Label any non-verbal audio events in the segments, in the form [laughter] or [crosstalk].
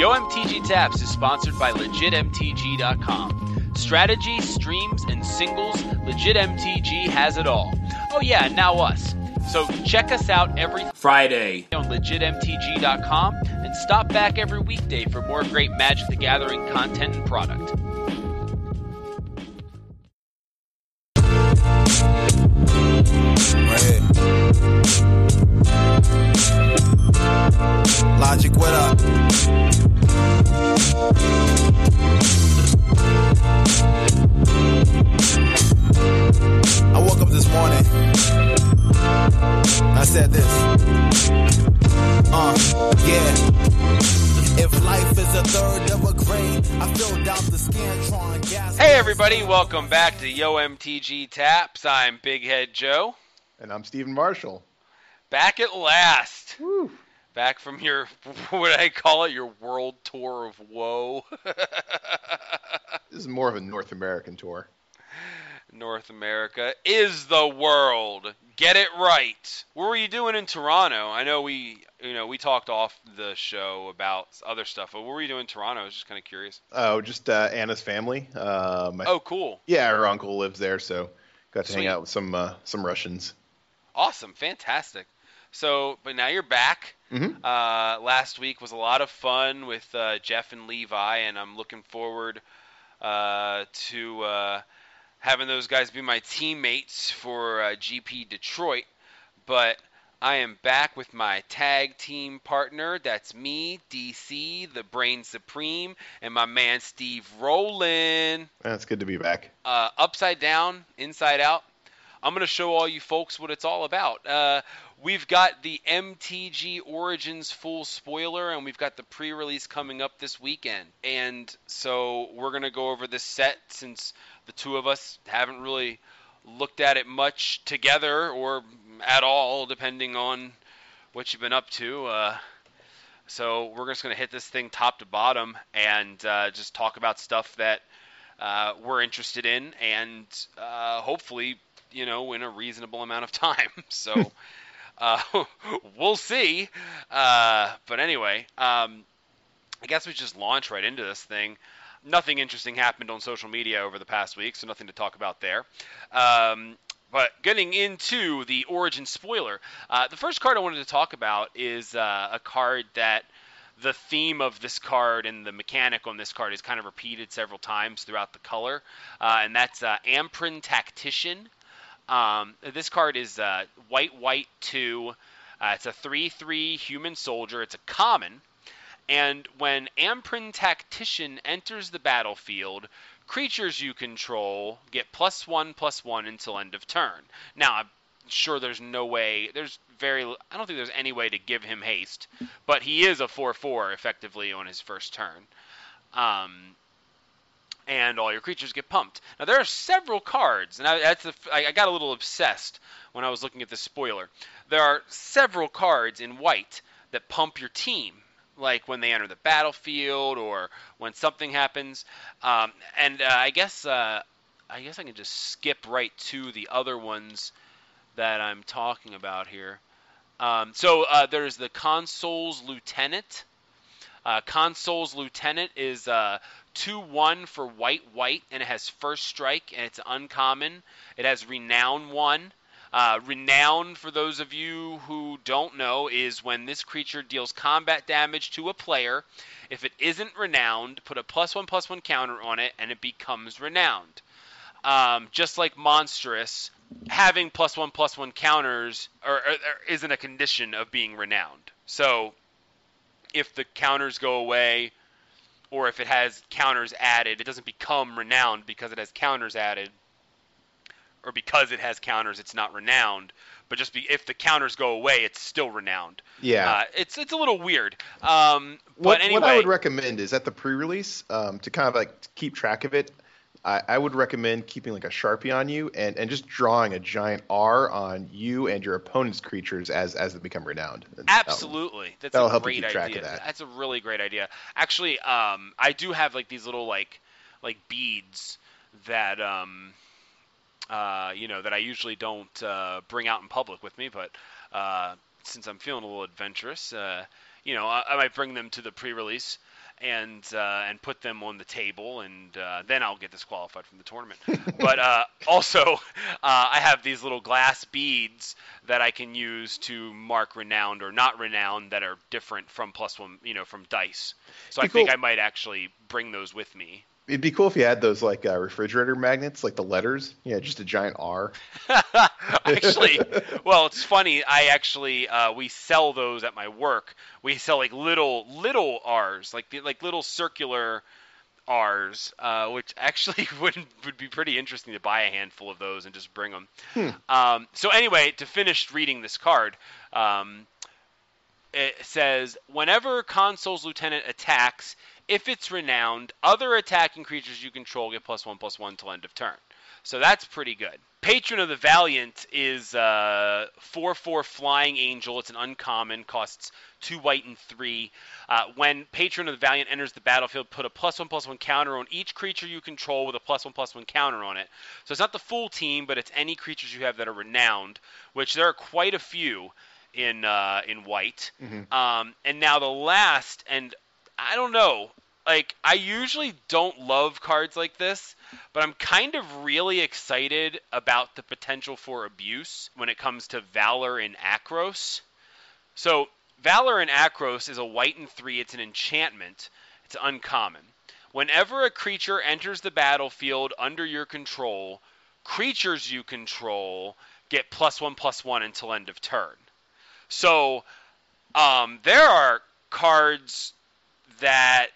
YoMTG Taps is sponsored by LegitMTG.com. Strategy, streams, and singles, LegitMTG has it all. Oh yeah, now us. So check us out every Friday on LegitMTG.com and stop back every weekday for more great Magic the Gathering content and product. Everybody, welcome back to YoMTG Taps. I'm Big Head Joe. And I'm Stephen Marshall. Back at last. Back from your, [laughs] what I call it, your world tour of woe. [laughs] This is more of a North American tour. North America is the world. Get it right. What were you doing in Toronto? I know we, you know, we talked off the show about other stuff, but what were you doing in Toronto? I was just kind of curious. Oh, just uh, Anna's family. My, Oh, cool. yeah, her uncle lives there, so got to Sweet. hang out with some uh, some Russians. Awesome. Fantastic. So, but now you're back. Mhm. Uh, last week was a lot of fun with uh, Jeff and Levi, and I'm looking forward uh, to uh, having those guys be my teammates for uh, GP Detroit. But I am back with my tag team partner. That's me, DC, the Brain Supreme, and my man Steve Rowland. That's good to be back. Uh, upside down, inside out. I'm going to show all you folks what it's all about. Uh, we've got the MTG Origins full spoiler, and we've got the pre release coming up this weekend. And so we're going to go over this set since the two of us haven't really looked at it much together or at all, depending on what you've been up to. Uh, so we're just going to hit this thing top to bottom and uh, just talk about stuff that uh, we're interested in, and uh, hopefully, you know, in a reasonable amount of [laughs] time. So [laughs] uh, [laughs] we'll see. Uh, but anyway, um, I guess we just launch right into this thing. Nothing interesting happened on social media over the past week, so nothing to talk about there. Um, but getting into the origin spoiler, uh, the first card I wanted to talk about is uh, a card that the theme of this card and the mechanic on this card is kind of repeated several times throughout the color, uh, and that's uh, Ampryn Tactician. Um, this card is uh, white, white two. Uh, it's a three-three human soldier. It's a common, and when Ampryn Tactician enters the battlefield, creatures you control get plus one, plus one until end of turn. Now, I'm sure there's no way. There's very. I don't think there's any way to give him haste, but he is a four-four effectively on his first turn. Um, and all your creatures get pumped. Now there are several cards, and I, the, I, I got a little obsessed when I was looking at the spoiler. There are several cards in white that pump your team, like when they enter the battlefield or when something happens. Um, and uh, I guess uh, I guess I can just skip right to the other ones that I'm talking about here. Um, so uh, there's the Consul's Lieutenant. Uh, Consul's Lieutenant is uh, 2 1 for white, white, and it has first strike, and it's uncommon. It has Renown 1. Uh, renown, for those of you who don't know, is when this creature deals combat damage to a player. If it isn't renowned, put a plus one plus one counter on it, and it becomes renowned. Um, just like monstrous, having plus one plus one counters or, or, or isn't a condition of being renowned. So, if the counters go away, or if it has counters added, it doesn't become renowned because it has counters added, or because it has counters, it's not renowned. But just be, if the counters go away, it's still renowned. Yeah. Uh, it's it's a little weird. Um, what, but anyway, what I would recommend is at the pre-release um, to kind of like keep track of it. I, I would recommend keeping like a sharpie on you and, and just drawing a giant R on you and your opponent's creatures as as they become renowned. And that'll- Absolutely, that's that'll a help you great keep track idea. of that. That's a really great idea. Actually, um, I do have like these little like like beads that um, uh, you know that I usually don't uh, bring out in public with me, but uh, since I'm feeling a little adventurous, uh, you know, I, I might bring them to the pre-release and uh, and put them on the table, and uh, then I'll get disqualified from the tournament. [laughs] but uh, also, uh, I have these little glass beads that I can use to mark renowned or not renowned that are different from plus one, you know, from dice. So Be I think. I might actually bring those with me. It'd be cool if you had those like uh, refrigerator magnets, like the letters. Yeah, just a giant R. [laughs] actually, well, it's funny. I actually uh, we sell those at my work. We sell like little little R's, like the, like little circular R's, uh, which actually [laughs] would would be pretty interesting to buy a handful of those and just bring them. Um, so anyway, to finish reading this card. Um, it says whenever consul's lieutenant attacks, if it's renowned, other attacking creatures you control get plus one plus one till end of turn. So that's pretty good. Patron of the Valiant is uh, 4 4 Flying Angel. It's an uncommon, costs 2 white and 3. Uh, when Patron of the Valiant enters the battlefield, put a plus 1 plus 1 counter on each creature you control with a plus 1 plus 1 counter on it. So it's not the full team, but it's any creatures you have that are renowned, which there are quite a few in uh, in white. Um, and now the last, and I don't know, like I usually don't love cards like this, but I'm kind of really excited about the potential for abuse when it comes to Valor in Akros. So Valor in Akros is a white and three. It's an enchantment. It's uncommon. Whenever a creature enters the battlefield under your control, creatures you control get plus one plus one until end of turn. So um, there are cards that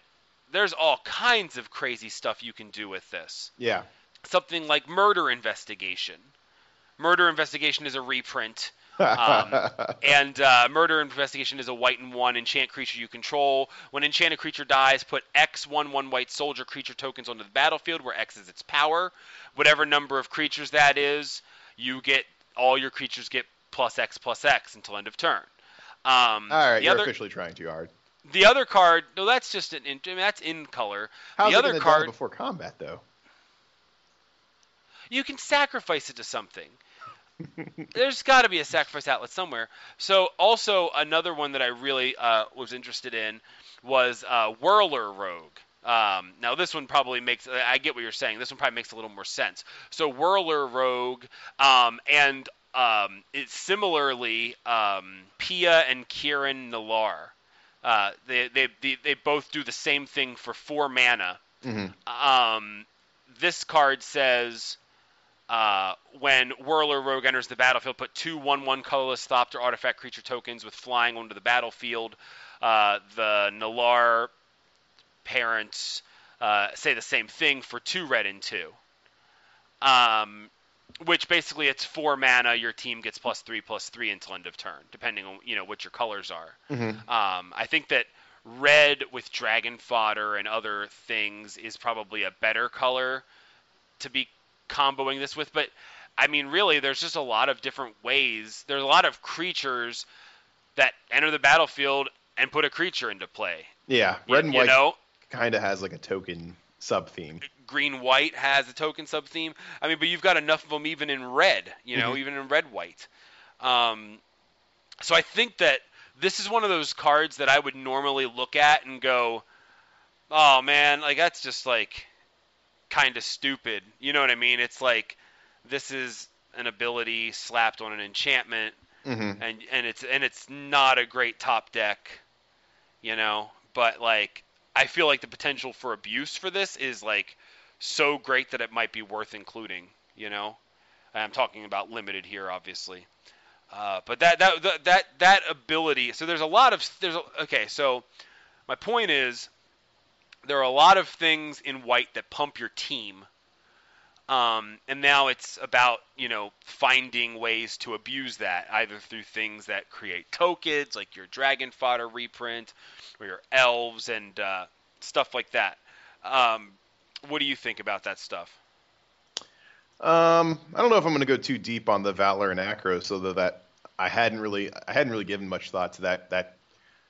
there's all kinds of crazy stuff you can do with this. Yeah. Something like murder investigation. Murder investigation is a reprint. Um, [laughs] and uh, murder investigation is a white and one enchant creature you control. When enchanted creature dies, put X one one white soldier creature tokens onto the battlefield, where X is its power. Whatever number of creatures that is, you get all your creatures get plus X plus X until end of turn. Um, All right, you're other officially trying too hard. The other card, no, that's just an in, I mean, that's in color. How's the other card, before combat though? you can sacrifice it to something. [laughs] There's got to be a sacrifice outlet somewhere. So also another one that I really uh, was interested in was uh, Whirler Rogue. Um, now this one probably makes I get what you're saying. This one probably makes a little more sense. So Whirler Rogue um, and um, it's similarly um, Pia and Kiran Nalaar. Uh, they, they, they they both do the same thing for four mana. Um, this card says uh, when Whirler Rogue enters the battlefield, put two 1 1 colorless Thopter artifact creature tokens with flying onto the battlefield. Uh, the Nalaar parents uh, say the same thing for two red and two. Um, which basically it's four mana. Your team gets plus three, plus three until end of turn, depending on you know what your colors are. Um, I think that red with dragon fodder and other things is probably a better color to be comboing this with. But I mean, really, there's just a lot of different ways. There's a lot of creatures that enter the battlefield and put a creature into play. Yeah, You- red and you white know, kind of has like a token sub theme. green white has a token sub theme. I mean, but you've got enough of them even in red, you know, even in red white. Um, so I think that this is one of those cards that I would normally look at and go, "Oh man, like that's just like kind of stupid." You know what I mean? It's like this is an ability slapped on an enchantment, Mhm. and and it's and it's not a great top deck, you know. But like, I feel like the potential for abuse for this is like so great that it might be worth including. You know, I'm talking about limited here, obviously. Uh, but that, that that that ability. So there's a lot of there's a, okay. So my point is there are a lot of things in white that pump your team. Um, and now it's about you know finding ways to abuse that either through things that create tokens like your dragon fodder reprint or your elves and uh, stuff like that. Um, what do you think about that stuff? Um, I don't know if I'm going to go too deep on the Valor and Akros, so that I hadn't really I hadn't really given much thought to that that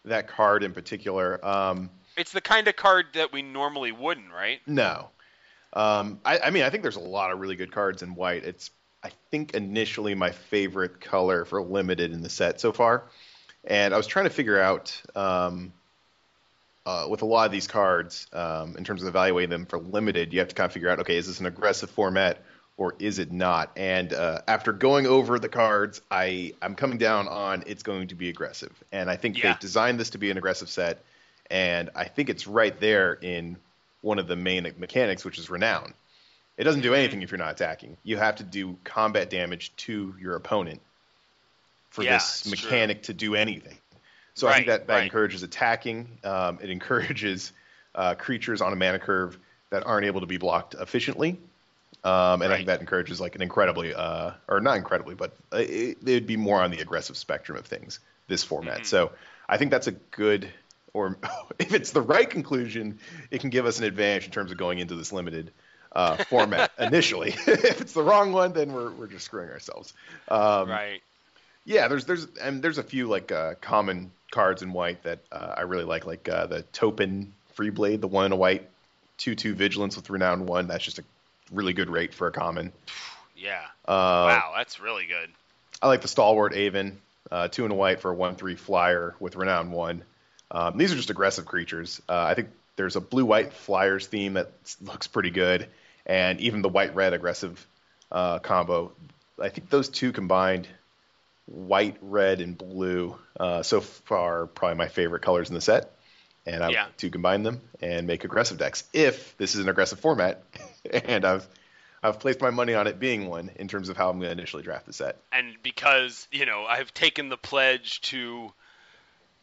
that card in particular. Um, It's the kind of card that we normally wouldn't, right? no, um, I, I mean I think there's a lot of really good cards in white. It's I think initially my favorite color for limited in the set so far. and I was trying to figure out um, uh, with a lot of these cards um, in terms of evaluating them for limited, you have to kind of figure out, okay, is this an aggressive format or is it not? And uh, after going over the cards, I I'm coming down on it's going to be aggressive, and I think Yeah. they've designed this to be an aggressive set, and I think it's right there in one of the main mechanics, which is renown. It doesn't do anything if you're not attacking. You have to do combat damage to your opponent for Yeah, this it's true. mechanic to do anything. So I think that, that right. encourages attacking. Um, it encourages uh, creatures on a mana curve that aren't able to be blocked efficiently. Um, and I think that encourages like an incredibly, uh, or not incredibly, but uh, it, would be more on the aggressive spectrum of things. This format. Mhm. So I think that's a good, or [laughs] if it's the right conclusion, it can give us an advantage in terms of going into this limited uh, format [laughs] initially. [laughs] if it's the wrong one, then we're we're just screwing ourselves. Um, right. yeah, there's there's and there's a few like uh, common cards in white that uh, I really like, like uh, the Topan Freeblade, the one in a white, two two vigilance with renown one. That's just a really good rate for a common. Yeah. Uh, wow, that's really good. I like the Stalwart Aven, uh, two in a white for a one three flyer with renown one. Um, these are just aggressive creatures. Uh, I think there's a blue white flyers theme that looks pretty good, and even the white red aggressive uh, combo. I think those two combined, white, red, and blue, uh, so far probably my favorite colors in the set. And I Yeah. to combine them and make aggressive decks if this is an aggressive format, [laughs] and I've I've placed my money on it being one in terms of how I'm going to initially draft the set. and because you know I've taken the pledge to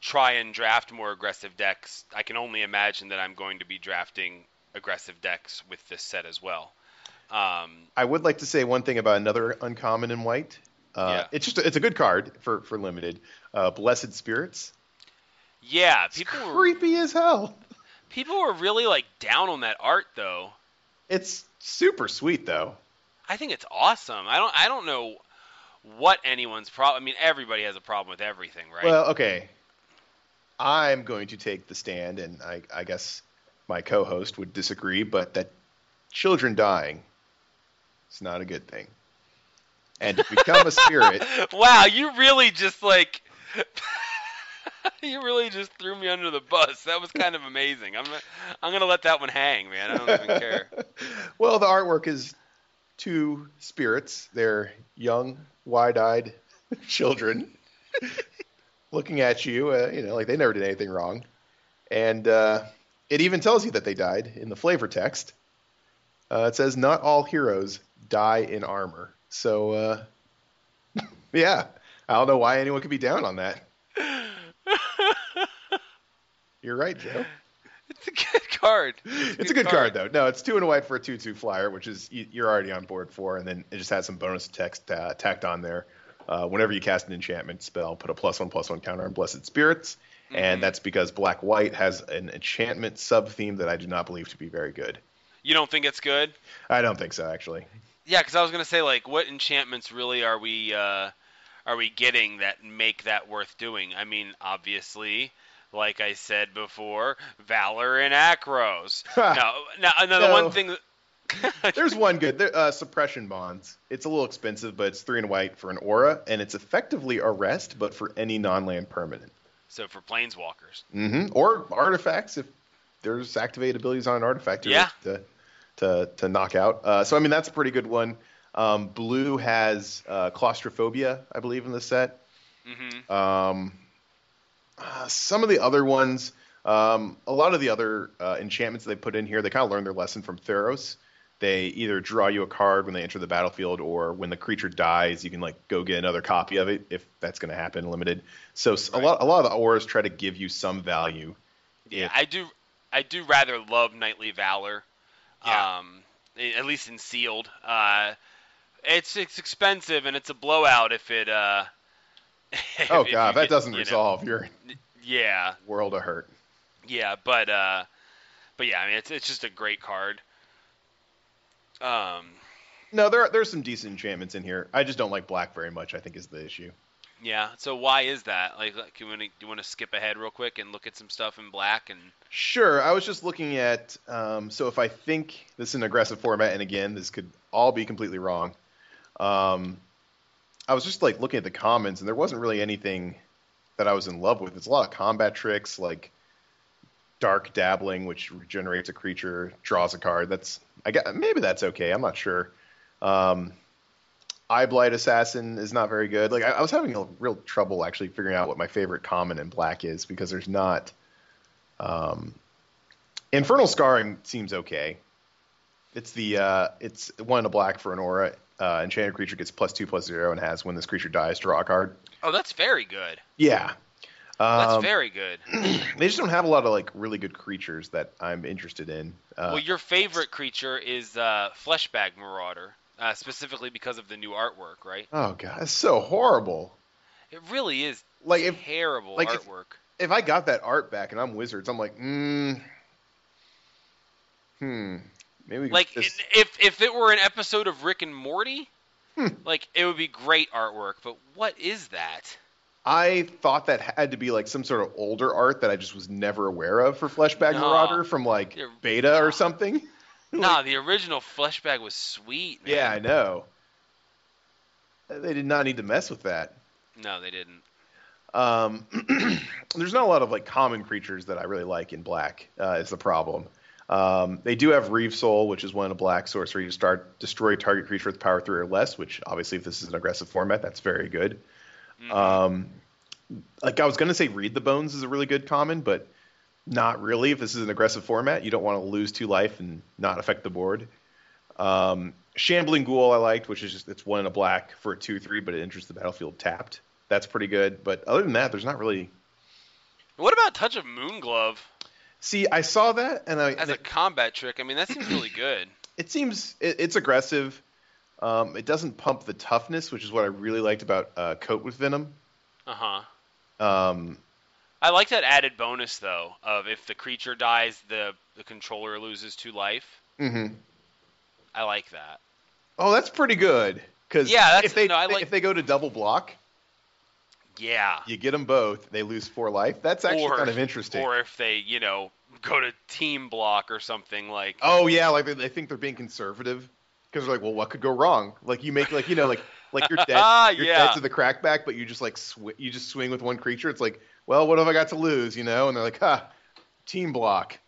try and draft more aggressive decks, I can only imagine that I'm going to be drafting aggressive decks with this set as well. Um, I would like to say one thing about another uncommon in white. Uh, Yeah. It's just it's a good card for for limited. Uh, Blessed Spirits. yeah, It's people were, creepy as hell. people were really like down on that art though. It's super sweet though. I think it's awesome. I don't I don't know what anyone's problem. I mean, everybody has a problem with everything, right? Well, okay. I'm going to take the stand, and I, I guess my co-host would disagree, but that children dying is not a good thing. And to become a spirit, [laughs] wow, you really just like [laughs] you really just threw me under the bus. That was kind of amazing. I'm I'm gonna let that one hang, man. I don't even care. [laughs] well, the artwork is two spirits. They're young, wide-eyed children looking at you. Uh, you know, like they never did anything wrong, and uh, it even tells you that they died in the flavor text. Uh, it says, "Not all heroes die in armor." So, uh, [laughs] yeah, I don't know why anyone could be down on that. [laughs] You're right, Joe. It's a good card. It's a good card, though. No, it's two and a white for a two-two flyer, which is you're already on board for, and then it just has some bonus text uh, tacked on there. Uh, whenever you cast an enchantment spell, put a plus one plus one counter on Blessed Spirits, Mhm. and that's because Black White has an enchantment sub theme that I do not believe to be very good. You don't think it's good? I don't think so, actually. Yeah, because I was gonna say like, what enchantments really are we uh, are we getting that make that worth doing? I mean, obviously, like I said before, Valor and Akros. [laughs] no, now another No. one thing. [laughs] There's one good there, uh, suppression bonds. It's a little expensive, but it's three and white for an aura, and it's effectively arrest, but for any non-land permanent. so for planeswalkers. Mm-hmm. Or artifacts if there's activated abilities on an artifact to Yeah. to, to, to knock out. Uh, so I mean that's a pretty good one. Um, blue has uh, claustrophobia, I believe, in the set. Mm-hmm. Um, uh, some of the other ones, um, a lot of the other uh, enchantments they put in here, they kind of learned their lesson from Theros. They either draw you a card when they enter the battlefield, or when the creature dies, you can like go get another copy of it if that's going to happen limited. So Right. a lot, a lot of the auras try to give you some value. Yeah, If- I do. I do rather love Knightly Valor. Yeah. Um, at least in sealed. Uh, it's it's expensive and it's a blowout if it. Uh, [laughs] if- oh god, that get- doesn't you know. resolve your Yeah, world of hurt. yeah, but uh, but yeah, I mean it's it's just a great card. Um, No, there are, there's some decent enchantments in here. I just don't like black very much. I think is the issue. yeah. So why is that? Like, like, you want to do you want to skip ahead real quick and look at some stuff in black and Sure. I was just looking at. Um, so if I think this is an aggressive format, and again, this could all be completely wrong. Um, I was just like looking at the comments, and there wasn't really anything that I was in love with. It's a lot of combat tricks like dark dabbling, which regenerates a creature, draws a card. That's I got maybe that's okay. I'm not sure. Um, Eyeblight Assassin is not very good. Like I, I was having a real trouble actually figuring out what my favorite common in black is because there's not. Um, Infernal Scarring seems okay. It's the uh, it's one in a black for an aura. Uh, enchanted creature gets plus two plus zero and has when this creature dies draw a card. Oh, that's very good. Yeah. That's Um, very good. [clears throat] they just don't have a lot of like really good creatures that I'm interested in. Uh, well, your favorite creature is uh, Fleshbag Marauder, uh, specifically because of the new artwork, right? oh god, it's so horrible. It really is Like if terrible like artwork. if I got that art back and I'm Wizards, I'm like, mm, hmm, maybe Like just- if if it were an episode of Rick and Morty, Hmm. like it would be great artwork. But what is that? I thought that had to be like some sort of older art that I just was never aware of for Fleshbag No. Marauder from like You're- beta or something. [laughs] nah, the original Fleshbag was sweet. Man. Yeah, I know. They did not need to mess with that. No, they didn't. Um, [clears throat] there's not a lot of like common creatures that I really like in black. Uh, is the problem. Um, they do have Reave Soul, which is one of black sorcery. You start destroy target creature with power three or less. Which obviously, if this is an aggressive format, that's very good. Mhm. Um, like I was gonna say, Read the Bones is a really good common, but not really. If this is an aggressive format, you don't want to lose two life and not affect the board. Um, Shambling Ghoul I liked, which is just it's one in a black for a two three, but it enters the battlefield tapped. That's pretty good. But other than that, there's not really. what about Touch of Moonglove See, I saw that, and I as a combat trick? I mean, that seems really good. [clears throat] it seems it, it's aggressive. Um, it doesn't pump the toughness, which is what I really liked about uh, Coat with Venom. Uh huh. Um, I like that added bonus though of if the creature dies, the the controller loses two life. mhm. I like that. Oh, that's pretty good. Because Yeah, if they no, like- if they go to double block, Yeah. you get them both. They lose four life. That's actually or, kind of interesting. Or if they, you know, go to team block or something like. oh yeah, like they, they think they're being conservative because they're like, well, what could go wrong? Like you make like you know like like you're dead, Ah, [laughs] you're yeah. dead to the crackback, but you just like sw- you just swing with one creature. It's like, well, what have I got to lose? You know? And they're like, ha, team block.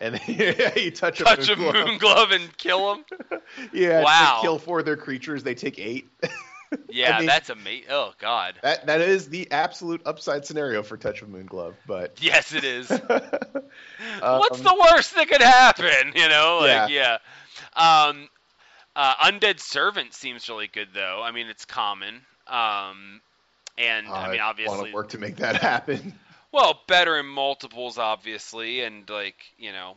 And then [laughs] you touch a Touch a Moonglove. moon glove and kill them. [laughs] Yeah, Wow. Kill four of their creatures. They take eight. Yeah, mean- that's amazing. Oh God. that that is the absolute upside scenario for touch of Moonglove. But Yes, it is. What's Um, the worst that could happen? You know, like yeah. Um, uh, undead servant seems really good though. I mean, it's common. Um, and I mean, obviously, want obviously, to work to make that [laughs] happen. well, better in multiples, obviously, and like you know,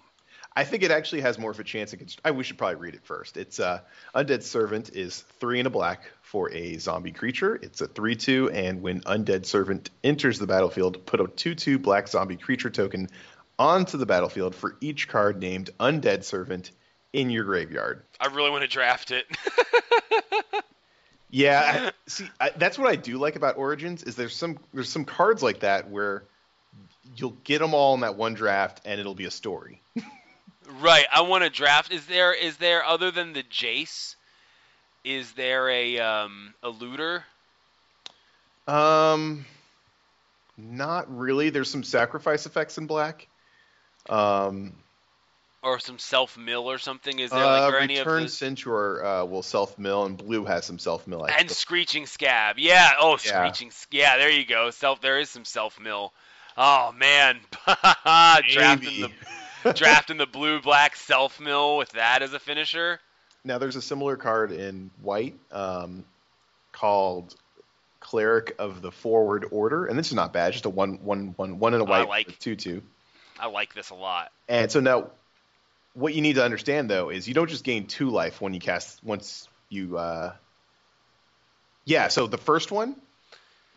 I think it actually has more of a chance against. I, we should probably read it first. It's uh, Undead Servant is three and a black for a zombie creature. It's a three-two, and when Undead Servant enters the battlefield, put a two-two black zombie creature token onto the battlefield for each card named Undead Servant in your graveyard. I really want to draft it. [laughs] Yeah, [laughs] I- see, I, that's what I do like about Origins is there's some there's some cards like that where you'll get them all in that one draft and it'll be a story. [laughs] right. I want to draft. Is there is there other than the Jace? Is there a um a looter? Um, not really. There's some sacrifice effects in black. Um, or some self mill or something? Is there uh, like or any of Returned Centaur uh, will self mill, and blue has some self mill. and screeching Skaab? Yeah. Oh, Yeah. screeching. Yeah. There you go. Self. There is some self mill. Oh man, [laughs] drafting the [laughs] drafting the blue black self mill with that as a finisher. Now there's a similar card in white um, called Cleric of the Forward Order, and this is not bad. Just a one one one one in a Oh, I white like- two two. I like this a lot. And so now, what you need to understand though is you don't just gain two life when you cast once you. Uh, yeah. So the first one.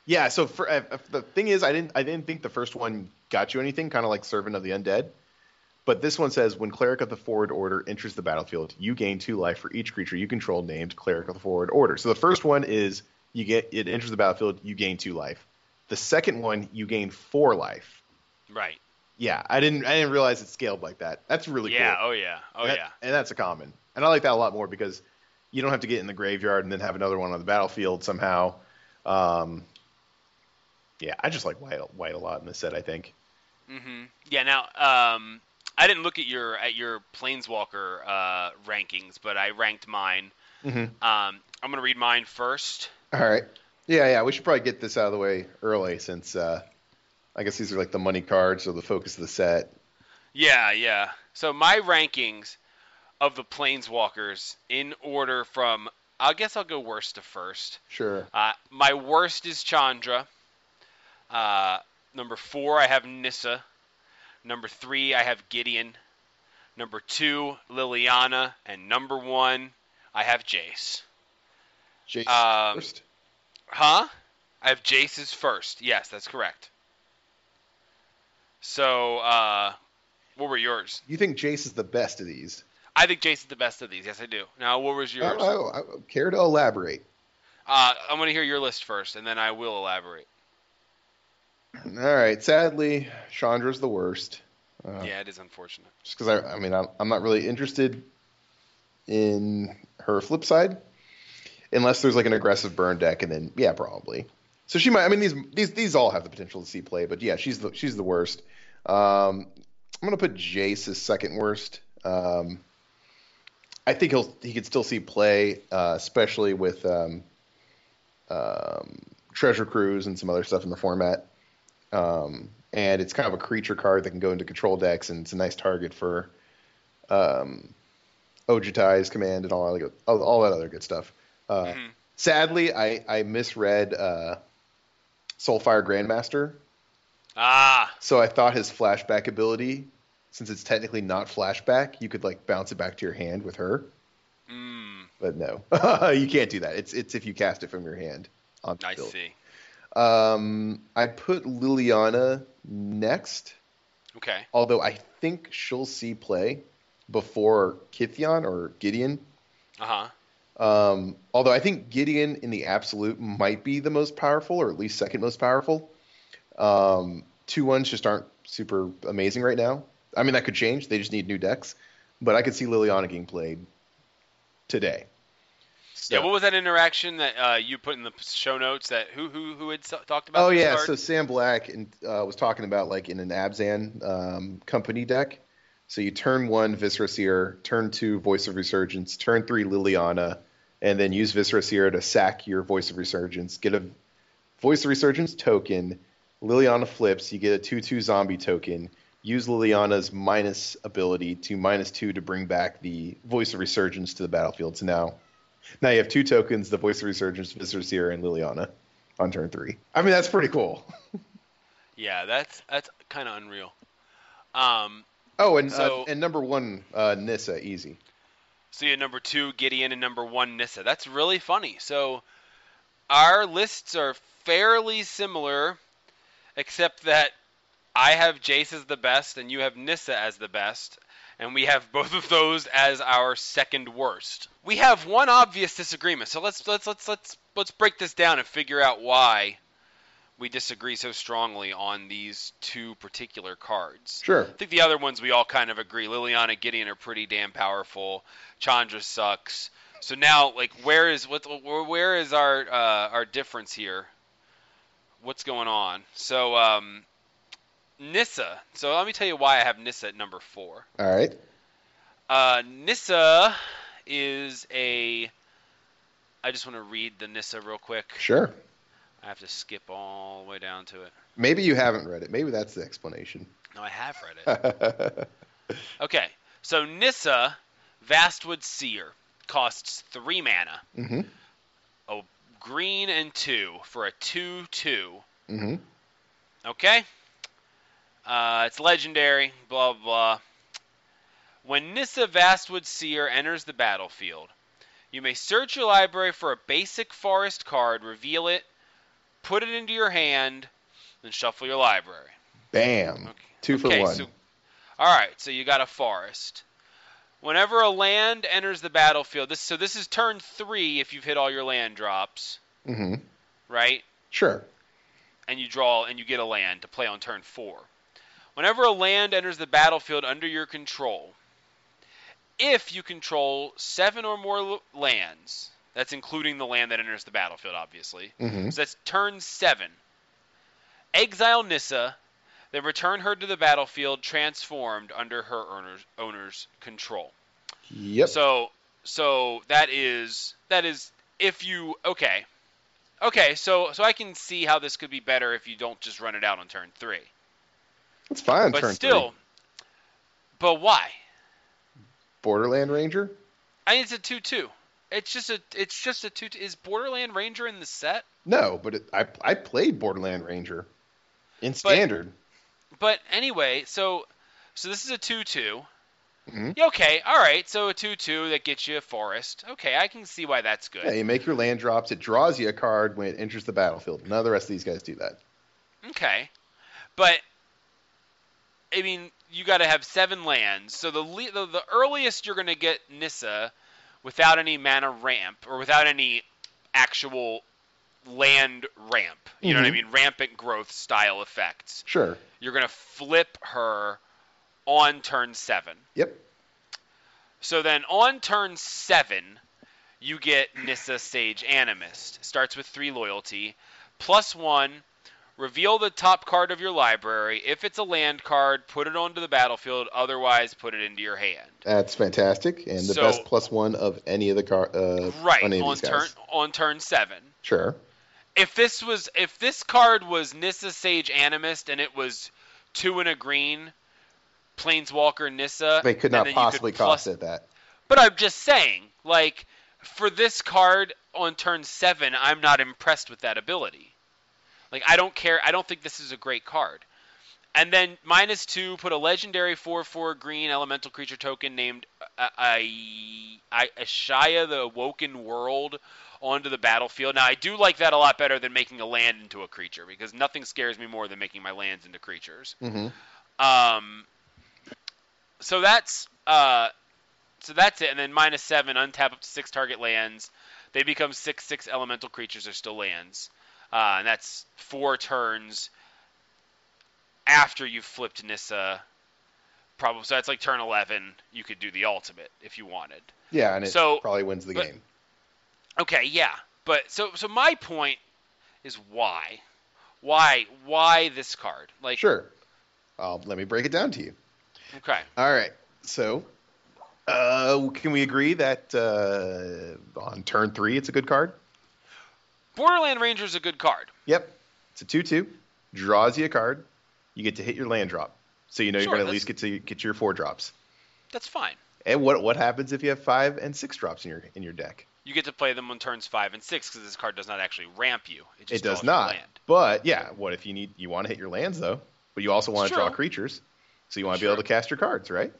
Yeah. So for, uh, uh, the thing is, I didn't I didn't think the first one got you anything, kind of like Servant of the Undead. But this one says when Cleric of the Forward Order enters the battlefield, you gain two life for each creature you control named Cleric of the Forward Order. So the first one is you get it enters the battlefield, you gain two life. The second one, you gain four life. Right. Yeah, I didn't I didn't realize it scaled like that. That's really yeah. cool. Oh yeah. Oh And that- yeah. And that's a common. And I like that a lot more because you don't have to get in the graveyard and then have another one on the battlefield somehow. Um, Yeah, I just like white white a lot in this set. I think. hmm Yeah. Now, um, I didn't look at your at your Planeswalker uh, rankings, but I ranked mine. Mm-hmm. Um, I'm gonna read mine first. All right. Yeah, yeah. We should probably get this out of the way early since uh, I guess these are like the money cards or the focus of the set. Yeah, yeah. So my rankings of the Planeswalkers in order from I guess I'll go worst to first. Sure. Uh, my worst is Chandra. Uh, number four, I have Nissa. Number three, I have Gideon. Number two, Liliana. And number one, I have Jace. Jace Um, first. Huh? I have Jace's first. Yes, that's correct. So, uh, what were yours? You think Jace is the best of these? I think Jace is the best of these. Yes, I do. Now, what was yours? Oh, oh, oh, care to elaborate? Uh, I'm going to hear your list first, and then I will elaborate. All right. Sadly, Chandra's the worst. Uh, Yeah, it is unfortunate. Just because I, I mean, I'm, I'm not really interested in her flip side, unless there's like an aggressive burn deck, and then yeah, probably. So she might. I mean, these these these all have the potential to see play, but yeah, she's the she's the worst. Um, I'm gonna put Jace as second worst. Um, I think he'll he could still see play, uh, especially with um, um, Treasure Cruise and some other stuff in the format. Um, and it's kind of a creature card that can go into control decks, and it's a nice target for um, Ojutai's command and all, that- all, all that other good stuff. Uh, Mhm. Sadly, I, I misread uh, Soulfire Grandmaster, Ah, so I thought his flashback ability, since it's technically not flashback, you could like bounce it back to your hand with her. mm, But no, [laughs] you can't do that. It's it's if you cast it from your hand. On I field. see. Um, I put Liliana next, Okay. although I think she'll see play before Kytheon or Gideon. Uh huh. Um, although I think Gideon in the absolute might be the most powerful, or at least second most powerful. Um, two ones just aren't super amazing right now. I mean, that could change. They just need new decks. But I could see Liliana getting played today. So- Yeah. What was that interaction that uh, you put in the show notes? That who who who had talked about? Oh yeah, card? so Sam Black and, uh, was talking about like in an Abzan um, company deck. So you turn one Viscera Seer, turn two Voice of Resurgence, turn three Liliana, and then use Viscera Seer to sack your Voice of Resurgence. Get a Voice of Resurgence token. Liliana flips. You get a two-two zombie token. Use Liliana's minus ability to minus two to bring back the Voice of Resurgence to the battlefield. So now, now you have two tokens: the Voice of Resurgence, Viscera and Liliana on turn three. I mean, that's pretty cool. [laughs] yeah, that's that's kind of unreal. Um, Oh, and So- uh, and number one, uh, Nissa, easy. So you number two Gideon and number one Nissa. That's really funny. So our lists are fairly similar, except that I have Jace as the best and you have Nissa as the best, and we have both of those as our second worst. We have one obvious disagreement. So let's let's let's let's let's break this down and figure out why we disagree so strongly on these two particular cards. Sure. I think the other ones we all kind of agree. Liliana and Gideon are pretty damn powerful. Chandra sucks. So now, like, where is what? Where is our uh, our difference here? What's going on? So, um, Nissa. So let me tell you why I have Nissa at number four. All right. Uh, Nissa is a. I just want to read the Nissa real quick. Sure. I have to skip all the way down to it. Maybe you haven't read it. Maybe that's the explanation. No, I have read it. [laughs] Okay, so Nissa, Vastwood Seer, costs three mana, mm-hmm. a green and two for a two-two. Mm-hmm. Okay, uh, it's legendary. Blah blah. blah. When Nissa Vastwood Seer enters the battlefield, you may search your library for a basic forest card, reveal it, put it into your hand, then shuffle your library. Bam. Okay. Two for okay, one. So, all right, so you got a forest. Whenever a land enters the battlefield, this so this is turn three if you've hit all your land drops, mm-hmm. right? Sure. And you draw and you get a land to play on turn four. Whenever a land enters the battlefield under your control, if you control seven or more lands, that's including the land that enters the battlefield, obviously. Mm-hmm. So that's turn seven. exile Nissa, then return her to the battlefield transformed under her owner's, owner's control. Yep. So so that is that is if you okay. Okay, so so I can see how this could be better if you don't just run it out on turn 3. it's fine. But turn still three. but why? Borderland Ranger. I mean, it's a 2-2. It's just a it's just a 2 Is Borderland Ranger in the set? No, but it, I I played Borderland Ranger in standard. But anyway, so so this is a 2-2. Mhm. Yeah, Okay, all right. So a 2-2 that gets you a forest. Okay, I can see why that's good. Yeah, you make your land drops. It draws you a card when it enters the battlefield. None of the rest of these guys do that. Okay, but I mean, you got to have seven lands. So the, le- the the earliest you're going to get Nissa without any mana ramp or without any actual land ramp. You know what I Mhm. mean? Rampant growth style effects. Sure. You're going to flip her on turn seven. Yep. So then on turn seven, you get Nissa Sage Animist. Starts with three loyalty, plus one. Reveal the top card of your library. If it's a land card, put it onto the battlefield. Otherwise, put it into your hand. That's fantastic, and the So- best plus one of any of the car. Uh, Right on on turn guys. on turn seven. Sure. If this was if this card was Nissa Sage Animist and it was two and a green, Planeswalker Nissa, They could not possibly plus- cost it that. But I'm just saying, like, for this card on turn seven, I'm not impressed with that ability. Like, I don't care. I don't think this is a great card. And then minus two, put a legendary 4-4 green elemental creature token named uh, I, I, Ashaya the Awoken World onto the battlefield. Now, I do like that a lot better than making a land into a creature because nothing scares me more than making my lands into creatures. hmm Um, so that's uh, so that's it, and then minus seven, untap up to six target lands. They become six six elemental creatures. Are still lands, uh, and that's four turns after you've flipped Nissa. Probably so that's like turn eleven. You could do the ultimate if you wanted. Yeah, and it So- probably wins the but- game. Okay, yeah, but so so my point is why, why why this card? Like Sure. Uh, let me break it down to you. okay, All right. So, uh, can we agree that uh, on turn three it's a good card? Borderland Ranger is a good card. Yep. It's a two-two. Draws you a card. You get to hit your land drop, so you know Sure, you're going to at least get to get your four drops. That's fine. And what what happens if you have five and six drops in your in your deck? You get to play them on turns five and six because this card does not actually ramp you. It, just it does not. Land. But yeah, what if you need you want to hit your lands though, but you also want to draw creatures, so you want to be able to cast your cards, right?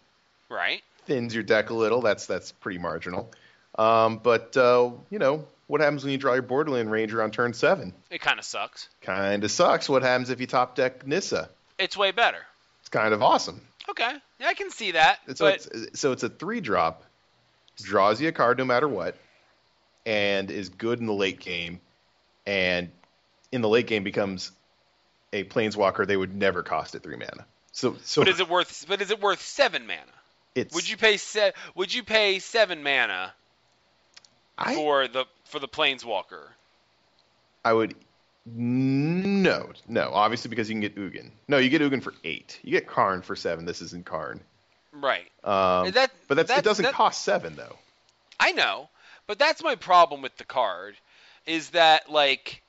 Right? Thins your deck a little. That's that's pretty marginal. Um, but uh, you know what happens when you draw your Borderland Ranger on turn seven? It kind of sucks. Kind of sucks. What happens if you top deck Nissa? It's way better. It's kind of awesome. Okay, yeah, I can see that. So but it's so it's a three drop, draws you a card no matter what, and is good in the late game, and in the late game becomes a planeswalker they would never cost at three mana. So so but is it worth? But is it worth seven mana? it's Would you pay se- Would you pay seven mana I for the for the Planeswalker? I would no no obviously because you can get Ugin. No, you get Ugin for eight. You get Karn for seven. This isn't Karn. Right. Um, that, but that's, that's it doesn't that- cost seven though. I know, but that's my problem with the card is that like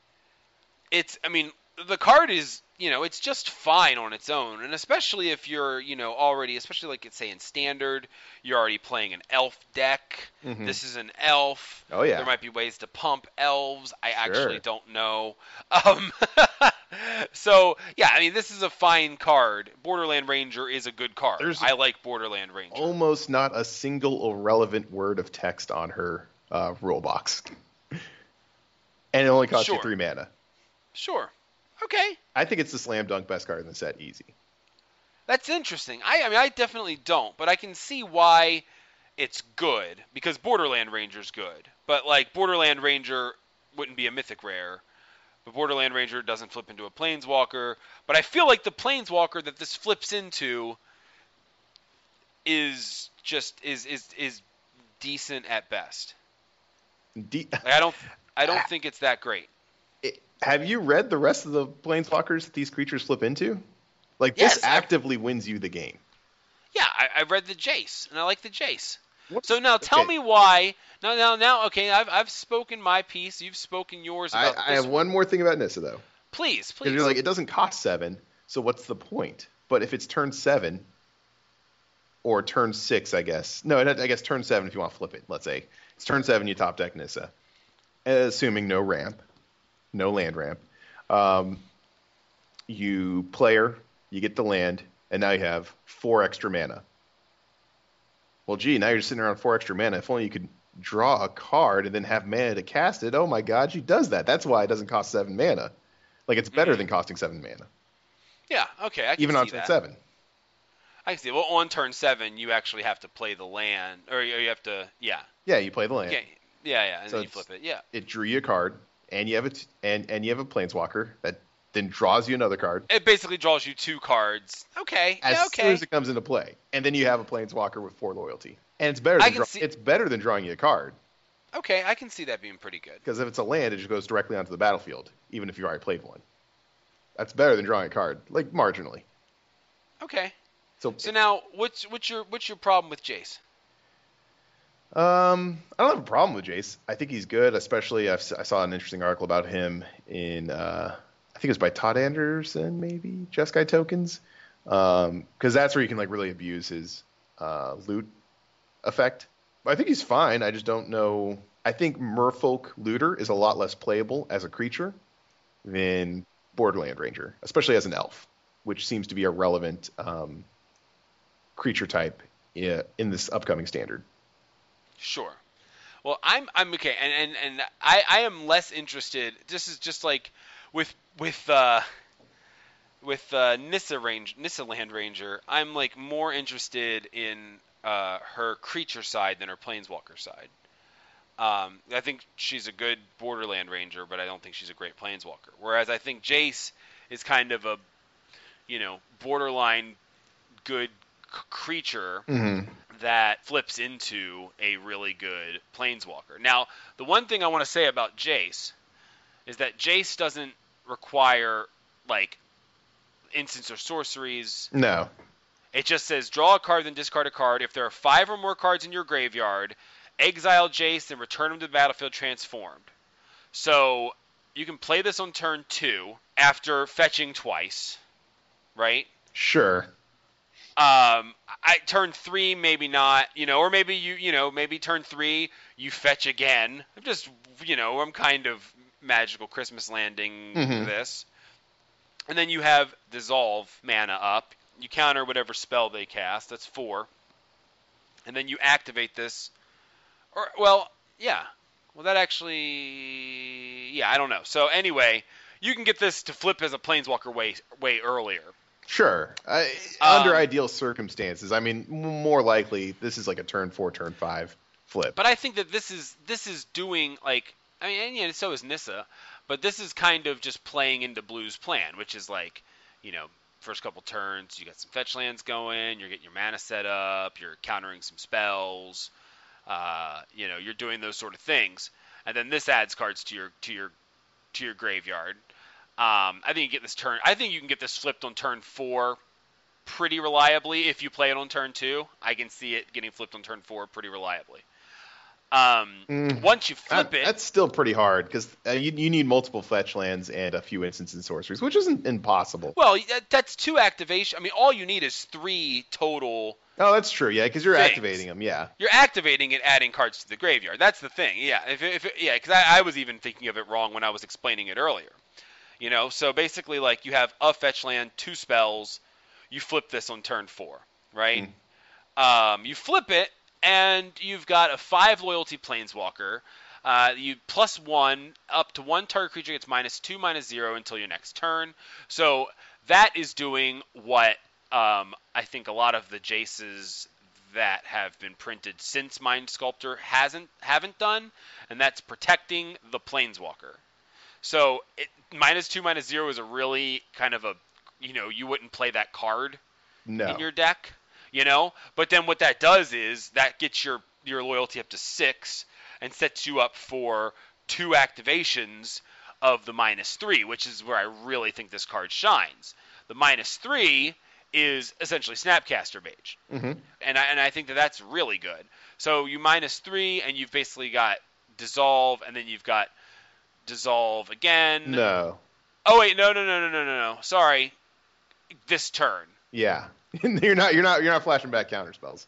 it's I mean the card is you know it's just fine on its own and especially if you're you know already especially like say in standard you're already playing an elf deck Mhm. this is an elf Oh yeah. there might be ways to pump elves I Sure. actually don't know [laughs] um [laughs] so yeah I mean this is a fine card Borderland Ranger is a good card There's- I like Borderland Ranger almost not a single irrelevant word of text on her uh, rule box. [laughs] and it only costs Sure. you three mana. sure okay I think it's the slam dunk best card in the set, easy. That's interesting. I, I mean, I definitely don't, but I can see why it's good because Borderland Ranger's good. But like Borderland Ranger wouldn't be a mythic rare, but Borderland Ranger doesn't flip into a Planeswalker. But I feel like the Planeswalker that this flips into is just is is is decent at best. De- Like I don't I don't think it's that great. It- have you read the rest of the planeswalkers that these creatures flip into? Like Yes, this I've- actively wins you the game. Yeah, I, I read the Jace, and I like the Jace. What's- So now tell okay, me why. Now, now, now. Okay, I've I've spoken my piece. You've spoken yours I, I have one more thing about Nissa though. Please, Because please. you're like, it doesn't cost seven, so what's the point? But if it's turn seven, or turn six, I guess. No, I guess turn seven if you want to flip it. Let's say it's turn seven, you top deck Nissa, assuming no ramp, no land ramp. Um, you player, you get the land, and now you have four extra mana. Well, gee, now you're just sitting around four extra mana. If only you could draw a card and then have mana to cast it. Oh my God, she does that. That's why it doesn't cost seven mana. Like it's better Mhm. than costing seven mana, yeah. Okay, I can even see on turn that. seven. I can see. Well, on turn seven, you actually have to play the land, or you have to. Yeah. Yeah, you play the land. Yeah. Yeah, yeah, and So then you flip it. Yeah. It drew you a card, and you have a t- and and you have a planeswalker that then draws you another card It basically draws you two cards. Okay. as yeah, soon okay. as it comes into play, and then you have a planeswalker with four loyalty, and it's better. I Than can draw- see- It's better than drawing you a card Okay, I can see that being pretty good. because if it's a land, it just goes directly onto the battlefield, even if you already played one. That's better than drawing a card, like marginally. Okay. So, So now, what's what's your what's your problem with Jace? Um, I don't have a problem with Jace. I think he's good, especially I've, si saw an interesting article about him in uh, I think it was by Todd Anderson, maybe Jeskai tokens, because that's where you can like really abuse his uh, loot effect. I think he's fine. I just don't know. I think Merfolk Looter is a lot less playable as a creature than Borderland Ranger, especially as an elf, which seems to be a relevant um, creature type in this upcoming standard. Sure. Well, I'm I'm okay, and and, and I, I am less interested. This is just like with with uh, with uh, Nissa range Nissa Land Ranger. I'm like more interested in uh, her creature side than her planeswalker side. Um, I think she's a good Borderland Ranger, but I don't think she's a great planeswalker. Whereas I think Jace is kind of a you know borderline good c- creature Mm-hmm. That flips into a really good planeswalker. Now, the one thing I want to say about Jace is that Jace doesn't require like instants or sorceries. No. It just says draw a card then discard a card. If there are five or more cards in your graveyard, exile Jace and return him to the battlefield transformed. So you can play this on turn two after fetching twice, right? Sure. Um, I turn three, maybe not, you know, or maybe you, you know, maybe turn three, you fetch again. I'm just, you know, I'm kind of magical Christmas landing Mhm. this, and then you have dissolve mana up. You counter whatever spell they cast. That's four, and then you activate this, or well, yeah, well that actually, yeah, I don't know. So anyway, you can get this to flip as a planeswalker way way earlier. Sure. I, Um, under ideal circumstances, I mean, more likely this is like a turn four, turn five flip. But I think that this is this is doing like I mean, and yeah, so is Nissa, but this is kind of just playing into Blue's plan, which is like, you know, first couple turns, you got some fetch lands going, you're getting your mana set up, you're countering some spells, uh, you know, you're doing those sort of things, and then this adds cards to your to your to your graveyard. Um, I think you get this turn. I think you can get this flipped on turn four pretty reliably if you play it on turn two. I can see it getting flipped on turn four pretty reliably. Um, Mm. once you flip That- it, That's still pretty hard because uh, you, you need multiple fetch lands and a few instants and sorceries, which isn't impossible. well, that, that's two activation. I mean, all you need is three total. Oh, that's true. Yeah, because you're Things. activating them. Yeah. You're activating it, adding cards to the graveyard. That's the thing. Yeah, if, if yeah, because I, I was even thinking of it wrong when I was explaining it earlier. You know, so basically, like you have a fetch land, two spells. You flip this on turn four, right? Um, you flip it, and you've got a five loyalty planeswalker. Uh, you plus one up to one target creature gets minus two, minus zero until your next turn. So that is doing what um, I think a lot of the Jaces that have been printed since Mind Sculptor hasn't haven't done, and that's protecting the planeswalker. So it, minus two, minus zero is a really kind of a you know you wouldn't play that card No. in your deck, you know. But then what that does is that gets your your loyalty up to six and sets you up for two activations of the minus three, which is where I really think this card shines. The minus three is essentially Snapcaster Mage, hmm and I, and I think that that's really good. So you minus three, and you've basically got dissolve, and then you've got dissolve again. No. Oh wait, no, no, no, no, no, no, no. Sorry, this turn. Yeah. [laughs] you're not you're not you're not flashing back counter spells.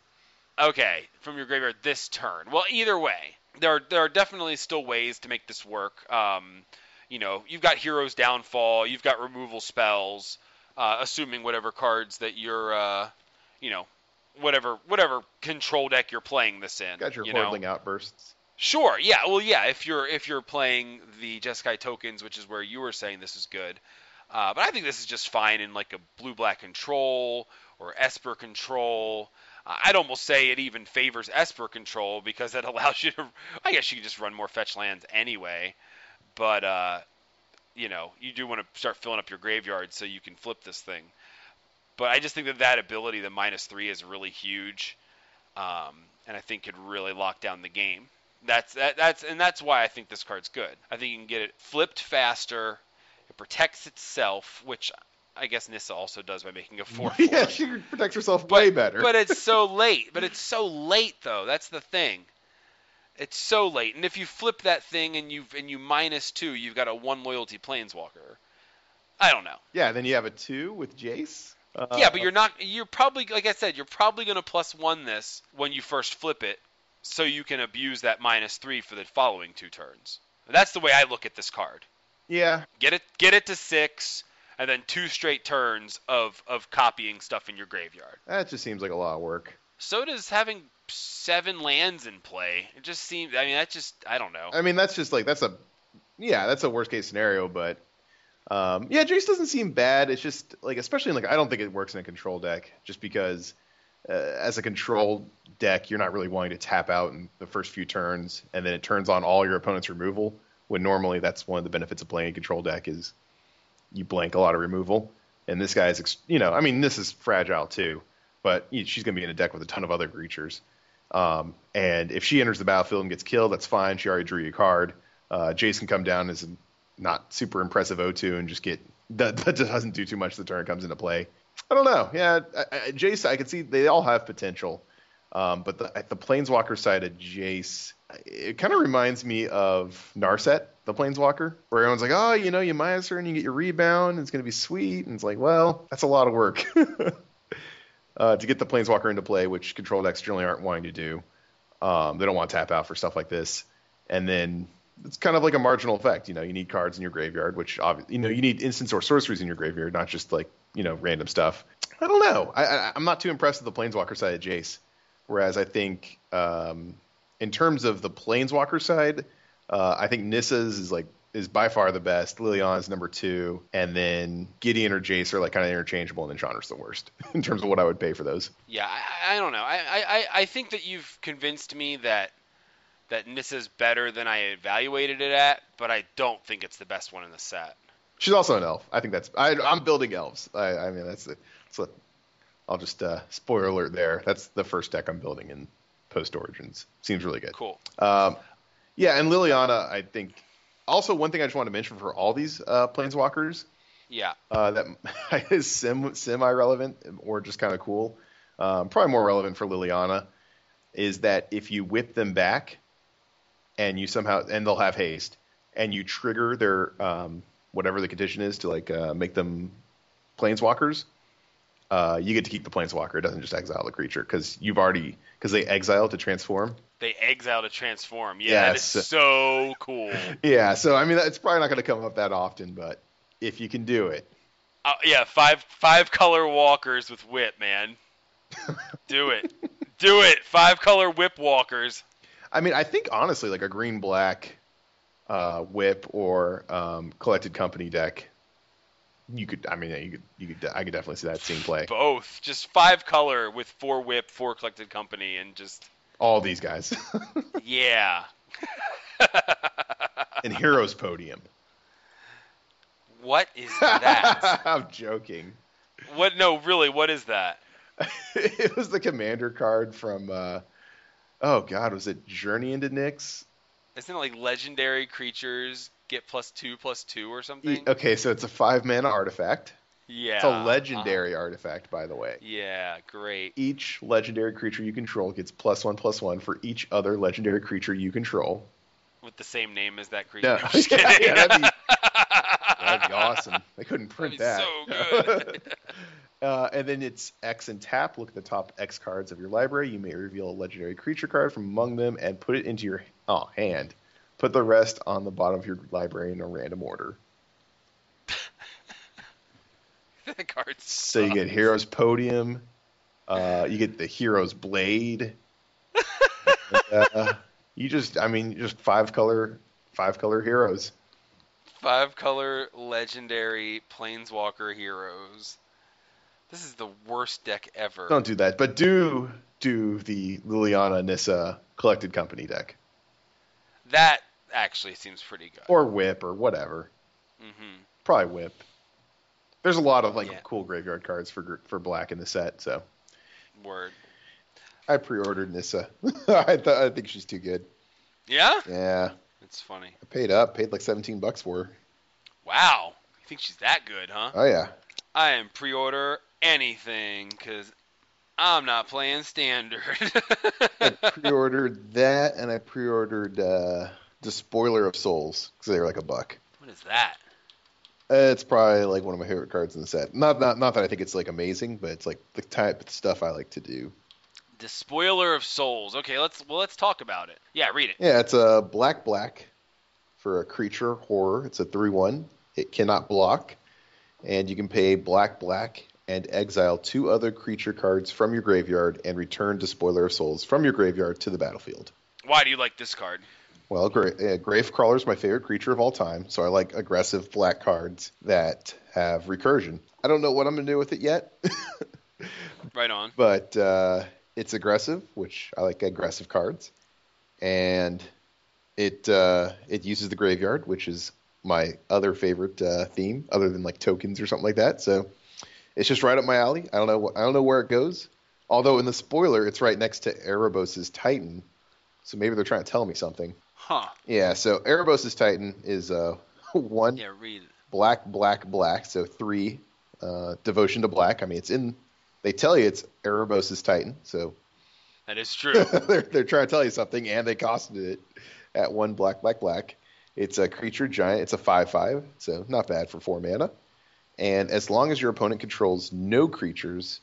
Okay, from your graveyard this turn. Well, either way, there are, there are definitely still ways to make this work. Um, you know, you've got Hero's Downfall, you've got removal spells, uh, assuming whatever cards that you're, uh, you know, whatever whatever control deck you're playing this in. Got your you know? outbursts. Sure. Yeah. Well, yeah. If you're if you're playing the Jeskai tokens, which is where you were saying this is good, uh, but I think this is just fine in like a blue black control or Esper control. Uh, I'd almost say it even favors Esper control because that [laughs] allows you to. I guess you can just run more fetch lands anyway, but uh, you know you do want to start filling up your graveyard so you can flip this thing. But I just think that that ability, the minus three, is really huge, um, and I think could really lock down the game. That's that, that's and that's why I think this card's good. I think you can get it flipped faster. It protects itself, which I guess Nissa also does by making a [laughs] four. yeah, she protects herself way better. But it's so [laughs] late. But it's so late though. That's the thing. It's so late. And if you flip that thing and you and you minus two, you've got a one loyalty planeswalker. I don't know. yeah, then you have a two with Jace. Uh, yeah, but you're not. You're probably like I said. You're probably going to plus one this when you first flip it, so you can abuse that minus three for the following two turns. That's the way I look at this card. yeah, Get it, get it to six, and then two straight turns of of copying stuff in your graveyard. that just seems like a lot of work. So does having seven lands in play. It just seems. I mean, that just. I don't know. I mean, that's just like that's a yeah, that's a worst case scenario, but um, yeah, Jace doesn't seem bad. It's just like especially in, like I don't think it works in a control deck just because uh, as a control deck, you're not really wanting to tap out in the first few turns, and then it turns on all your opponent's removal. When normally that's one of the benefits of playing a control deck is you blank a lot of removal. And this guy's, ex- you know, I mean, this is fragile too, but she's going to be in a deck with a ton of other creatures. Um, and if she enters the battlefield and gets killed, that's fine. She already drew you a card. Uh, can come down as a not super impressive O2 and just get [laughs] that, that doesn't do too much the turn comes into play. I don't know. Yeah, I, I, Jace, I can see they all have potential, um, but the, the Planeswalker side of Jace, it kind of reminds me of Narset, the Planeswalker, where everyone's like, oh, you know, you minus her and you get your rebound, and it's going to be sweet. And it's like, well, that's a lot of work [laughs] uh, to get the Planeswalker into play, which control decks generally aren't wanting to do. Um, they don't want to tap out for stuff like this. And then it's kind of like a marginal effect. You know, you need cards in your graveyard, which obviously, you know you need instants or sorceries in your graveyard, not just like you know random stuff. I don't know. I, I'm not too impressed with the Planeswalker side of Jace. Whereas I think um, in terms of the Planeswalker side, uh, I think Nissa's is like is by far the best. Liliana's number two, and then Gideon or Jace are like kind of interchangeable, and then Chandra's the worst [laughs] in terms of what I would pay for those. Yeah, I, I don't know. I, I, I think that you've convinced me that that Nissa's better than I evaluated it at, but I don't think it's the best one in the set. She's also an elf. I think that's. I, I'm building elves. I, I mean, that's it. So I'll just uh, spoiler alert there. That's the first deck I'm building in post Origins. Seems really good. Cool. Um, yeah, and Liliana, I think. Also, one thing I just want to mention for all these uh, planeswalkers Yeah. uh, that [laughs] is sim, semi-relevant or just kind of cool. Um, probably more relevant for Liliana is that if you whip them back, and you somehow and they'll have haste, and you trigger their um, whatever the condition is to like uh, make them planeswalkers, uh, you get to keep the planeswalker. It doesn't just exile the creature because you've already because they exile to transform. They exile to transform. Yeah, that is Yes. so cool. Yeah, so I mean it's probably not going to come up that often, but if you can do it, Uh, yeah, five five color walkers with whip, man. Do it. [laughs] Do it. Five color whip walkers. I mean, I think honestly, like a green black uh, whip or um, collected company deck, you could. I mean, you could. You could. I could definitely see that scene play. Both. Just five color with four whip, four collected company, and just All these guys [laughs] yeah. [laughs] and Heroes Podium. what is that? [laughs] I'm joking. what? No, really. What is that? it was the commander card from. Uh, oh God, was it Journey into Nyx? Isn't it like legendary creatures get plus two plus two or something? Okay, so it's a five mana artifact. Yeah. It's a uh-huh. legendary artifact, by the way. Yeah, great. Each legendary creature you control gets plus one plus one for each other legendary creature you control. With the same name as that creature. No, [laughs] just yeah, [laughs] yeah, that'd be, that'd be awesome. They couldn't print that. so [laughs] good. Uh, and then it's X and tap. Look at the top X cards of your library. You may reveal a legendary creature card from among them and put it into your oh, hand. Put the rest on the bottom of your library in a random order. [laughs] that card So you get Hero's Podium. Uh, you get the Hero's Blade. uh, [laughs] you just, I mean, just five color, five color heroes. Five color legendary planeswalker heroes. This is the worst deck ever. Don't do that, but do do the Liliana Nissa collected company deck That actually seems pretty good. or Whip or whatever. hmm Probably Whip. There's a lot of like Yeah. cool graveyard cards for for black in the set, so Word. I pre-ordered Nissa. [laughs] I th- I think she's too good. Yeah? Yeah, It's funny. I paid up, paid like 17 bucks for her. Wow. You think she's that good, huh? Oh yeah. I am pre-order anything because I'm not playing standard. I [laughs] pre-ordered that, and I pre-ordered uh, Despoiler of Souls because they were like a buck. what is that? Uh, It's probably like one of my favorite cards in the set. Not not not that I think it's like amazing, but it's like the type of stuff I like to do. Despoiler of Souls. Okay, let's well let's talk about it. Yeah, read it. Yeah, it's a black black for a creature horror. It's a three one. It cannot block, and you can pay black black and exile two other creature cards from your graveyard and return Despoiler of Souls from your graveyard to the battlefield. Why do you like this card? Well, Gra- uh, Gravecrawler is my favorite creature of all time, so I like aggressive black cards that have recursion. I don't know what I'm going to do with it yet, [laughs] Right on. but uh, it's aggressive, which I like aggressive cards, and it uh, it uses the graveyard, which is my other favorite uh, theme, other than like tokens or something like that. So it's just right up my alley. I don't know I don't know where it goes. Although in the spoiler, it's right next to Erebos's Titan, so maybe they're trying to tell me something. Huh. Yeah, so Erebos' Titan is uh, [laughs] one Yeah, read black, black, black. So three uh, devotion to black. I mean, it's in. They tell you it's Erebos' Titan, so That is true. [laughs] they're they're trying to tell you something, and they costed it at one black, black, black. It's a creature giant. It's a five-five, so not bad for four mana. And as long as your opponent controls no creatures,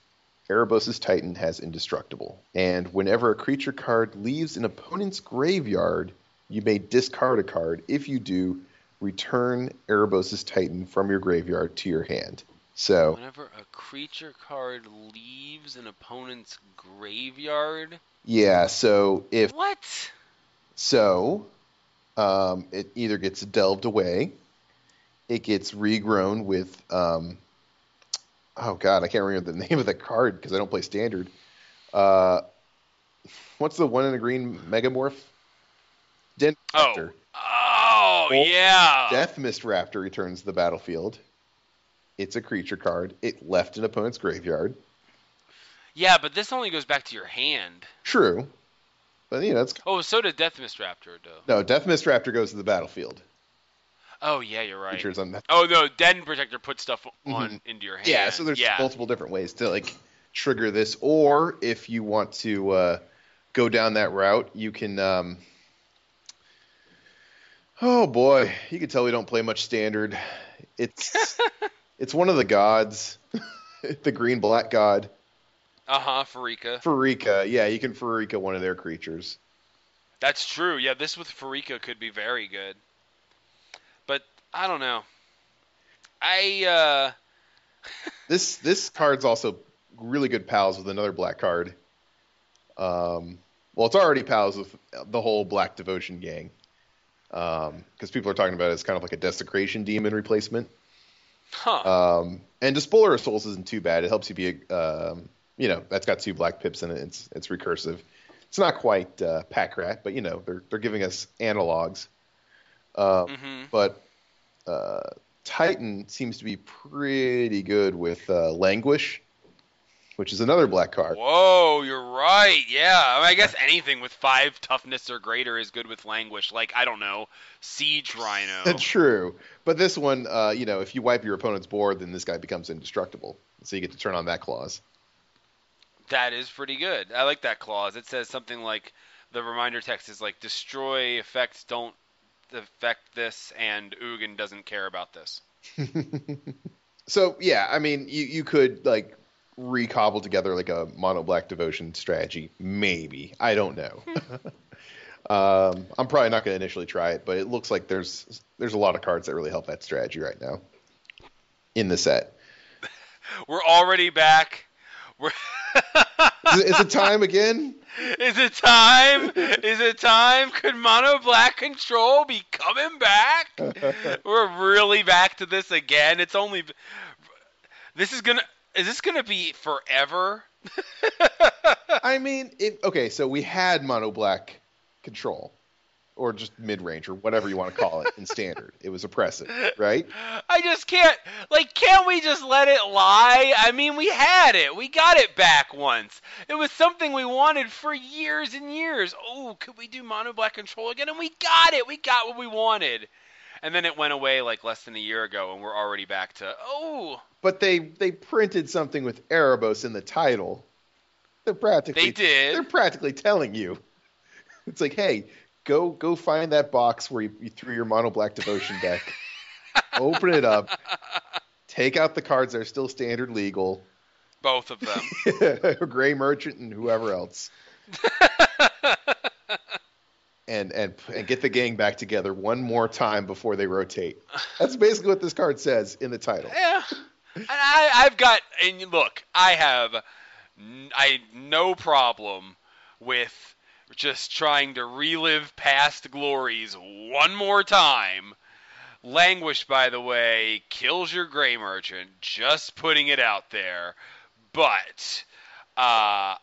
Erebos' Titan has indestructible. And whenever a creature card leaves an opponent's graveyard, you may discard a card. If you do, return Erebos' Titan from your graveyard to your hand. So Whenever a creature card leaves an opponent's graveyard. yeah, so if What? So, um, it either gets delved away, it gets regrown with, um, oh god, I can't remember the [laughs] name of the card because I don't play standard. Uh, what's the one in the green megamorph? Den Oh. Raptor. Oh, Or yeah. Deathmist Raptor returns to the battlefield. It's a creature card. It left an opponent's graveyard. Yeah, but this only goes back to your hand. True, but you know it's Oh, so did Deathmist Raptor, though. no Deathmist Raptor goes to the battlefield. Oh, yeah, you're right. Creatures on that. Oh, no, Den Protector puts stuff on into your hand. Mm-hmm. Yeah, so there's yeah. multiple different ways to like trigger this, or if you want to uh, go down that route, you can. Um, oh boy, you can tell we don't play much standard. It's [laughs] it's one of the gods, [laughs] the green black god, Uh huh, Pharika. Pharika. Yeah, you can Pharika one of their creatures. That's true. Yeah, this with Pharika could be very good. I don't know. I uh [laughs] This this card's also really good pals with another black card. Um, well, it's already pals with the whole Black Devotion gang. Because people are talking about it as kind of like a desecration demon replacement. huh. Um, and Despoiler of Souls isn't too bad. It helps you be, a, um, you know, that's got two black pips in it. It's it's recursive. It's not quite uh, Pack Rat, but you know they're they're giving us analogs. Uh, hmm but uh, Titan seems to be pretty good with uh, Languish. which is another black card. Whoa, you're right. Yeah, I, mean, I guess anything with five toughness or greater is good with languish. Like I don't know, siege rhino. [laughs] True, but this one, uh, you know, if you wipe your opponent's board, then this guy becomes indestructible. So you get to turn on that clause. That is pretty good. I like that clause. It says something like the reminder text is like destroy effects don't affect this, and Ugin doesn't care about this. [laughs] so yeah, I mean, you you could like recobble together like a mono black devotion strategy, maybe. I don't know. [laughs] um, I'm probably not going to initially try it, but it looks like there's there's a lot of cards that really help that strategy right now in the set. [laughs] We're already back. We're is, it time again? [laughs] Is it time? Is it time? Could Mono Black Control be coming back? [laughs] We're really back to this again. It's only this is gonna is this gonna be forever? [laughs] I mean, it, okay, so we had Mono Black Control or just mid range or whatever you want to call it in standard. It was oppressive, right? I just can't like can't we just let it lie? I mean, we had it. We got it back once. It was something we wanted for years and years. Oh, could we do mono black control again? And we got it. We got what we wanted. And then it went away like less than a year ago and we're already back to oh. But they they printed something with Erebos in the title. They're practically They did. They're practically telling you. It's like, hey, go go find that box where you, you threw your mono black devotion deck. [laughs] open it up. Take out the cards that are still standard legal. Both of them. [laughs] Gray Merchant and whoever else. [laughs] and, and and get the gang back together one more time before they rotate. That's basically what this card says in the title. Yeah. And I, I've got and look, I have n- I no problem with just trying to relive past glories one more time. Languish, by the way, kills your gray merchant. Just putting it out there. But uh,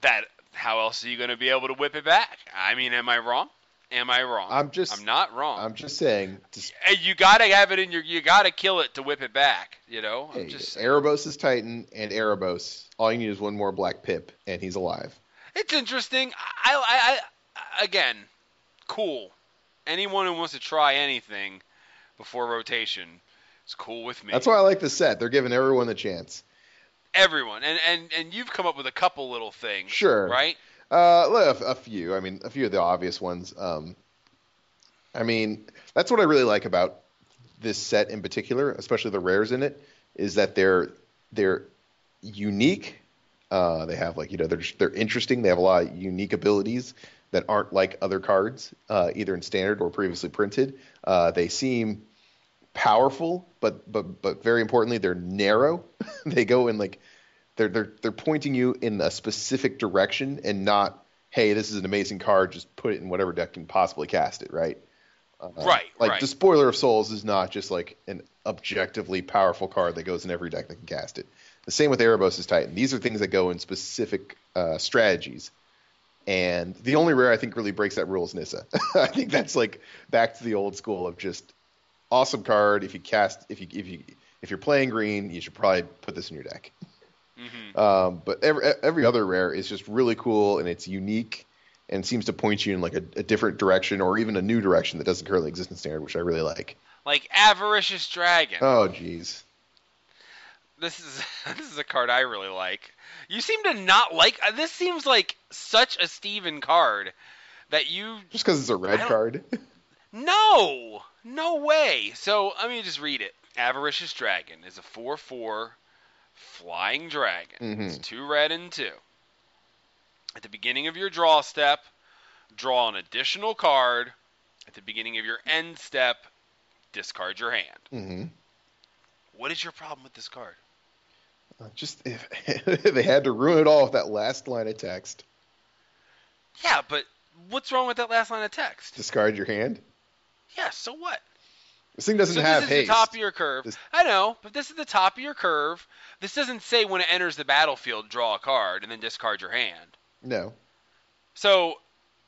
that how else are you going to be able to whip it back? I mean, am I wrong? Am I wrong? I'm just I'm not wrong. I'm just saying. Just, you gotta have it in your. You gotta kill it to whip it back. You know. I'm hey, just. Erebos is Titan and Erebos. All you need is one more black pip, and he's alive. It's interesting. I, I, I, again, cool. Anyone who wants to try anything before rotation is cool with me. That's why I like the set. They're giving everyone the chance. Everyone, and and and you've come up with a couple little things. Sure. Right. Uh, a, a few. I mean, a few of the obvious ones. Um, I mean, that's what I really like about this set in particular, especially the rares in it, is that they're they're unique. Uh, they have like you know they're they're interesting. They have a lot of unique abilities that aren't like other cards, uh, either in standard or previously printed. Uh, they seem powerful, but but but very importantly, they're narrow. [laughs] they go in like they're they're they're pointing you in a specific direction and not hey this is an amazing card just put it in whatever deck can possibly cast it right uh, Right, like right. despoiler of souls is not just like an objectively powerful card that goes in every deck that can cast it the same with erebos' titan these are things that go in specific uh, strategies and the only rare i think really breaks that rule is nissa [laughs] i think that's like back to the old school of just awesome card if you cast if you if you if you're playing green you should probably put this in your deck hmm um, but every every other rare is just really cool and it's unique and seems to point you in like a, a different direction or even a new direction that doesn't currently exist in standard, which I really like. Like avaricious dragon. Oh, jeez. This is [laughs] this is a card I really like. You seem to not like. uh, This seems like such a Steven card that you Just because it's a red card. [laughs] No, no way. So let me just read it. Avaricious Dragon is a 4 4 flying dragon. Mhm. It's two red and two. At the beginning of your draw step, draw an additional card. At the beginning of your end step, discard your hand. hmm What is your problem with this card? [laughs] Just [laughs] if, they had to ruin it all with that last line of text. Yeah, but what's wrong with that last line of text? Discard your hand. Yeah, so what? This thing doesn't so have this is haste. the top of your curve. This- I know, but this is the top of your curve. This doesn't say when it enters the battlefield, draw a card and then discard your hand. No. So,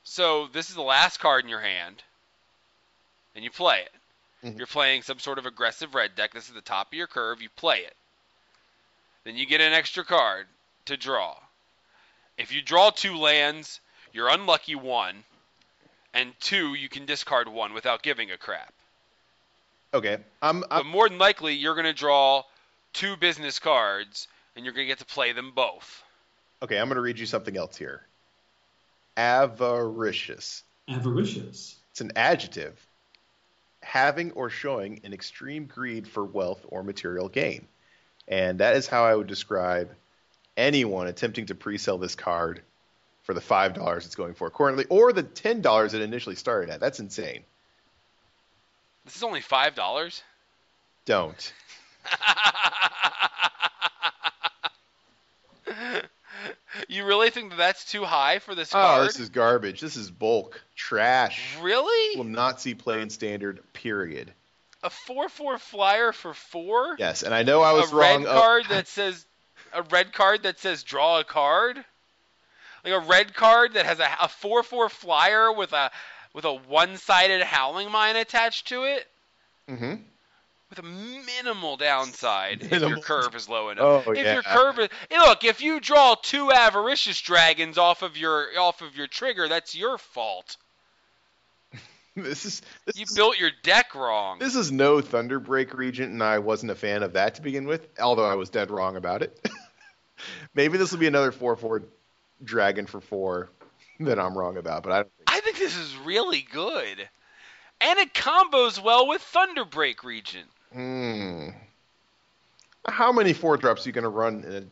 so this is the last card in your hand, and you play it. Mhm. You're playing some sort of aggressive red deck. This is the top of your curve. You play it. Then you get an extra card. to draw. If you draw two lands, you're unlucky one, and two, you can discard one without giving a crap. Okay, I'm, But I'm more than likely, you're going to draw two business cards, and you're going to get to play them both. okay. I'm going to read you something else here. Avaricious. Avaricious. It's an adjective having or showing an extreme greed for wealth or material gain. And that is how I would describe anyone attempting to pre-sell this card for the five dollars it's going for currently, or the ten dollars it initially started at. That's insane. This is only five dollars. Don't. [laughs] you really think that that's too high for this oh, card? Oh, card? this is garbage. This is bulk trash. really Will not see play in standard. Period. A four-four flyer for four. Yes, and I know I was a wrong. red Oh, card that says a red card that says draw a card. Like a red card that has a, a four-four flyer with a with a one-sided howling mine attached to it. mhm. with a minimal downside if your curve is low enough. Oh, if yeah. your curve is look, if you draw two avaricious dragons off of your off of your trigger, that's your fault. [laughs] This is this You is, built your deck wrong. this is no Thunderbreak Regent, and I wasn't a fan of that to begin with. Although I was dead wrong about it. [laughs] Maybe this will be another four-four dragon for four that I'm wrong about, but I don't think. I think this is really good. And it combos well with Thunderbreak Regent. Hmm. How many four drops are you going to run in a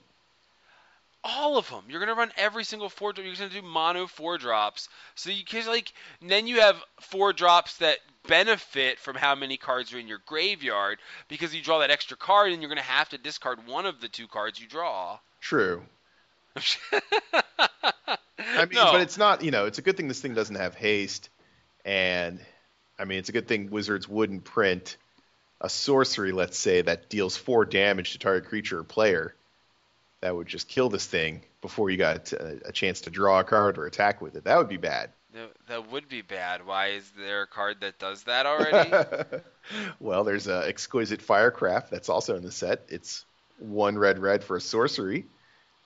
All of them. You're gonna run every single four. You're gonna do mono four drops. So you can like then you have four drops that benefit from how many cards are in your graveyard because you draw that extra card and you're gonna have to discard one of the two cards you draw. True. [laughs] I mean, No. but it's not, you know, it's a good thing this thing doesn't have haste. And, I mean, it's a good thing Wizards wouldn't print a sorcery, let's say, that deals four damage to target creature or player. That would just kill this thing before you got a, a chance to draw a card or attack with it. That would be bad. That- That would be bad. Why is there a card that does that already? [laughs] well, there's a exquisite firecraft that's also in the set. It's one red red for a sorcery,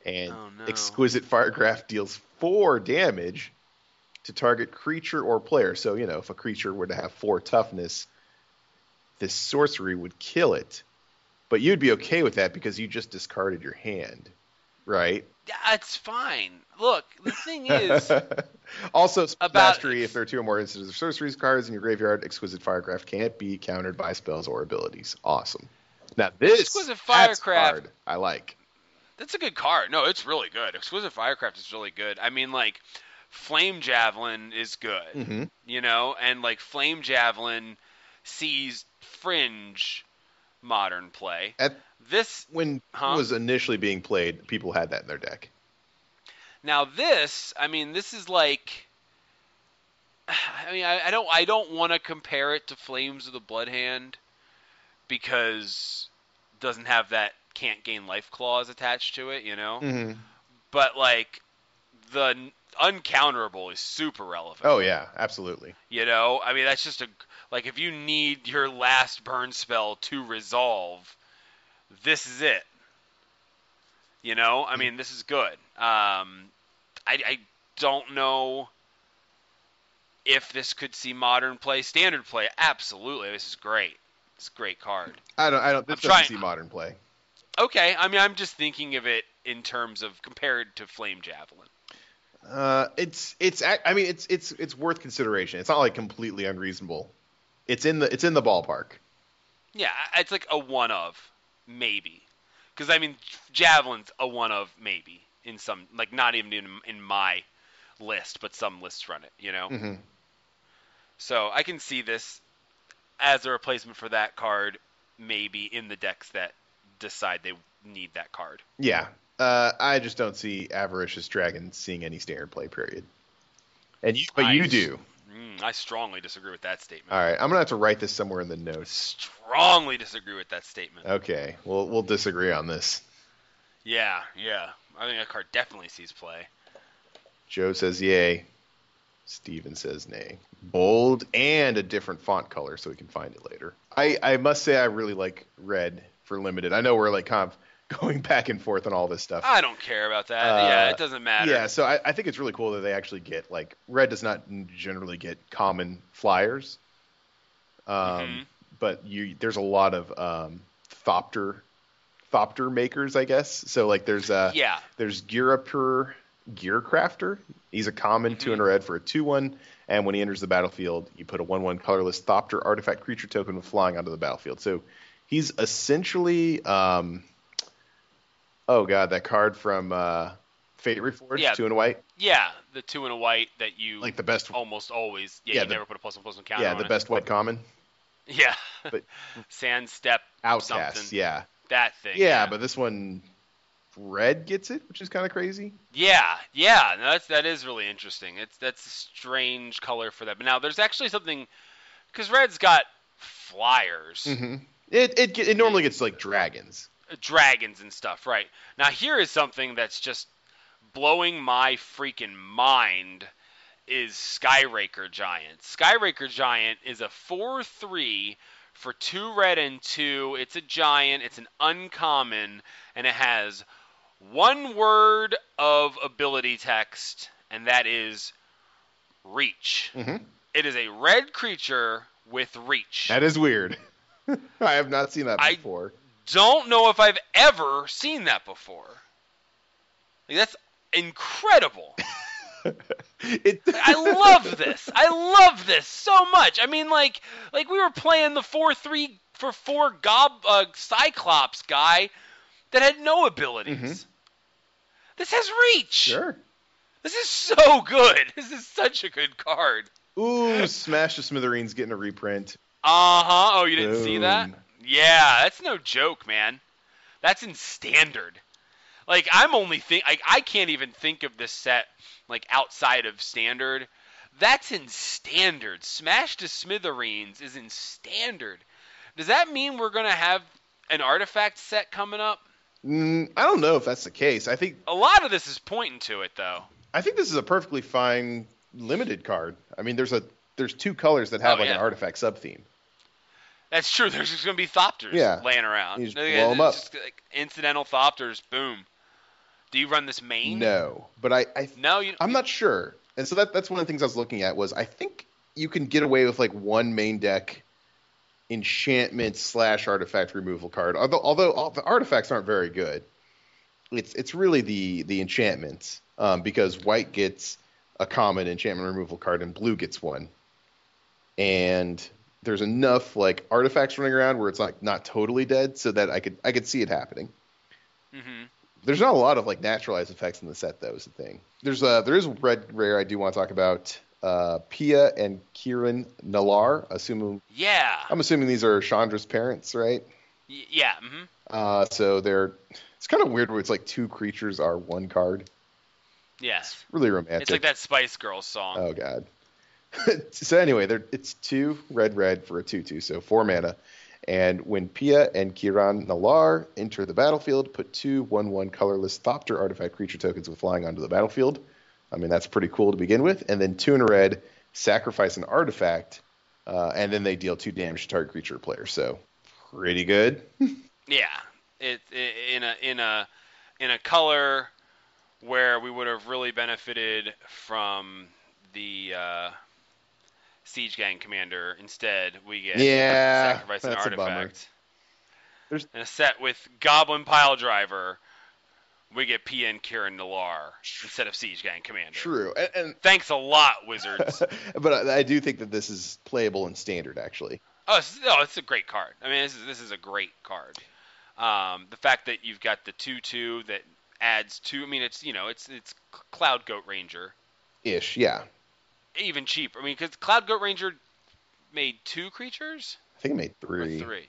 and Oh, no. exquisite firecraft deals four damage to target creature or player. So you know, if a creature were to have four toughness, this sorcery would kill it. But you'd be okay with that because you just discarded your hand, right? yeah, it's fine. Look, the thing is, [laughs] also, About- mastery. If there are two or more instances of sorceries cards in your graveyard, exquisite firecraft can't be countered by spells or abilities. Awesome. Now this Exquisite that's Firecraft- card I like. That's a good card. No, it's really good. Exquisite Firecraft is really good. I mean, like, Flame Javelin is good, hmm you know, and like Flame Javelin sees fringe modern play. At This when Huh? it was initially being played, people had that in their deck. now, this, I mean, this is like, [sighs] I mean, I, I don't, I don't want to compare it to Flames of the Blood Hand because it doesn't have that can't gain life clause attached to it, you know. hmm But like, the uncounterable is super relevant. Oh yeah, absolutely. You know, I mean that's just a like if you need your last burn spell to resolve, this is it. You know, I mean this is good. Um, I, I don't know if this could see modern play, standard play. Absolutely, this is great. It's a great card. I don't. I don't. This I'm doesn't trying- see modern play. Okay, I mean I'm just thinking of it in terms of compared to Flame Javelin. Uh, it's it's. I mean, it's it's it's worth consideration. It's not like completely unreasonable. It's in the it's in the ballpark. Yeah, it's like a one of, maybe. Because I mean, javelin's a one of maybe in some like not even in in my list, but some lists run it. You know, hmm so I can see this as a replacement for that card, maybe in the decks that decide they need that card. Yeah. Uh, I just don't see avaricious dragon seeing any standard play. Period. And you, but you Nice. do. Mm, I strongly disagree with that statement. All right. I'm gonna have to write this somewhere in the notes. Strongly disagree with that statement. Okay. We'll we'll disagree on this. Yeah, yeah. I think that card definitely sees play. Joe says yay. Steven says nay. Bold and a different font color so we can find it later. I, I must say I really like red for limited. I know we're like kind of [laughs] going back and forth on all this stuff. I don't care about that. Uh, yeah, it doesn't matter. Yeah, so I, I think it's really cool that they actually get like red does not generally get common flyers, um, Mhm. but you there's a lot of um, thopter thopter makers, I guess. So like there's uh Yeah. there's Ghirapur Gearcrafter. He's a common two and a red for a two one, and when he enters the battlefield, you put a one one colorless Thopter artifact creature token with flying onto the battlefield. So he's essentially um, oh god, that card from uh, Fate Reforged, Yeah. two and a white, Yeah, the two and a white that you like the best almost always. Yeah, Yeah, you the- never put a plus one plus one counter yeah the it. best white common [laughs] Yeah. But- [laughs] Sand step outcast. something. Yeah. That thing. yeah, but this one red gets it, which is kind of crazy. Yeah, yeah, no, that's that is really interesting. It's that's a strange color for that. But now there's actually something because red's got flyers, hmm It it it normally gets like dragons. Dragons and stuff, right? Now here is something that's just blowing my freaking mind is Skyraker Giant. Skyraker Giant is a 4-3 for 2 red and 2. It's a giant, it's an uncommon and it has one word of ability text and that is reach. Mhm. It is a red creature with reach. That is weird. [laughs] I have not seen that I- before. Don't know if I've ever seen that before. Like, that's incredible. [laughs] it, I love this. I love this so much. I mean, like, like we were playing the four three for four gob uh, Cyclops guy that had no abilities. Mhm. This has reach. Sure. This is so good. [laughs] This is such a good card. Ooh, Smash to Smithereens getting a reprint. Uh huh. Oh, you didn't see that? Yeah, that's no joke, man. That's in standard. Like I'm only think like I can't even think of this set like outside of standard. That's in standard. Smash to Smithereens is in standard. Does that mean we're gonna have an artifact set coming up? Mm, I don't know if that's the case. I think A lot of this is pointing to it, though. I think this is a perfectly fine limited card. I mean, there's a there's two colors that have Oh, like an artifact sub theme. That's true. There's just gonna be Thopters Yeah. laying around. You just It's blow 'em up. like, incidental Thopters. Boom. Do you run this main? No, but I, I No, you. I'm not sure. And so that that's one of the things I was looking at was I think you can get away with like one main deck enchantment slash artifact removal card. Although although all the artifacts aren't very good, it's it's really the the enchantments um, because white gets a common enchantment removal card and blue gets one, and there's enough like artifacts running around where it's like not totally dead so that I could I could see it happening. hmm There's not a lot of like naturalized effects in the set though. Is the thing. There's uh there is red rare I do want to talk about. Uh, Pia and Kiran Nalaar. Assuming Yeah. I'm assuming these are Chandra's parents, right? Y- yeah. hmm Uh, so they're it's kind of weird where it's like two creatures are one card. Yes. Really romantic. It's like that Spice Girls song. Oh god. [laughs] so anyway, there it's two red red for a two two, so four mana. And when Pia and Kiran Nalaar enter the battlefield, put two one one colorless Thopter artifact creature tokens with flying onto the battlefield. I mean that's pretty cool to begin with. And then two in red, sacrifice an artifact, uh, and then they deal two damage to target creature player. So pretty good. [laughs] Yeah. It, it in a in a in a color where we would have really benefited from the uh, Siege Gang Commander. Instead, we get Yeah, sacrifice an that's a bummer. artifact. There's- In a set with Goblin Piledriver, we get PN Kiran Nalaar instead of Siege Gang Commander. True. And, and Thanks a lot, Wizards. [laughs] but I, I do think that this is playable in standard actually. Oh, it's, oh, it's a great card. I mean, this is this is a great card. Um, the fact that you've got the two two that adds two. I mean, it's you know, it's it's Cloudgoat Ranger, Ish, yeah. Even cheaper. I mean, because Cloudgoat Ranger made two creatures I think it made or three. three.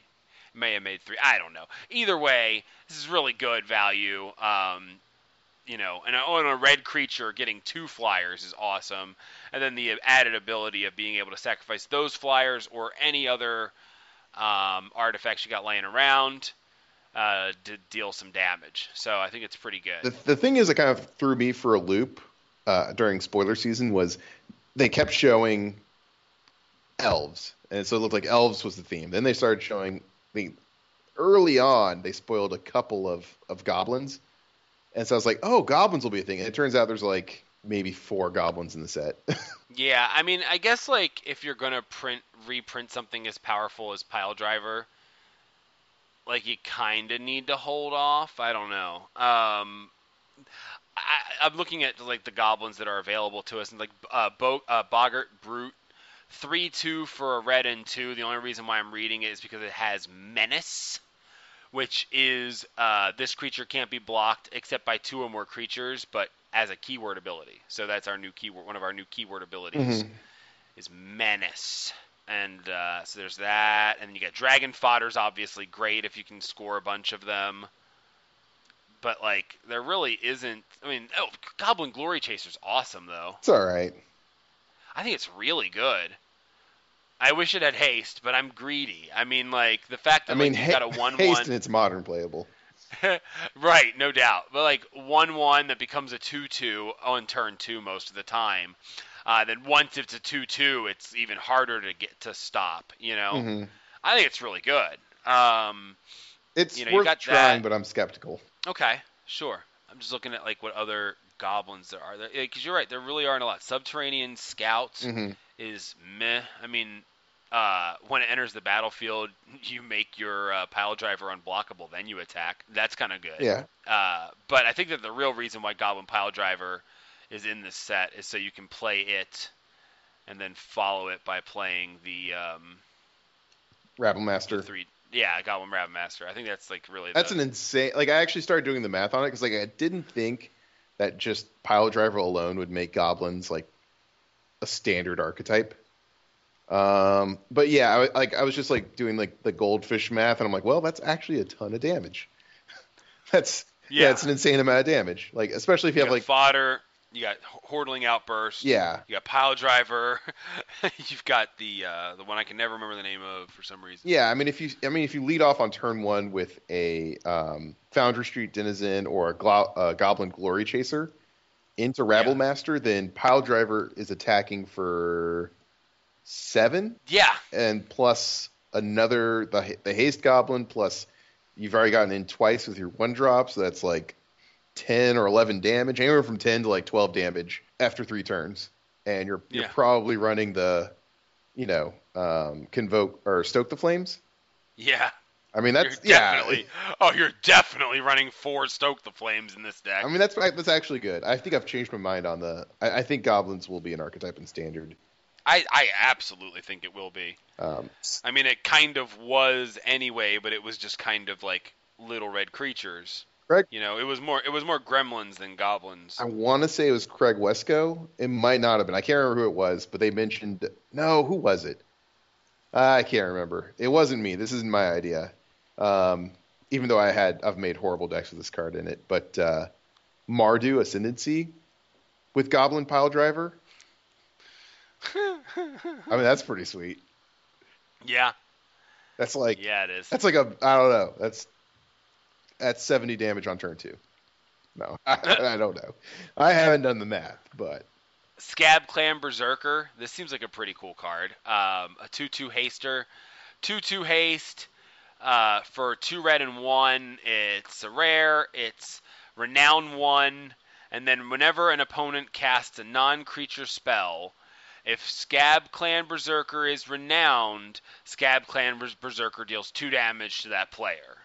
May have made three. I don't know. Either way, this is really good value. Um, you know, and on a red creature getting two flyers is awesome, and then the added ability of being able to sacrifice those flyers or any other um, artifacts you got laying around uh, to deal some damage. So I think it's pretty good. The, the thing is that kind of threw me for a loop uh, during spoiler season was they kept showing elves, and so it looked like elves was the theme. Then they started showing the early on they spoiled a couple of of goblins, and so I was like, oh, goblins will be a thing. And it turns out there's like maybe four goblins in the set. [laughs] Yeah, I mean, I guess like if you're gonna print reprint something as powerful as Piledriver, like you kind of need to hold off. I don't know. Um, I, I'm looking at like the goblins that are available to us, and like uh, Bo, uh, Boggart Brute, three two for a red and two. The only reason why I'm reading it is because it has Menace, which is uh, this creature can't be blocked except by two or more creatures, but as a keyword ability. So that's our new keyword, one of our new keyword abilities Mhm. is Menace. And uh, so there's that, and then you got Dragon Fodder's obviously great if you can score a bunch of them. But like, there really isn't. I mean, oh, Goblin Glory Chaser's awesome though. it's all right. I think it's really good. I wish it had haste, but I'm greedy. I mean, like the fact that I mean, like, you got a ha- one-one. haste and it's modern playable. [laughs] right, no doubt. But like one one that becomes a two two on turn two most of the time. Uh, then once it's a two two, it's even harder to get to stop. You know, hmm I think it's really good. Um, It's You know, you worth got trying, that. but I'm skeptical. Okay, sure. I'm just looking at like what other goblins there are. Because you're right, there really aren't a lot. Subterranean scouts hmm is meh. I mean, uh, when it enters the battlefield, [laughs] you make your uh, Piledriver unblockable, then you attack. That's kind of good. Yeah. Uh, but I think that the real reason why Goblin Piledriver is in this set is so you can play it and then follow it by playing the, um, Rabble the Master. three. Yeah, Goblin Rabblemaster. I think that's like really. That's the, an insane. Like I actually started doing the math on it because like I didn't think that just Piledriver alone would make goblins like a standard archetype. Um, but yeah, I, like I was just like doing like the goldfish math, and I'm like, well, that's actually a ton of damage. [laughs] that's yeah, Yeah. it's an insane amount of damage. Like especially if you you have got like fodder. You got Hordeling Outburst. yeah, You got Piledriver. [laughs] You've got the uh, the one I can never remember the name of for some reason. Yeah, I mean if you I mean if you lead off on turn one with a um, Foundry Street Denizen or a Glo- uh, Goblin Glory Chaser into Rabble Yeah. Master, then Piledriver is attacking for seven, Yeah. and plus another the the Haste Goblin plus you've already gotten in twice with your one drop, so that's like ten or eleven damage, anywhere from ten to like twelve damage after three turns, and you're you're probably running the you know um, convoke or stoke the flames. Yeah. I mean that's you're yeah. Oh, you're definitely running four Stoke the Flames in this deck. I mean that's that's actually good. I think I've changed my mind on the. I, I think goblins will be an archetype in standard. I, I absolutely think it will be. Um, I mean, it kind of was anyway, but it was just kind of like little red creatures. Greg- You know, it was more it was more gremlins than goblins. I want to say it was Craig Wescoe. It might not have been. I can't remember who it was, but they mentioned no. Who was it? I can't remember. It wasn't me. This isn't my idea. Um, even though I had I've made horrible decks with this card in it, but uh, Mardu Ascendancy with Goblin Piledriver. [laughs] I mean that's pretty sweet. yeah, That's like yeah, it is. That's like a I don't know. That's that's 70 damage on turn two. No, [laughs] I, I don't know. I haven't done the math, but Scab Clan Berserker. This seems like a pretty cool card. Um, a 2 2 haster. 2 2 haste. Uh, for 2 red and 1, it's a rare. It's renown 1. And then whenever an opponent casts a non creature spell, if Scab Clan Berserker is renowned, Scab Clan Berserker deals 2 damage to that player.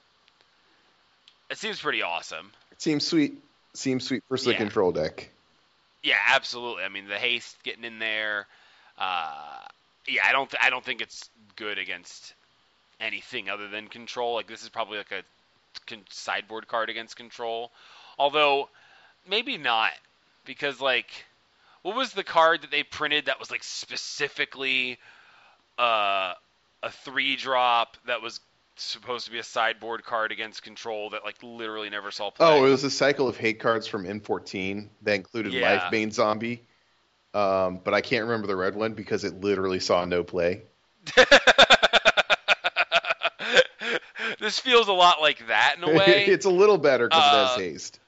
It seems pretty awesome. it seems sweet. Seems sweet for the Yeah. control deck. Yeah, absolutely. I mean, the haste getting in there. Uh, yeah, I don't. Th- I don't think it's good against anything other than control. Like this is probably like a con- sideboard card against control. Although maybe not because like what was the card that they printed that was like specifically uh, a three drop that was supposed to be a sideboard card against control that like literally never saw play. Oh, it was a cycle of hate cards from M14 that included Yeah. Lifebane Zombie. Um, but I can't remember the red one because it literally saw no play. [laughs] this feels a lot like that in a way. [laughs] it's a little better because it Uh, has haste.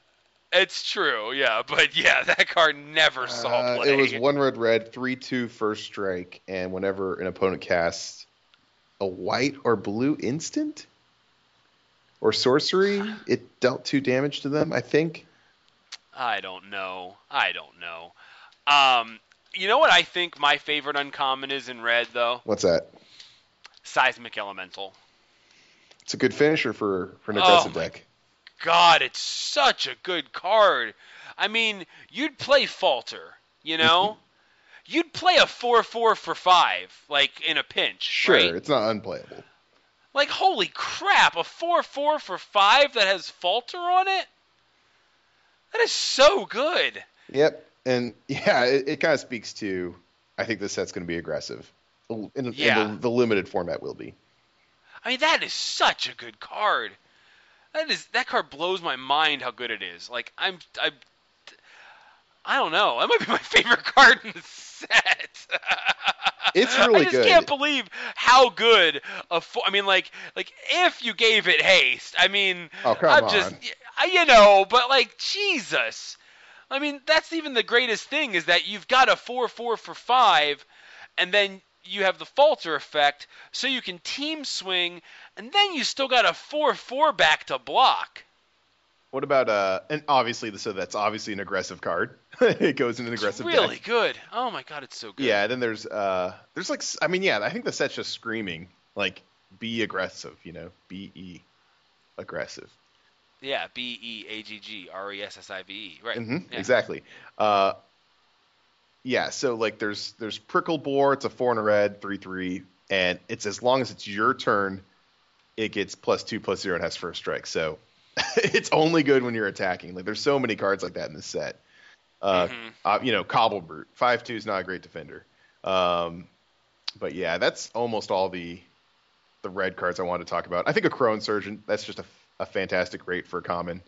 it's true, yeah, but yeah, [laughs] that card never saw Uh, play. it was one red red, three two first strike, and whenever an opponent casts a white or blue instant, or sorcery, [sighs] it dealt two damage to them. I think. I don't know. I don't know. Um, you know what I think my favorite uncommon is in red though? What's that? Seismic Elemental. It's a good finisher for for an Oh aggressive my deck. God, it's such a good card. I mean, you'd play Falter, you know? [laughs] you'd play a 4 4 for 5, like in a pinch. Sure, Right? it's not unplayable. Like, holy crap, a 4 4 for 5 that has Falter on it? That is so good. Yep, and yeah, it, it kind of speaks to. I think this set's going to be aggressive. In, in the, the limited format will be. I mean, that is such a good card. That is that card blows my mind how good it is. Like I'm I I don't know. That might be my favorite card in the set. It's really good. I just good. can't believe how good a fo- I mean like like if you gave it haste. I mean Oh, come I'm on. just you know, but like Jesus. I mean, that's even the greatest thing is that you've got a 4 4 for 5 and then you have the falter effect so you can team swing and then you still got a 4 4 back to block. What about uh? And obviously, so that's obviously an aggressive card. [laughs] it goes in an aggressive It's really deck. good. Oh my god, it's so good. Yeah, then there's uh, there's like I mean, yeah, I think the set's just screaming like be aggressive, you know, be e aggressive. Yeah, B E A G G R E S S I V E. Right. hmm Yeah. Exactly. Uh, yeah. So like, there's there's Prickleboar. It's a four and a red, three three, and it's as long as it's your turn, it gets plus two plus zero and has first strike. So [laughs] it's only good when you're attacking. Like there's so many cards like that in the set. Uh, Mhm. uh, you know, Cobblebrute five two is not a great defender. Um, but yeah, that's almost all the the red cards I wanted to talk about. I think Akroan Sergeant that's just a, a fantastic rate for a common.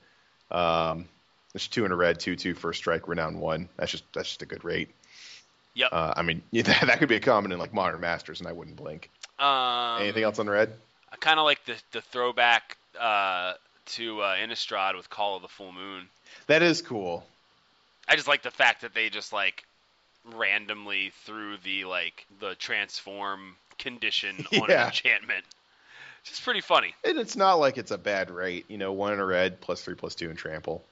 Um, there's two in a red, two two first strike, renown one. That's just that's just a good rate. Yep. Uh, I mean, yeah, [laughs] that, that could be a common in like Modern Masters, and I wouldn't blink. Um, Anything else on red? I kind of like the the throwback uh, to uh, Innistrad with Call of the Full Moon. That is cool. I just like the fact that they just like randomly threw the like the transform condition [laughs] on an enchantment. It's just pretty funny. And it's not like it's a bad rate. You know, one in a red, plus three, plus two in trample.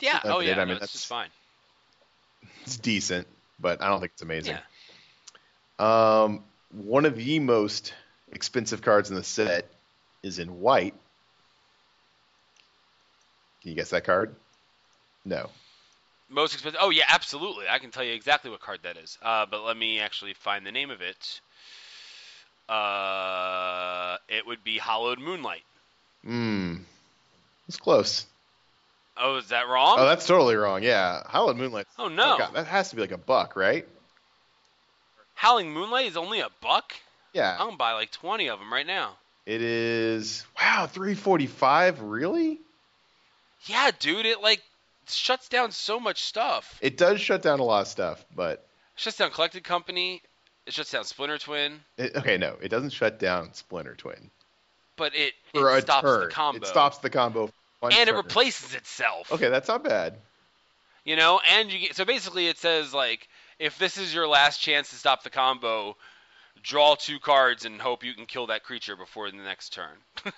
Yeah. That's oh it. yeah. I no, mean, it's that's- just fine. It's decent, but I don't think it's amazing. Yeah. Um, one of the most expensive cards in the set is in white. Can you guess that card? No. Most expensive. Oh yeah, absolutely. I can tell you exactly what card that is. Uh, but let me actually find the name of it. Uh, it would be Hallowed Moonlight. Hmm. It's close. Oh, is that wrong? Oh, that's totally wrong. Yeah, Howled Moonlight. Oh, no. God, that has to be like a buck, right? Howling Moonlight is only a buck. Yeah. I'm gonna buy like 20 of them right now. It is. Wow, 345. Really? Yeah, dude, it like shuts down so much stuff. It does shut down a lot of stuff, but it shuts down Collected Company. It shuts down Splinter Twin. it, okay, no, it doesn't shut down Splinter Twin But it, it stops turn. the combo. It stops the combo. and it replaces itself. Okay, that's not bad. You know, and you get so basically it says like if this is your last chance to stop the combo, draw two cards and hope you can kill that creature before the next turn. [laughs]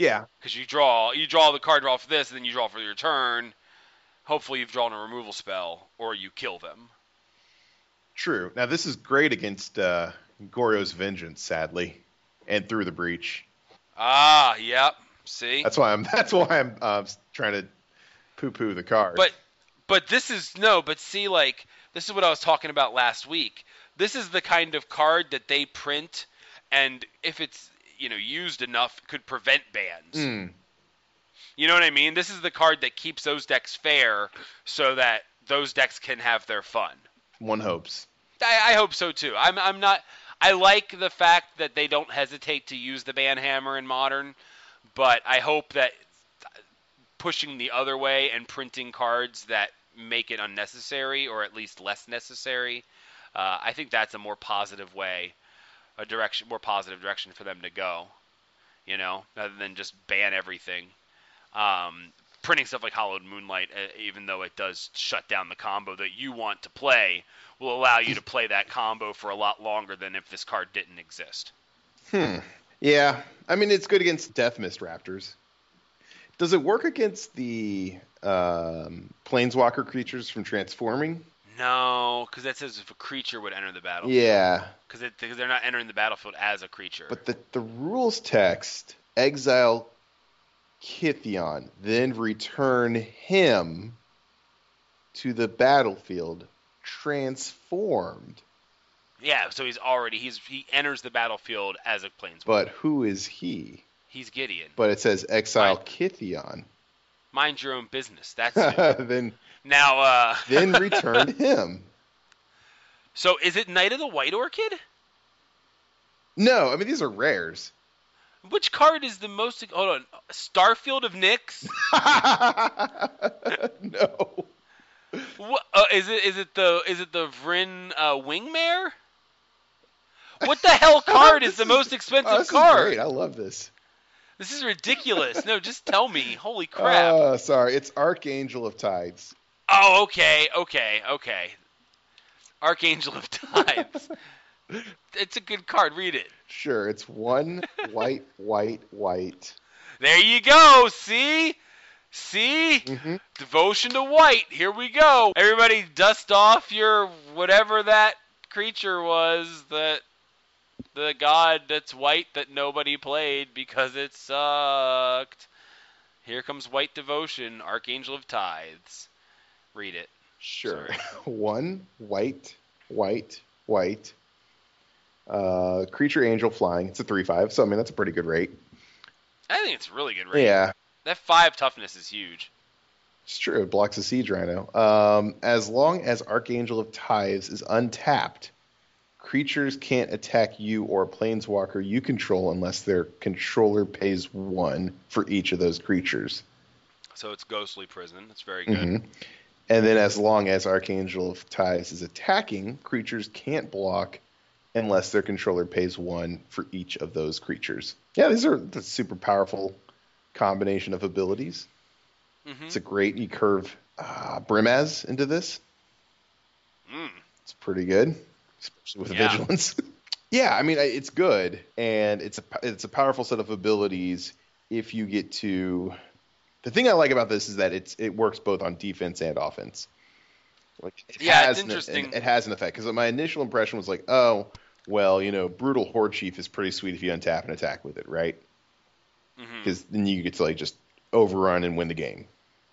Yeah. Because you draw you draw the card draw for this, and then you draw for your turn. Hopefully you've drawn a removal spell, or you kill them. True. Now this is great against uh, Goryo's Vengeance, sadly, and through the breach. Ah, yep. See, That's why I'm. [laughs] That's why I'm uh, trying to poo-poo the card. but but this is no. But see, like this is what I was talking about last week. This is the kind of card that they print, and if it's you know used enough, could prevent bans. Hmm. You know what I mean? This is the card that keeps those decks fair, so that those decks can have their fun. one hopes. I, I hope so too. I'm I'm not. I like the fact that they don't hesitate to use the ban hammer in modern, but I hope that pushing the other way and printing cards that make it unnecessary or at least less necessary, uh, I think that's a more positive way, a direction, more positive direction for them to go. You know, rather than just ban everything. Um, printing stuff like Hallowed Moonlight, uh, even though it does shut down the combo that you want to play, will allow you to play that combo for a lot longer than if this card didn't exist. Hmm. Yeah, I mean it's good against Deathmist Raptors. Does it work against the um, Planeswalker creatures from transforming? No, because that says if a creature would enter the battlefield. Yeah, Because they're not entering the battlefield as a creature. but the the rules text exile Kytheon, then return him to the battlefield transformed. yeah, so he's already he's he enters the battlefield as a planeswalker. But who is he? he's Gideon. But it says exile. Kytheon. Mind your own business. That's [laughs] then now. uh [laughs] then return him. So is it Knight of the White Orchid? No, I mean these are rares. Which card is the most? Hold on, Starfield of Nyx. [laughs] no. What, uh, is it? Is it the? Is it the Vryn uh, Wingmare? What the hell [laughs] card is the most expensive Oh, this is card? great. I love this. This is ridiculous. No, just tell me. Holy crap. Uh, sorry, it's Archangel of Tithes. Oh, okay, okay, okay. Archangel of [laughs] Tithes. it's a good card. Read it. Sure, it's one white, [laughs] white, white. There you go. See? See? hmm Devotion to white. Here we go. Everybody dust off your whatever that creature was that the god that's white that nobody played because it sucked. Here comes white devotion, Archangel of Tithes. Read it. Sure. [laughs] One white, white, white. Uh, creature angel flying. It's a three-five, so I mean that's a pretty good rate. I think it's a really good rate. Yeah, That five toughness is huge. it's true. It blocks a siege rhino. Um, as long as Archangel of Tithes is untapped, creatures can't attack you or a planeswalker you control unless their controller pays one for each of those creatures. So it's Ghostly Prison. That's very good. Mhm. And then, as long as Archangel of Tithes is attacking, creatures can't block unless their controller pays one for each of those creatures. Yeah, these are the super powerful combination of abilities. Mhm. It's a great you curve uh, Brimaz into this. Mm. It's pretty good, especially with Yeah. vigilance. [laughs] yeah, I mean it's good, and it's a it's a powerful set of abilities if you get to. The thing I like about this is that it's it works both on defense and offense. Like it Yeah, it's has an- interesting. it has an effect because my initial impression was like, oh, well, you know, brutal Hordechief is pretty sweet if you untap and attack with it, right? Mm-hmm. Because then you get to like just overrun and win the game.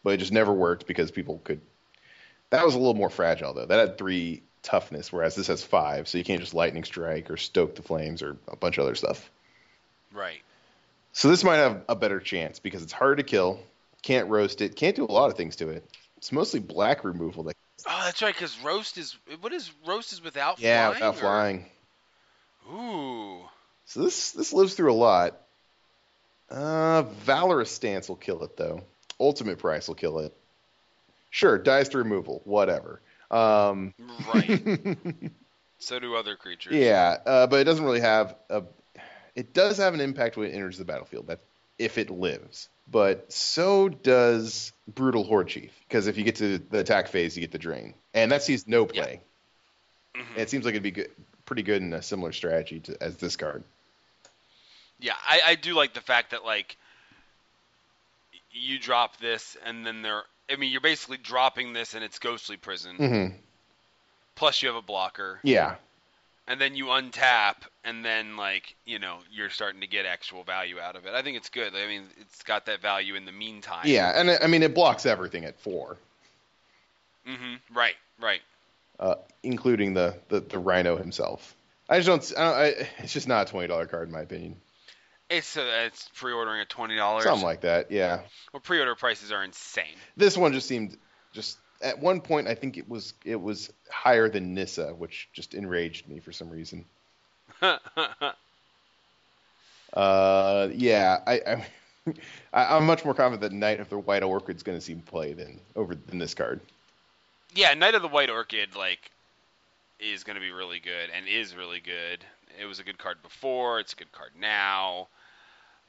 But it just never worked because people could. That was a little more fragile though. That had three toughness, whereas this has five, so you can't just lightning strike or stoke the flames or a bunch of other stuff. Right. So this might have a better chance because it's hard to kill, can't roast it, can't do a lot of things to it. It's mostly black removal. That Oh, that's right. Because roast is what is roast is without flying. yeah, flying. without or- flying. Ooh. So this this lives through a lot. Uh, Valorous Stance will kill it though. Ultimate Price will kill it. Sure, dies to removal, whatever. Um, Right. [laughs] so do other creatures. yeah, uh, but it doesn't really have a. It does have an impact when it enters the battlefield. That if it lives, but so does Brutal Hordechief. Because if you get to the attack phase, you get the drain, and that sees no play. Mhm. And it seems like it'd be good, pretty good in a similar strategy to, as this card. Yeah, I, I do like the fact that like you drop this and then there. I mean, you're basically dropping this and it's ghostly prison. hmm Plus you have a blocker, Yeah, and then you untap, and then like you know you're starting to get actual value out of it. I think it's good. I mean, it's got that value in the meantime. Yeah, and I I mean it blocks everything at four, mm-hmm Right. Right. uh, including the, the the Rhino himself. I just don't. I don't I, it's just not a twenty dollar card in my opinion. It's uh, it's pre-ordering at twenty dollars. Something like that. Yeah. well, pre-order prices are insane. This one just seemed just at one point I think it was it was higher than Nissa, which just enraged me for some reason. [laughs] Uh, yeah, I, I, [laughs] I I'm much more confident that Knight of the White Orchid is going to see play than over than this card. yeah, Knight of the White Orchid like is going to be really good and is really good. It was a good card before. It's a good card now.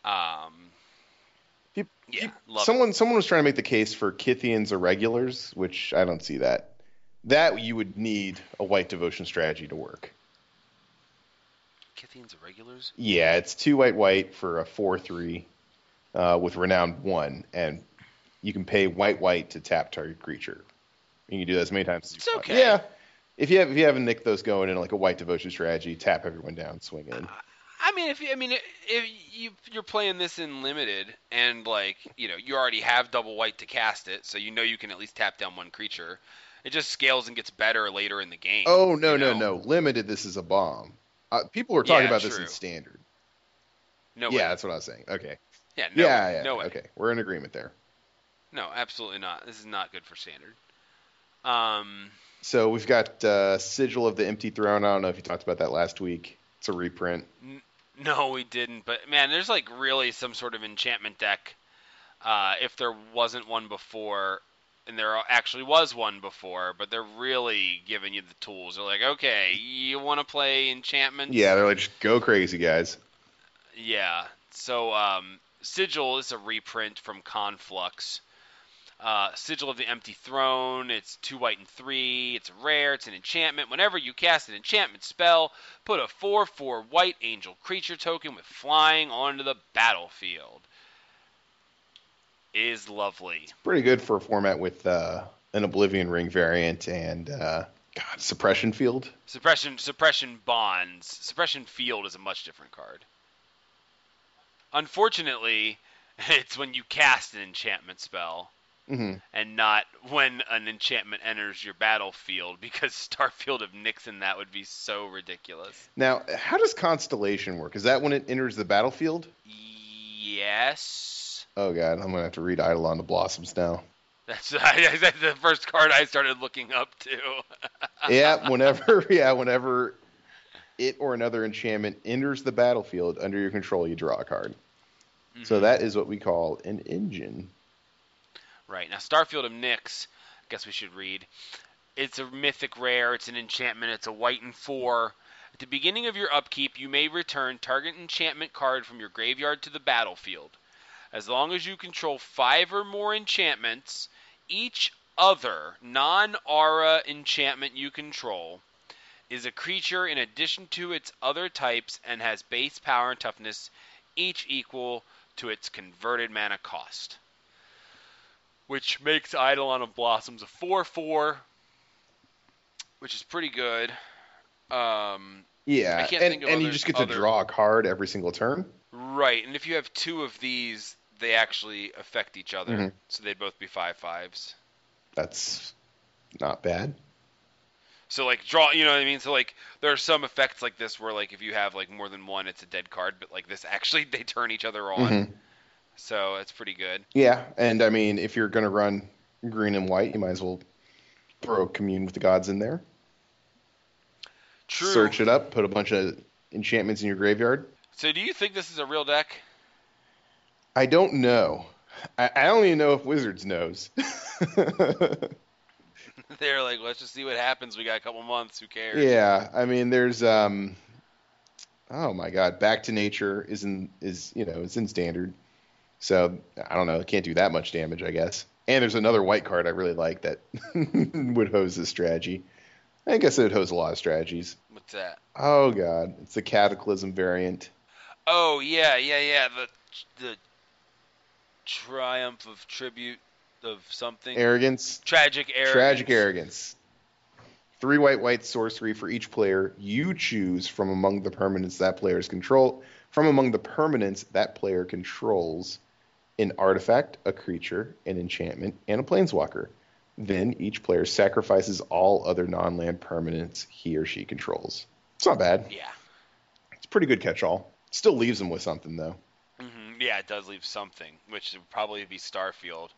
Um, Peop- yeah, peop- love someone someone was trying to make the case for Kytheon's irregulars, which I don't see that. That you would need a white devotion strategy to work. Kytheon's irregulars? Yeah, it's two white white for a four three, uh, with renowned one, and you can pay white white to tap target creature. You can do that as many times as you It's want. okay. Yeah. If you have if you haven't nicked those going in like a white devotion strategy, tap everyone down, swing in. I mean, if you, I mean, if you you're playing this in limited, and like you know, you already have double white to cast it, so you know you can at least tap down one creature. It just scales and gets better later in the game. Oh no no know? no! Limited. This is a bomb. Uh, people were talking Yeah, about this in standard. No way. yeah, way. that's what I was saying. Okay. Yeah, no yeah, way. yeah. no way. Okay, we're in agreement there. No, absolutely not. This is not good for standard. Um, So we've got uh, Sigil of the Empty Throne. I don't know if you talked about that last week. It's a reprint. No, we didn't. But man, there's like really some sort of enchantment deck. Uh, if there wasn't one before, and there actually was one before, but they're really giving you the tools. They're like, okay, you want to play enchantment? Yeah, they're like just go crazy, guys. Yeah. So um, Sigil is a reprint from Conflux. Uh, Sigil of the Empty Throne. It's two white and three. It's rare. It's an enchantment. Whenever you cast an enchantment spell, put a four-four white angel creature token with flying onto the battlefield. Is lovely. Pretty good for a format with uh, an Oblivion Ring variant and uh, God Suppression Field. Suppression suppression bonds. Suppression field is a much different card. Unfortunately, [laughs] it's when you cast an enchantment spell. Hmm and not when an enchantment enters your battlefield [laughs] because Starfield of Nixon that would be so ridiculous. Now, how does Constellation work? Is that when it enters the battlefield? Yes. Oh God, I'm gonna have to read Eidolon the Blossoms now. That's, [laughs] that's the first card I started looking up to. [laughs] yeah, whenever yeah, whenever it or another enchantment enters the battlefield under your control, you draw a card. So Mhm. that is what we call an engine. Right. Now, Starfield of Nyx, I guess we should read. It's a mythic rare, it's an enchantment, it's a white and four. At the beginning of your upkeep, you may return target enchantment card from your graveyard to the battlefield. As long as you control five or more enchantments, each other non aura enchantment you control is a creature in addition to its other types and has base power and toughness, each equal to its converted mana cost which makes Eidolon of Blossoms a 4-4, which is pretty good. Um, Yeah, and, and you just get to other- draw a card every single turn. right, and if you have two of these, they actually affect each other, Mhm. so they'd both be 5-5s. That's not bad. So like draw, you know what I mean? So like there are some effects like this where like if you have like more than one, it's a dead card, but like this actually [laughs] they turn each other on. Mhm. So it's pretty good. Yeah, and I mean, if you're gonna run green and white, you might as well throw commune with the gods in there. True. Search it up, put a bunch of enchantments in your graveyard. So do you think this is a real deck? I don't know. I, I don't even know if Wizards knows. [laughs] [laughs] They're like, let's just see what happens. We got a couple months. Who cares? yeah, I mean, there's um, oh my God, Back to Nature is in is you know it's in standard, so I don't know, it can't do that much damage, I guess. And there's another white card I really like that [laughs] would hose this strategy. I guess it would hose a lot of strategies. What's that? Oh God, it's the Cataclysm variant. Oh yeah, yeah, yeah. The the triumph of tribute of something. Arrogance, Tragic arrogance. tragic arrogance. Three white white sorcery for each player you choose from among the permanents that players control. From among the permanents that player controls, an artifact, a creature, an enchantment, and a planeswalker. Then each player sacrifices all other non-land permanents he or she controls. It's not bad. Yeah. It's a pretty good catch-all. Still leaves them with something though. hmm Yeah, it does leave something, which would probably be Starfield,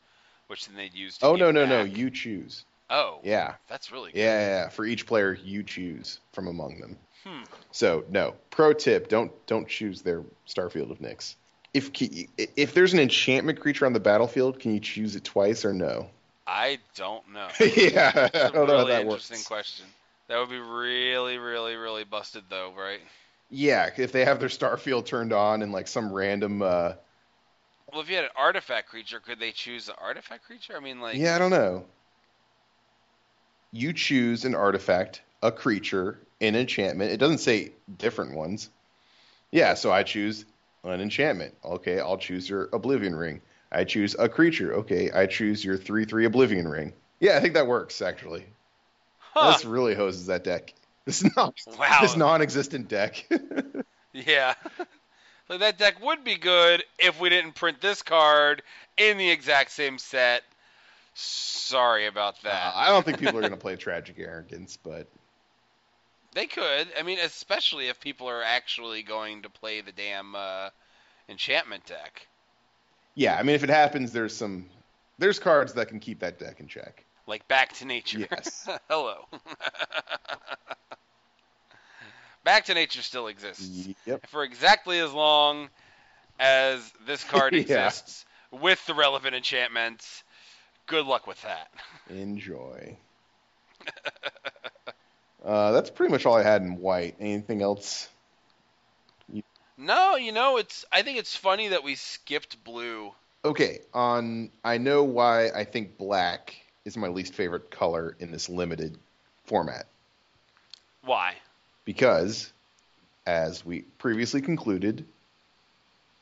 which then they'd use. To Oh no no no! back. You choose. Oh. Yeah. That's really good. Yeah, yeah, yeah. For each player you choose from among them. Hmm. So no. Pro tip: don't don't choose their Starfield of Nyx. If if there's an enchantment creature on the battlefield, can you choose it twice or no? I don't know. [laughs] yeah, That's a don't know how really that interesting works. question. That would be really, really, really busted, though, right? Yeah, if they have their Starfield turned on and like some random. uh Well, if you had an artifact creature, could they choose the artifact creature? I mean, like, Yeah, I don't know. You choose an artifact, a creature, an enchantment. It doesn't say different ones. Yeah, so I choose an enchantment. Okay, I'll choose your Oblivion Ring. I choose a creature. Okay, I choose your 3 3 Oblivion Ring. Yeah, I think that works, actually. Huh. This really hoses that deck. [laughs] This non Wow. this non-existent deck. [laughs] Yeah. like that deck would be good if we didn't print this card in the exact same set. Sorry about that. Uh, I don't think people are [laughs] going to play Tragic Arrogance, but They could. I mean, especially if people are actually going to play the damn uh, enchantment deck. yeah, I mean, if it happens, there's some there's cards that can keep that deck in check. Like Back to Nature. Yes. [laughs] Hello. [laughs] Back to Nature still exists. Yep. For exactly as long as this card [laughs] Yeah. exists with the relevant enchantments. Good luck with that. Enjoy. Uh, that's pretty much all I had in white. Anything else? No, you know, it's I think it's funny that we skipped blue. Okay, on I know why I think black is my least favorite color in this limited format Why? because as we previously concluded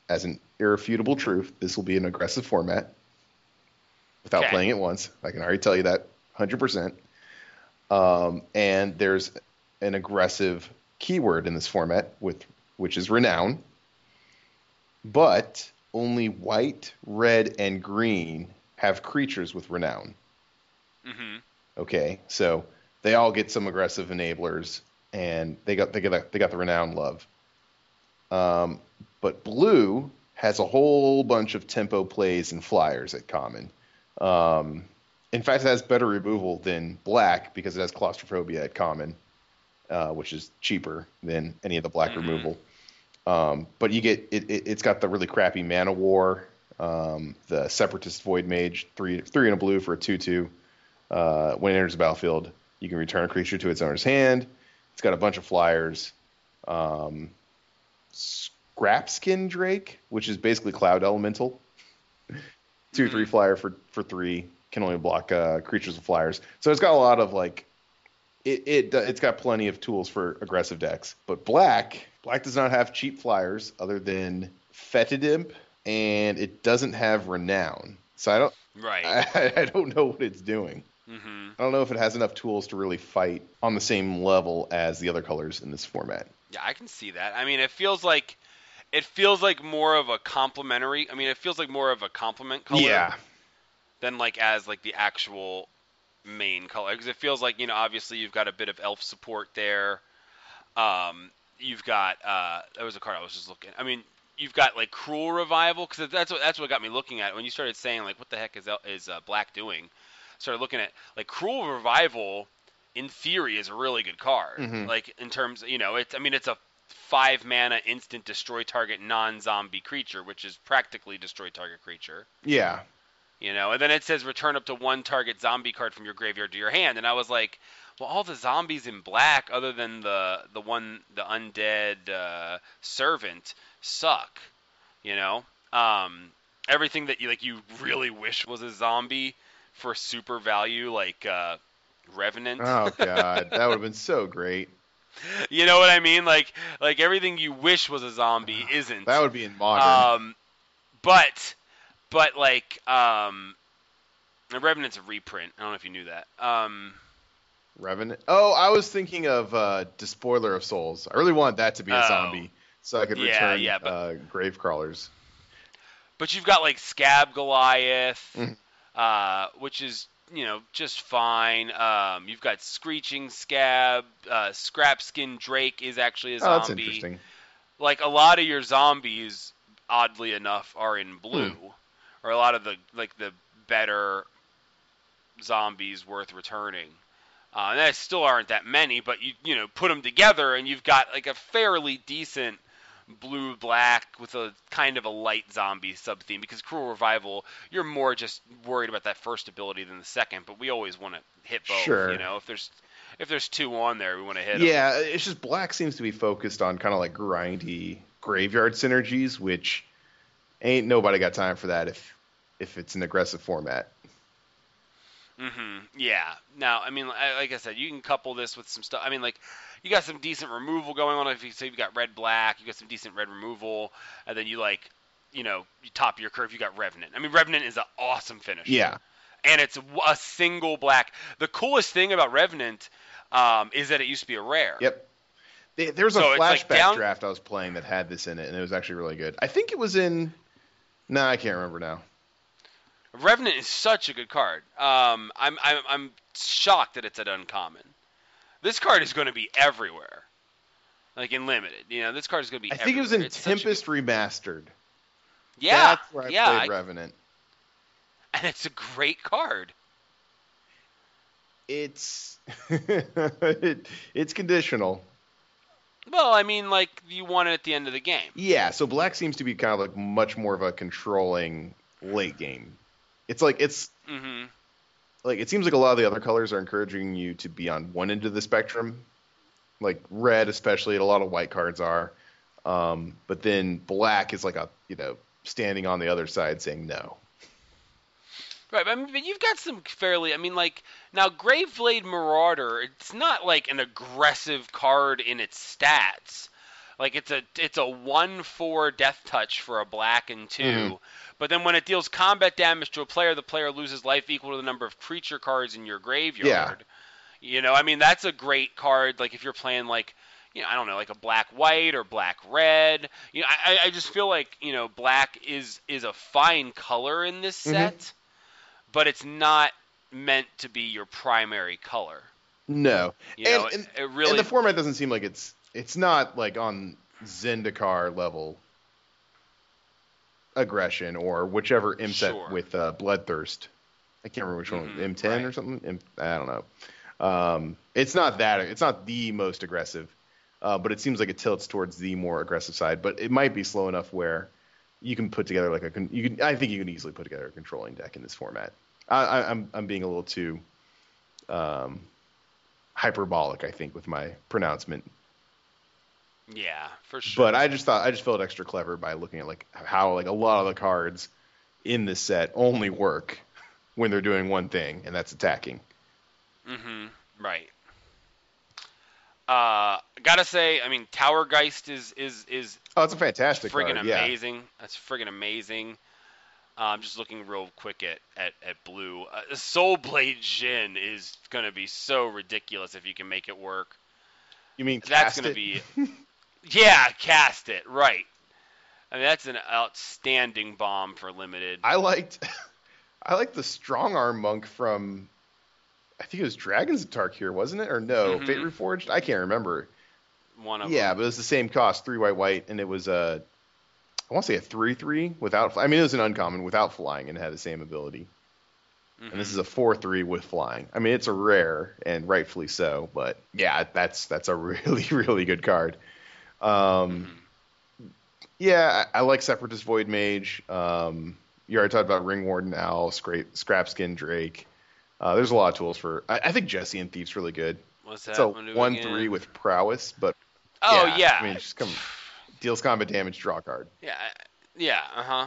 as an irrefutable truth, this will be an aggressive format without Okay. playing it once. I can already tell you that 100%. Um, and there's an aggressive keyword in this format with which is renown. But only white, red, and green have creatures with renown. hmm Okay, so they all get some aggressive enablers, and they got they got they got the renown love. Um, but blue has a whole bunch of tempo plays and flyers at common. Um, in fact, it has better removal than black because it has claustrophobia at common, uh, which is cheaper than any of the black Mhm. removal. Um, but you get it, it. It's got the really crappy mana war, um, the separatist void mage, three three and a blue for a two two. Uh, when it enters the battlefield, you can return a creature to its owner's hand. It's got a bunch of flyers. Um, Scrapskin Drake, which is basically Cloud Elemental. [laughs] 2 Mhm. three flyer for for three can only block uh, creatures with flyers. So it's got a lot of like, it it it's got plenty of tools for aggressive decks. But black black does not have cheap flyers other than Fetid Imp, and it doesn't have Renown. So I don't Right. [laughs] I, I don't know what it's doing. hmm I don't know if it has enough tools to really fight on the same level as the other colors in this format. Yeah, I can see that. I mean, it feels like it feels like more of a complementary. I mean, it feels like more of a complement color than like as like the actual main color because it feels like you know obviously you've got a bit of elf support there. Um, you've got uh, that was a card I was just looking. I mean, you've got like cruel revival because that's what that's what got me looking at it. when you started saying like what the heck is El- is uh, black doing. Started looking at like cruel revival. In theory, is a really good card. Mhm. Like in terms, you know, it's I mean it's a five mana instant destroy target non-zombie creature, which is practically destroy target creature. Yeah. You know, and then it says return up to one target zombie card from your graveyard to your hand, and I was like, well, all the zombies in black, other than the the one the undead uh, servant, suck. You know, um, everything that you like you really wish was a zombie for super value, like uh, Revenant. Oh [laughs] god, that would have been so great. you know what I mean? Like like everything you wish was a zombie [sighs] isn't. That would be in modern. Um, but but like um, the Revenant's a reprint. I don't know if you knew that. Um, Revenant. Oh, I was thinking of uh, Despoiler of Souls. I really want that to be a Oh. zombie, so I could Yeah, return yeah, but- uh, Gravecrawlers. but you've got like Skaab Goliath, Mhm. uh, which is you know just fine. Um, you've got Screeching Skaab, uh, Scrapskin Drake is actually a zombie. Oh, that's interesting. like a lot of your zombies, oddly enough, are in blue, Hmm. Or a lot of the like the better zombies worth returning. Uh, and that still aren't that many, but you you know put them together and you've got like a fairly decent blue black with a kind of a light zombie sub theme because cruel revival you're more just worried about that first ability than the second but we always want to hit both Sure. you know if there's if there's two on there we want to hit. Yeah, it's just black seems to be focused on kind of like grindy graveyard synergies, which ain't nobody got time for that if if it's an aggressive format. hmm Yeah. Now, I mean, like I said, you can couple this with some stuff. I mean, like, you got some decent removal going on. If you say you got red black, you got some decent red removal, and then you like, you know, you top your curve, you got Revenant. I mean, Revenant is an awesome finish. Yeah. And it's a single black. The coolest thing about Revenant um, is that it used to be a rare. Yep. They, there was a So flashback like down- draft I was playing that had this in it, and it was actually really good. I think it was in. No, I can't remember now. Revenant is such a good card. Um, I'm, I'm I'm shocked that it's at uncommon. This card is going to be everywhere, like in limited. You know, this card is going to be. I think it was in. It's Tempest Remastered. yeah, That's where I yeah, played I- Revenant. and it's a great card. It's [laughs] it, it's conditional. Well, I mean, like you want it at the end of the game. Yeah, so black seems to be kind of like much more of a controlling late game. It's like it's hmm like it seems like a lot of the other colors are encouraging you to be on one end of the spectrum. Like red, especially, and a lot of white cards are. Um, but then black is like a you know standing on the other side saying no. Right, but, I mean, but you've got some fairly. I mean, like now, Graveblade Marauder. It's not like an aggressive card in its stats. Like it's a it's a one four death touch for a black and 2 Mhm. But then when it deals combat damage to a player, the player loses life equal to the number of creature cards in your graveyard. You know, I mean that's a great card. Like if you're playing like you know, I don't know, like a black white or black red. You know, I, I- just feel like you know, black is is a fine color in this Mhm. set, but it's not meant to be your primary color. No, You know, and, and, it, really and the format doesn't seem like it's it's not like on Zendikar level aggression or whichever M set Sure. with uh, Bloodthirst. I can't remember which one, Mhm, M10 or something. M, I don't know. Um, it's not that. It's not the most aggressive, uh, but it seems like it tilts towards the more aggressive side. But it might be slow enough where you can put together like a. You can. I think you can easily put together a controlling deck in this format. I, I, I'm I'm being a little too um, hyperbolic, I think, with my pronouncement. yeah, for sure. But I just thought I just felt extra clever by looking at like how like a lot of the cards in this set only work when they're doing one thing, and that's attacking. Mm-hmm. Right. Uh, gotta say, I mean, Tower Geist is is is Oh, it's a fantastic friggin' card. Yeah. amazing. That's friggin' amazing. Uh, I'm just looking real quick at at, at blue. Uh, Soulblade Djinn is gonna be so ridiculous if you can make it work. You mean That's gonna it? be, [laughs] yeah, cast it right. I mean, that's an outstanding bomb for limited. I liked [laughs] I liked the strong arm monk from I think it was Dragons of Tarkir, wasn't it? Or no, Mhm. Fate Reforged? I can't remember. One of Yeah, them. but it was the same cost, three white white, and it was a I want to say a three three without. I mean, it was an uncommon without flying and had the same ability. And this Mhm. is a four three with flying. I mean, it's a rare and rightfully so, but yeah, that's that's a [laughs] really really good card. Um, Mhm. yeah, I, I like Separatist Void Mage. Um, you already talked about Ringwarden Owl, Scrape, Scrapskin Drake. Uh, there's a lot of tools for. I, I think Jhessian Thief's really good. What's that It's a one again? three with prowess, but Oh yeah, yeah. I mean, just come deals combat damage, draw card. Yeah, yeah, uh huh.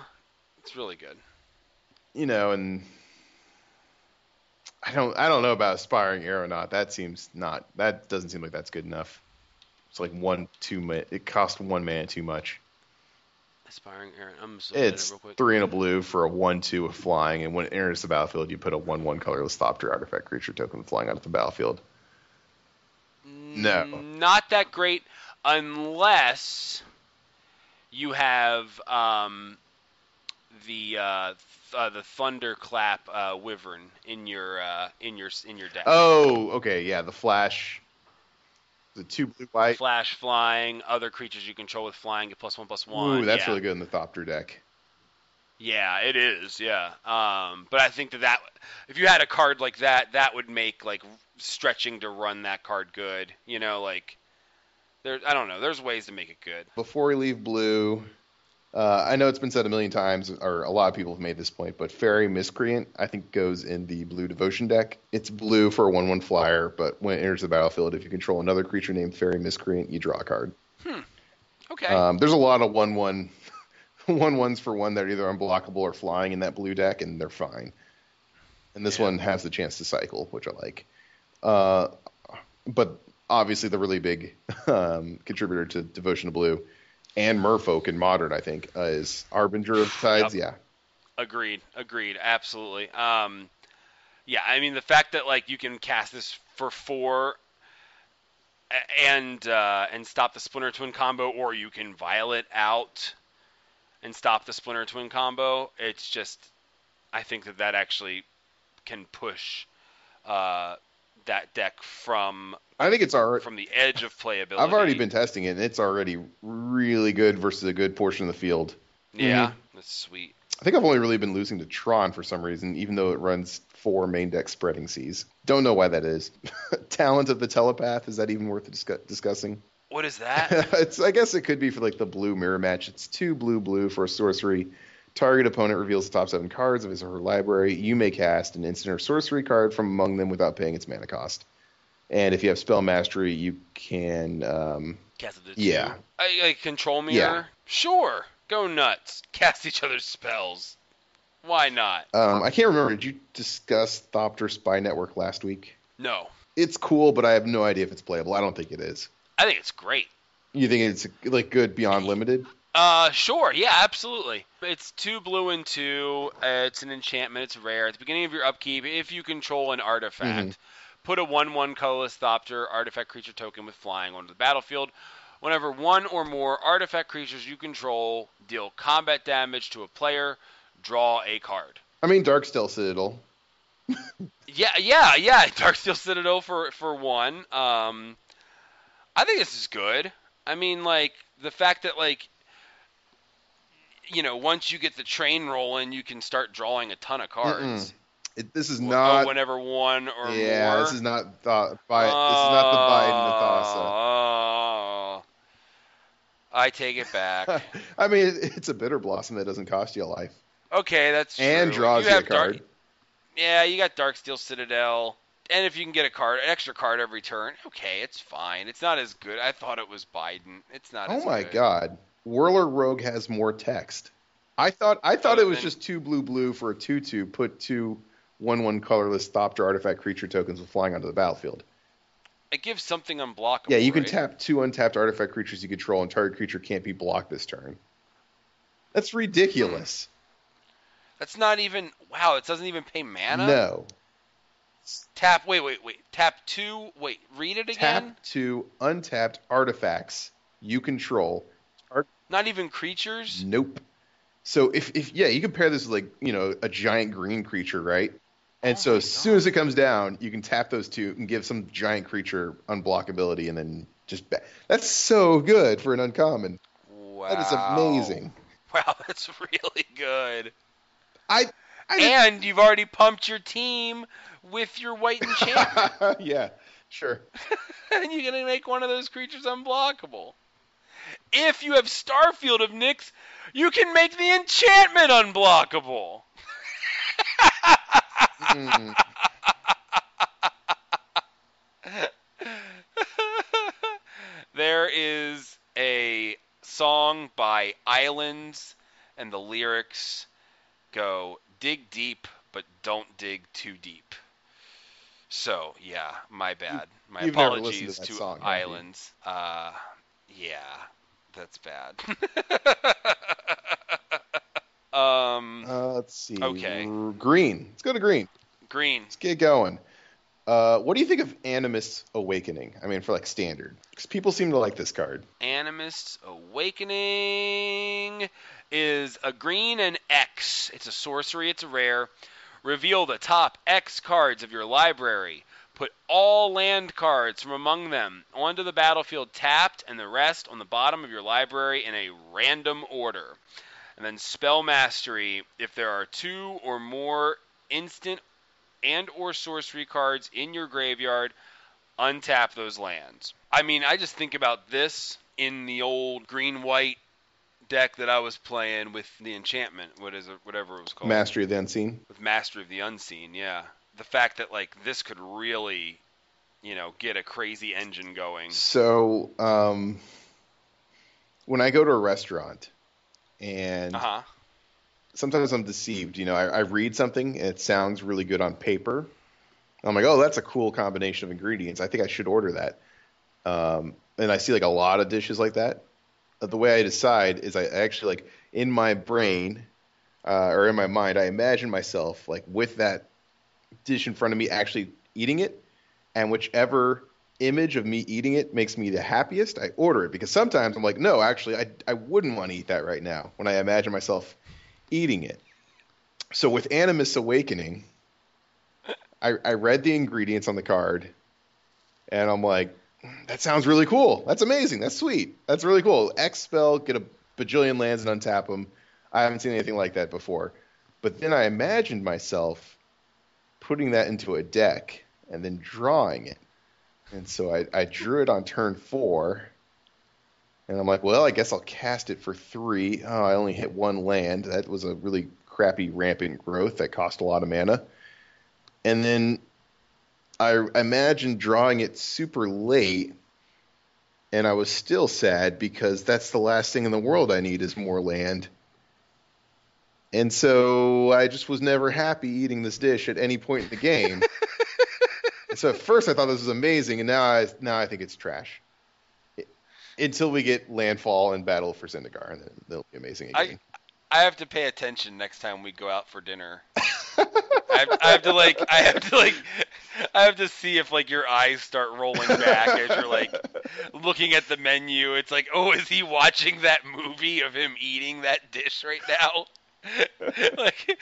It's really good. You know, and I don't I don't know about aspiring aeronaut. That seems not that doesn't seem like that's good enough. It's like one two man. It costs one man too much. Aspiring Aaron. I'm just looking at it It's quick. three and a blue for a one two with flying, and when it enters the battlefield, you put a one one colorless Thopter artifact creature token flying out of the battlefield. No. Not that great unless you have um, the uh, th- uh, the thunderclap uh, wyvern in your uh, in your in your deck. Oh, okay, yeah, the flash, the two blue white. Flash flying, other creatures you control with flying get plus one plus one. Ooh, that's yeah. really good in the Thopter deck. Yeah, it is. Yeah. Um, but I think that that if you had a card like that, that would make like stretching to run that card good. You know, like there. I don't know. There's ways to make it good. Before we leave blue, uh, I know it's been said a million times, or a lot of people have made this point, but Faerie Miscreant I think goes in the blue devotion deck. It's blue for a one-one flyer, but when it enters the battlefield, if you control another creature named Faerie Miscreant, you draw a card. Okay. Um, there's a lot of one-one, [laughs] one-ones for one that are either unblockable or flying in that blue deck, and they're fine. And this Yeah. one has the chance to cycle, which I like. Uh, but obviously the really big [laughs] um, contributor to Devotion to Blue and Merfolk in Modern, I think, uh, is Harbinger of Tides. Yeah. Agreed. Agreed. Absolutely. Um, yeah, I mean the fact that like you can cast this for four and uh, and stop the Splinter Twin combo, or you can Violet out and stop the Splinter Twin combo. It's just, I think that that actually can push uh, that deck from I think it's already. from the edge of playability. I've already been testing it, and it's already really good versus a good portion of the field. Yeah, mm-hmm. that's sweet. I think I've only really been losing to Tron for some reason, even though it runs four main deck spreading seas. Don't know why that is. [laughs] Talent of the telepath is that even worth discuss- discussing? What is that? [laughs] it's I guess it could be for like the blue mirror match. It's two blue blue for a sorcery. Target opponent reveals the top seven cards of his or her library. You may cast an instant or sorcery card from among them without paying its mana cost. And if you have spell mastery, you can um, Cast it Yeah. two. I, control mirror. Yeah. Sure. Go nuts. Cast each other's spells. Why not? um, I can't remember. Did you discuss Thopter Spy Network last week? No. It's cool, but I have no idea if it's playable. I don't think it is. I think it's great. You think it's like good beyond limited? Uh, sure. Yeah, absolutely. It's two blue and two. Uh, it's an enchantment. It's rare. At the beginning of your upkeep, if you control an artifact, Mhm. put a 1 1 colorless Thopter artifact creature token with flying onto the battlefield. Whenever one or more artifact creatures you control deal combat damage to a player, draw a card. I mean, Darksteel Citadel. Yeah, yeah, yeah. [laughs] Darksteel Citadel for for one. Um, I think this is good. I mean, like the fact that like, you know, once you get the train rolling, you can start drawing a ton of cards. It, this is Well, not. whenever one or yeah, more. this is not thought. Bi- this is not the Bident of Thassa. Oh, I take it back. [laughs] I mean, it's a bitter blossom that doesn't cost you a life Okay, that's and true. draws you you, a have Dark- card. Yeah, you got Darksteel Citadel, and if you can get a card, an extra card every turn, okay, it's fine. It's not as good. I thought it was Bident. It's not. Oh my good. God, Whirler Rogue has more text. I thought I thought it was just two blue blue for a two two. Put two one one colorless Thopter artifact creature tokens with flying onto the battlefield. It gives something unblockable. Yeah, you can right? tap two untapped artifact creatures you control, and target creature can't be blocked this turn. That's ridiculous. Hmm. That's not even. Wow, it doesn't even pay mana. No. Tap. Wait, wait, wait. Tap two. Wait. Read it again. Tap two untapped artifacts you control. Not even creatures. Nope. So if, if yeah, you compare this with like you know a giant green creature, right? And Oh so as soon as it comes down, you can tap those two and give some giant creature unblockability, and then just ba- that's so good for an uncommon. Wow. That is amazing. [laughs] Wow, that's really good. I, I didn't- And you've already pumped your team with your white enchantment. [laughs] yeah, sure. [laughs] and you're gonna make one of those creatures unblockable. If you have Starfield of Nyx, you can make the enchantment unblockable. Mm. [laughs] there is a song by Islands, and the lyrics go dig deep, but don't dig too deep. So, yeah, my bad. My You've apologies to to song. Islands. Uh, yeah, that's bad. [laughs] um, Uh, let's see. Okay. Green. Let's go to green. green. Let's get going. Uh, what do you think of Animist Awakening? I mean, for like standard, because people seem to like this card. Animist Awakening is a green and X. It's a sorcery, it's a rare. Reveal the top X cards of your library. Put all land cards from among them onto the battlefield tapped and the rest on the bottom of your library in a random order. And then spell mastery if there are two or more instant and or sorcery cards in your graveyard untap those lands. I mean, I just think about this in the old green white deck that I was playing with the enchantment, what is it, whatever it was called, Mastery of the Unseen. with Mastery of the Unseen. Yeah, the fact that like this could really, you know, get a crazy engine going. So, um, when I go to a restaurant, and Uh huh. sometimes I'm deceived. You know, I, I read something and it sounds really good on paper. I'm like, oh, that's a cool combination of ingredients. I think I should order that. um, and I see like a lot of dishes like that, uh, the way I decide is I actually like in my brain uh, or in my mind, I imagine myself like with that dish in front of me actually eating it, and whichever image of me eating it makes me the happiest, I order it because sometimes I'm like, no, actually, I I wouldn't want to eat that right now when I imagine myself eating it. So with Animist Awakening, I, I read the ingredients on the card, and I'm like, that sounds really cool. That's amazing. That's sweet. That's really cool. X spell, get a bajillion lands and untap them. I haven't seen anything like that before. But then I imagined myself putting that into a deck and then drawing it. And so I, I drew it on turn four. And I'm like, well, I guess I'll cast it for three. Oh, I only hit one land. That was a really crappy rampant growth that cost a lot of mana. And then I imagined drawing it super late, and I was still sad because that's the last thing in the world I need is more land. And so I just was never happy eating this dish at any point in the game. [laughs] so at first I thought this was amazing, and now I now I think it's trash. It, until we get landfall and battle for Zendikar, and then it'll be amazing again. I I have to pay attention next time we go out for dinner. I, have, I have to like I have to like I have to see if like your eyes start rolling back as you're like looking at the menu. It's like, oh, is he watching that movie of him eating that dish right now? [laughs] like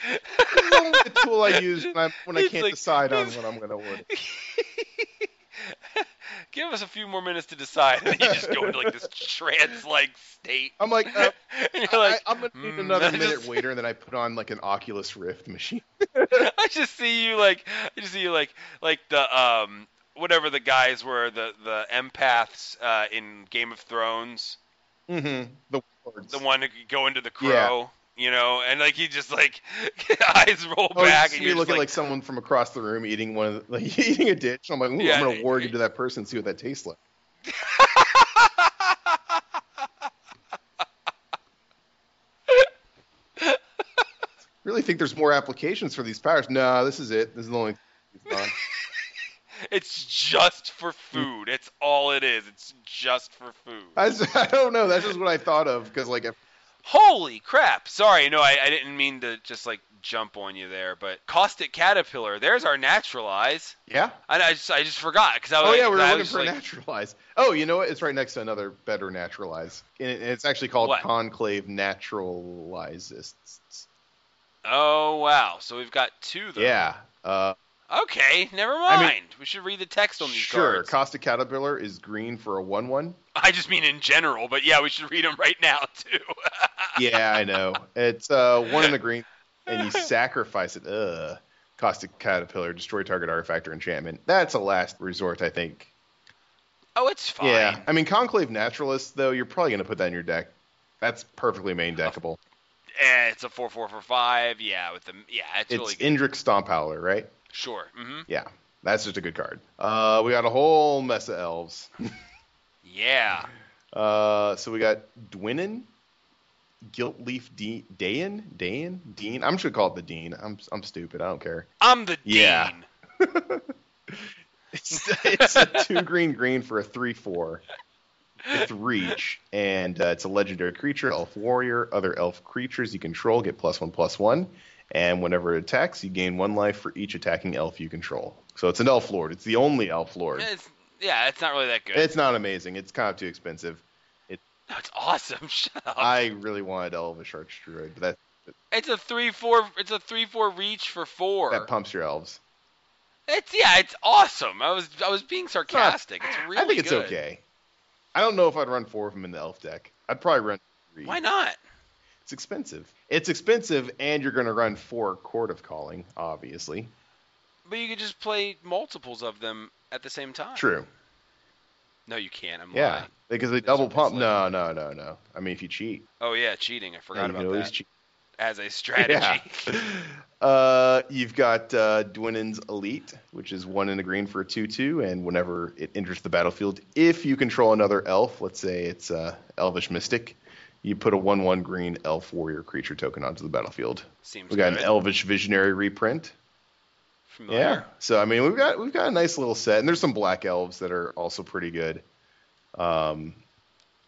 the tool I use when, I when I can't like- decide on what I'm going to order. [laughs] Give us a few more minutes to decide, and then you just go into like this trance-like state. I'm like, uh, [laughs] like, I, am going to need "Mm, another minute just- waiter, and then I put on like an Oculus Rift machine. I just see you like I just see you like like the um whatever the guys were the the empaths uh, in Game of Thrones mm-hmm. The words. the one who could go into the Yeah. You know and like he just like [laughs] eyes roll Oh, back you and just looking like, like, someone from across the room eating one, of the, [laughs] like eating a dish. I'm like, Yeah, I'm gonna warg y- into that person and see what that tastes like. [laughs] Really think there's more applications for these powers? No, this is it. This is the only. It's it's just for food it's all it is it's just for food I, I don't know. That's just what I thought of because like if, Holy crap! Sorry, no, I, I didn't mean to just like jump on you there, but caustic caterpillar. There's our naturalize. yeah. I, I just I just forgot because I was Oh yeah, we were I looking for like, naturalize. Oh, you know what? It's right next to another better naturalize. And it's actually called What? Conclave Naturalizists. Oh wow! So we've got two them. Yeah. Uh, Okay, never mind. I mean- we should read the text on these cards. sure. cards. Caustic Caterpillar is green for a one-one. [laughs] I just mean in general, but yeah, we should read them right now too. [laughs] Yeah, I know. It's uh, one in the green, and you [laughs] sacrifice it. Ugh. Caustic Caterpillar, destroy target artifact or enchantment. That's a last resort, I think. oh, it's fine. Yeah. I mean, Conclave Naturalist, though, you're probably going to put that in your deck. That's perfectly main deckable. Eh, it's a four four for five. Yeah, with the yeah, it's, It's really good. Indrik Stomp Howler, right? Sure. hmm Yeah. That's just a good card. Uh, we got a whole mess of elves. [laughs] Yeah. Uh, so we got Dwynen, Gilt Leaf De- Dayan, Dayan, Dean. I'm just gonna call it the Dean. I'm I'm stupid. I don't care. I'm the Yeah. dean. [laughs] It's, it's a two green green for a three four with reach, and uh, it's a legendary creature, elf warrior. Other elf creatures you control get plus one plus one, and whenever it attacks, you gain one life for each attacking elf you control. So it's an elf lord. It's the only elf lord. It's, yeah, it's not really that good. It's not amazing. It's kind of too expensive. No, it's [laughs] awesome. [laughs] Shut up. I really wanted Elvish Archdruid, but that It's a three four. It's a three four reach for four. that pumps your elves. It's yeah, it's awesome. I was I was being sarcastic. It's really I think it's good. okay. I don't know if I'd run four of them in the elf deck. I'd probably run three. Why not? It's expensive. It's expensive, and you're going to run four Chord of Calling, obviously. But you could just play multiples of them at the same time. True. No, you can't. I'm Yeah, lying. because they double pump. No, no, no, no. I mean, if you cheat, Oh yeah, cheating. I forgot about always that cheat. as a [laughs] strategy. Yeah. [laughs] Uh, you've got uh, Elite, which is one in a green for a 2-2, and whenever it enters the battlefield, if you control another elf, let's say it's uh, Elvish Mystic, you put a 1-1 green elf warrior creature token onto the battlefield. Seems We got good. an Elvish Visionary reprint. Familiar. Yeah. So I mean, we've got we've got a nice little set, and there's some black elves that are also pretty good. Um,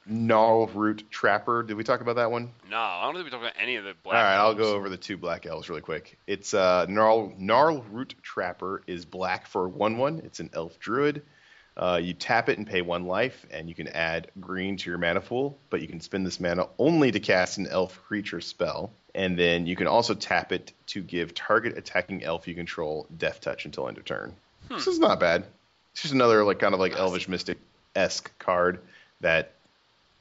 Gnarl Root Trapper. Did we talk about that one? No, I don't think we talked about any of the black. All right, I'll go over the two black elves really quick. It's uh, Gnarl Gnarl Root Trapper is black for one one. It's an elf druid. Uh, you tap it and pay one life, and you can add green to your mana pool. But you can spend this mana only to cast an elf creature spell, and then you can also tap it to give target attacking elf you control death touch until end of turn. This is not bad. It's just another like kind of like elvish mystic esque card that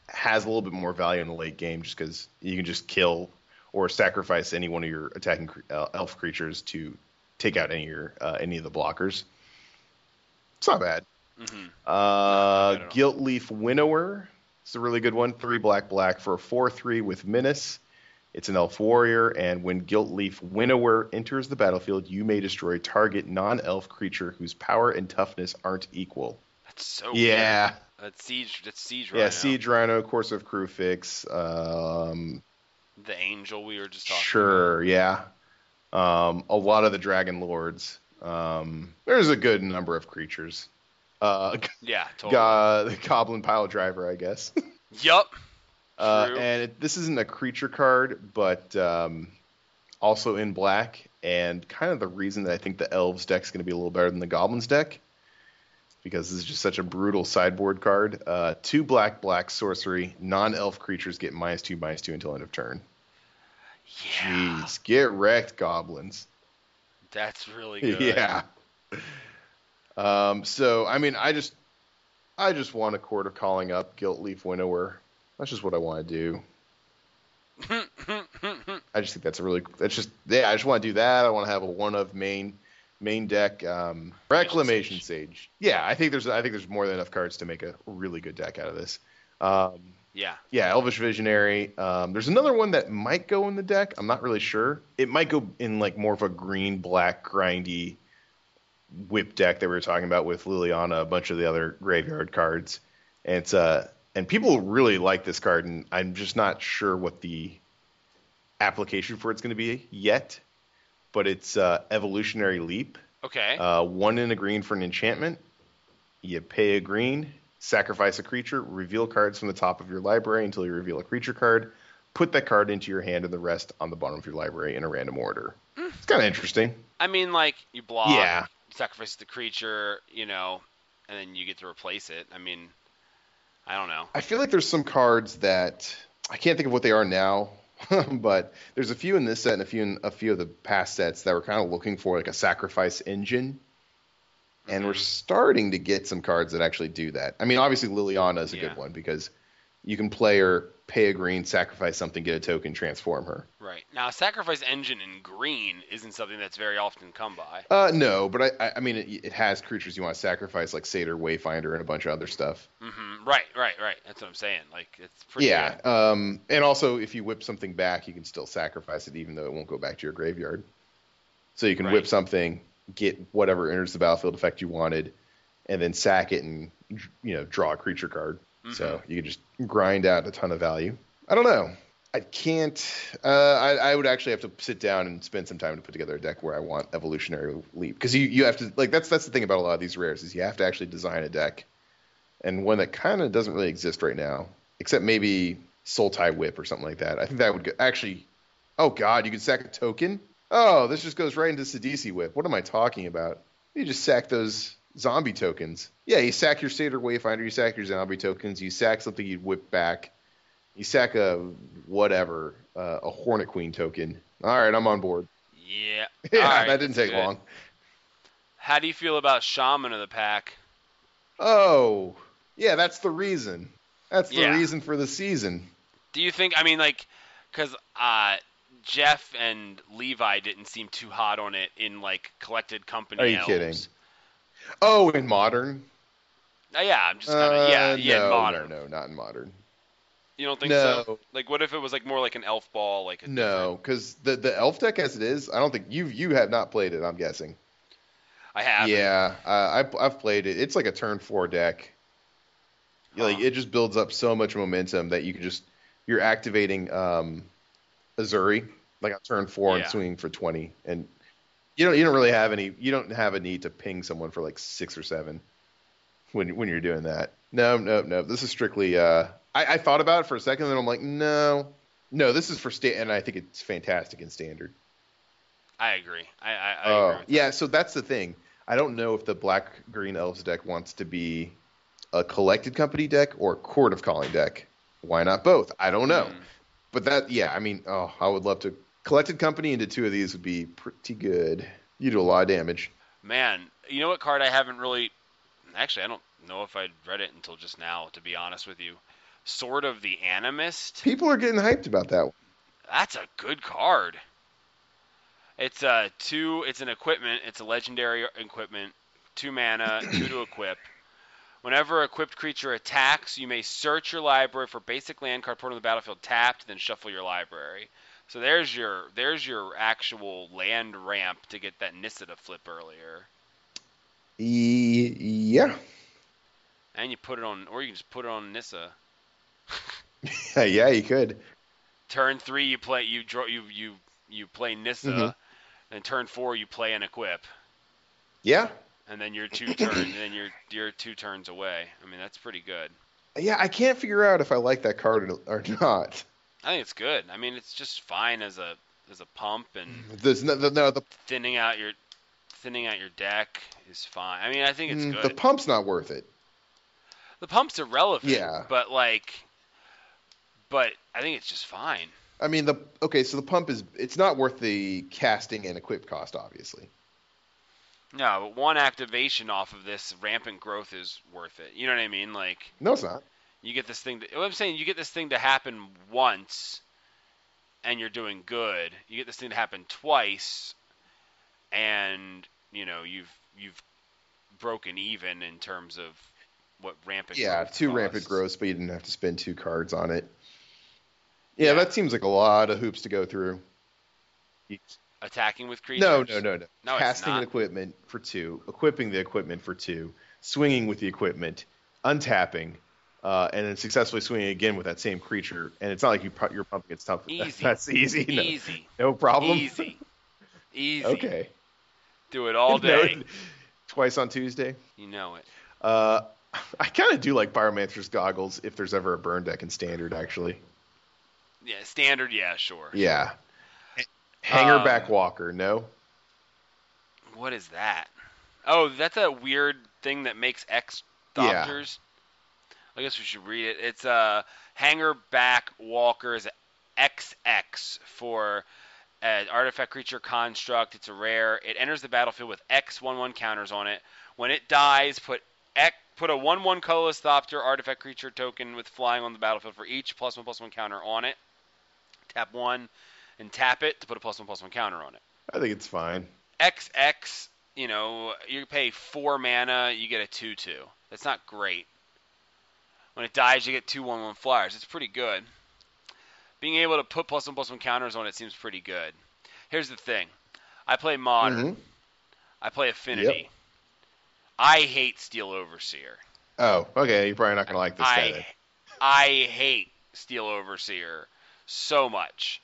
has a little bit more value in the late game just because you can just kill or sacrifice any one of your attacking cre- uh, elf creatures to take out any of your uh, any of the blockers. It's not bad. Mhm. Uh. Gilt Leaf Winnower. It's a really good one. Three black black for a four three with menace. It's an elf warrior, and when Gilt Leaf Winnower enters the battlefield, you may destroy target non-elf creature whose power and toughness aren't equal. That's so yeah. That's siege. That's siege. yeah. Rhino. Siege Rhino, Courser of Kruphix. Um, The angel we were just talking. Sure, yeah. Um, a lot of the Dragon Lords. Um, there's a good number of creatures. Uh, [laughs] Yeah. Totally. the Goblin Piledriver, I guess. [laughs] Yup. Uh, and it, this isn't a creature card, but um, also in black. And kind of the reason that I think the Elves deck's going to be a little better than the Goblins deck, because this is just such a brutal sideboard card. Uh, two black, black sorcery. Non-elf creatures get minus two, minus two until end of turn. Yeah. Jeez, get wrecked, Goblins. That's really [laughs] good. Yeah. Um, so I mean, I just, I just want a Chord of Calling up Gilt Leaf Winnower. That's just what I want to do. [laughs] I just think that's a really, that's just, yeah, I just want to do that. I want to have a one of main, main deck. Um, Reclamation Sage. Yeah, I think there's, I think there's more than enough cards to make a really good deck out of this. Um, yeah. yeah, Elvish Visionary. Um, there's another one that might go in the deck. I'm not really sure. It might go in like more of a green black grindy whip deck that we were talking about with Liliana, a bunch of the other graveyard cards. And it's uh and people really like this card, and I'm just not sure what the application for it's going to be yet. But it's uh, Evolutionary Leap. Okay. Uh, one in a green for an enchantment. You pay a green, sacrifice a creature, reveal cards from the top of your library until you reveal a creature card. Put that card into your hand and the rest on the bottom of your library in a random order. It's kind of interesting. I mean, like you block, Yeah. Sacrifice the creature, you know, and then you get to replace it. I mean, I don't know. I feel like there's some cards that I can't think of what they are now, [laughs] but there's a few in this set and a few in a few of the past sets that were kind of looking for like a sacrifice engine. And we're Mhm. starting to get some cards that actually do that. I mean, obviously Liliana is a Yeah. good one because you can play her, pay a green, sacrifice something, get a token, transform her. Right now, sacrifice engine in green isn't something that's very often come by. Uh, no, but I, I, mean, it, it has creatures you want to sacrifice like Satyr, Wayfinder, and a bunch of other stuff. Mm-hmm. Right, right, right. That's what I'm saying. Like it's pretty. Yeah. good. Um, and also, if you whip something back, you can still sacrifice it, even though it won't go back to your graveyard. So you can Right. whip something, get whatever enters the battlefield effect you wanted, and then sack it and you know draw a creature card. So you can just grind out a ton of value. I don't know. I can't. Uh, I, I would actually have to sit down and spend some time to put together a deck where I want evolutionary leap because you, you have to like that's that's the thing about a lot of these rares is you have to actually design a deck, and one that kind of doesn't really exist right now, except maybe Sultai Whip or something like that. I think that would go, actually. Oh God, you can sack a token. Oh, this just goes right into Sidisi Whip. What am I talking about? You just sack those zombie tokens. Yeah, you sack your Satyr Wayfinder, you sack your zombie tokens, you sack something you'd whip back, you sack a whatever, uh, a Hornet Queen token. All right, I'm on board. Yeah. [laughs] Yeah, right, that didn't take good. long. How do you feel about Shaman of the Pack? Oh, yeah, that's the reason. That's the Yeah. reason for the season. Do you think? I mean, like, because uh, Jeff and Levi didn't seem too hot on it in like collected company. Are you elves. kidding? Oh, in modern? Uh, yeah, I'm just kind of yeah, Uh, yeah, no, modern. No, no, not in modern. You don't think No. so? Like, what if it was like more like an elf ball? Like a No, because the the elf deck as it is, I don't think you you have not played it. I'm guessing. I have. Yeah, uh, I've I've played it. It's like a turn four deck. Like it just builds up so much momentum that you can just you're activating um, Ezuri like on turn four Yeah. and swinging for twenty, and you don't you don't really have any you don't have a need to ping someone for like six or seven when when you're doing that. No, no, no. This is strictly. Uh, I, I thought about it for a second, and then I'm like, no, no. This is for sta and I think it's fantastic in standard. I agree. I, I, I Oh, agree. Yeah. So that's the thing. I don't know if the black green elves deck wants to be a collected company deck or a Chord of Calling deck. Why not both? I don't know. Mm. But that, yeah. I mean, oh, I would love to. Collected company into two of these would be pretty good. You do a lot of damage. Man, you know what card I haven't really. Actually, I don't know if I'd read it until just now, to be honest with you. Sword of the Animist. People are getting hyped about that. one. That's a good card. It's a two. It's an equipment. It's a legendary equipment. Two mana, two to equip. Whenever equipped creature attacks, you may search your library for basic land card put on the battlefield tapped, then shuffle your library. So there's your there's your actual land ramp to get that Nissa to flip earlier. E- yeah. And you put it on, or you can just put it on Nissa. [laughs] yeah, you could. Turn three, you play you draw you you you play Nissa, Mhm. and turn four, you play an equip, Yeah. and then you're two turns, and then you're you're two turns away. I mean, that's pretty good. Yeah, I can't figure out if I like that card or not. I think it's good. I mean, it's just fine as a as a pump, and There's no, the, no, the, thinning out your thinning out your deck is fine. I mean, I think it's mm, good. the pump's not worth it. the pump's irrelevant. Yeah. But like, but I think it's just fine. I mean, the okay, so the pump is it's not worth the casting and equip cost, obviously. No, but one activation off of this rampant growth is worth it. You know what I mean? Like, No, it's not. You get this thing. To, I'm saying, you get this thing to happen once, and you're doing good. You get this thing to happen twice, and you know you've you've broken even in terms of what rampant. Yeah, two rampant costs. growths, but you didn't have to spend two cards on it. Yeah, Yeah. that seems like a lot of hoops to go through. Attacking with creatures. No, no, no, no. No, Casting an equipment for two, equipping the equipment for two, swinging with the equipment, untapping, uh, and then successfully swinging again with that same creature. And it's not like you pu- you're pumping its tough. [laughs] Easy. That's [laughs] easy. No, Easy. no problem. Easy. [laughs] Easy. Okay. Do it all No, day. twice on Tuesday. You know it. Uh, I kind of do like Pyromancer's goggles if there's ever a burn deck in standard, actually. Yeah, standard. Yeah, sure. Yeah. Hangerback Um, Walker, no? What is that? Oh, that's a weird thing that makes X Yeah. I guess we should read it. It's a hanger back walkers XX for an artifact creature construct. It's a rare. It enters the battlefield with X one one counters on it. When it dies, put X, put a one one colorless Thopter artifact creature token with flying on the battlefield for each plus one plus one counter on it. Tap one and tap it to put a plus one plus one counter on it. I think it's fine. XX, you know, you pay four mana, you get a two-two. That's not great. When it dies, you get two one-one flyers. It's pretty good. Being able to put plus one plus one counters on it seems pretty good. Here's the thing: I play modern. Mhm. I play affinity. I hate Steel Overseer. Oh, okay. You're probably not going to like this guy. I I hate Steel Overseer so much.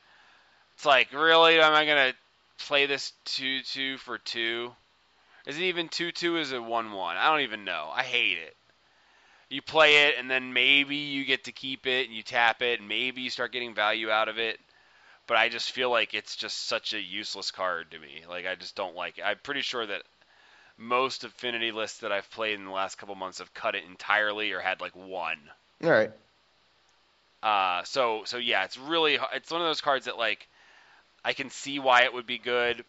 It's like, really? Am I gonna play this two two for two? Is it even two two? Is it one one? I don't even know. I hate it. You play it, and then maybe you get to keep it, and you tap it, and maybe you start getting value out of it. But I just feel like it's just such a useless card to me. Like I just don't like it. I'm pretty sure that most affinity lists that I've played in the last couple months have cut it entirely or had like one. All right. Uh, so so yeah, it's really it's one of those cards that like I can see why it would be good,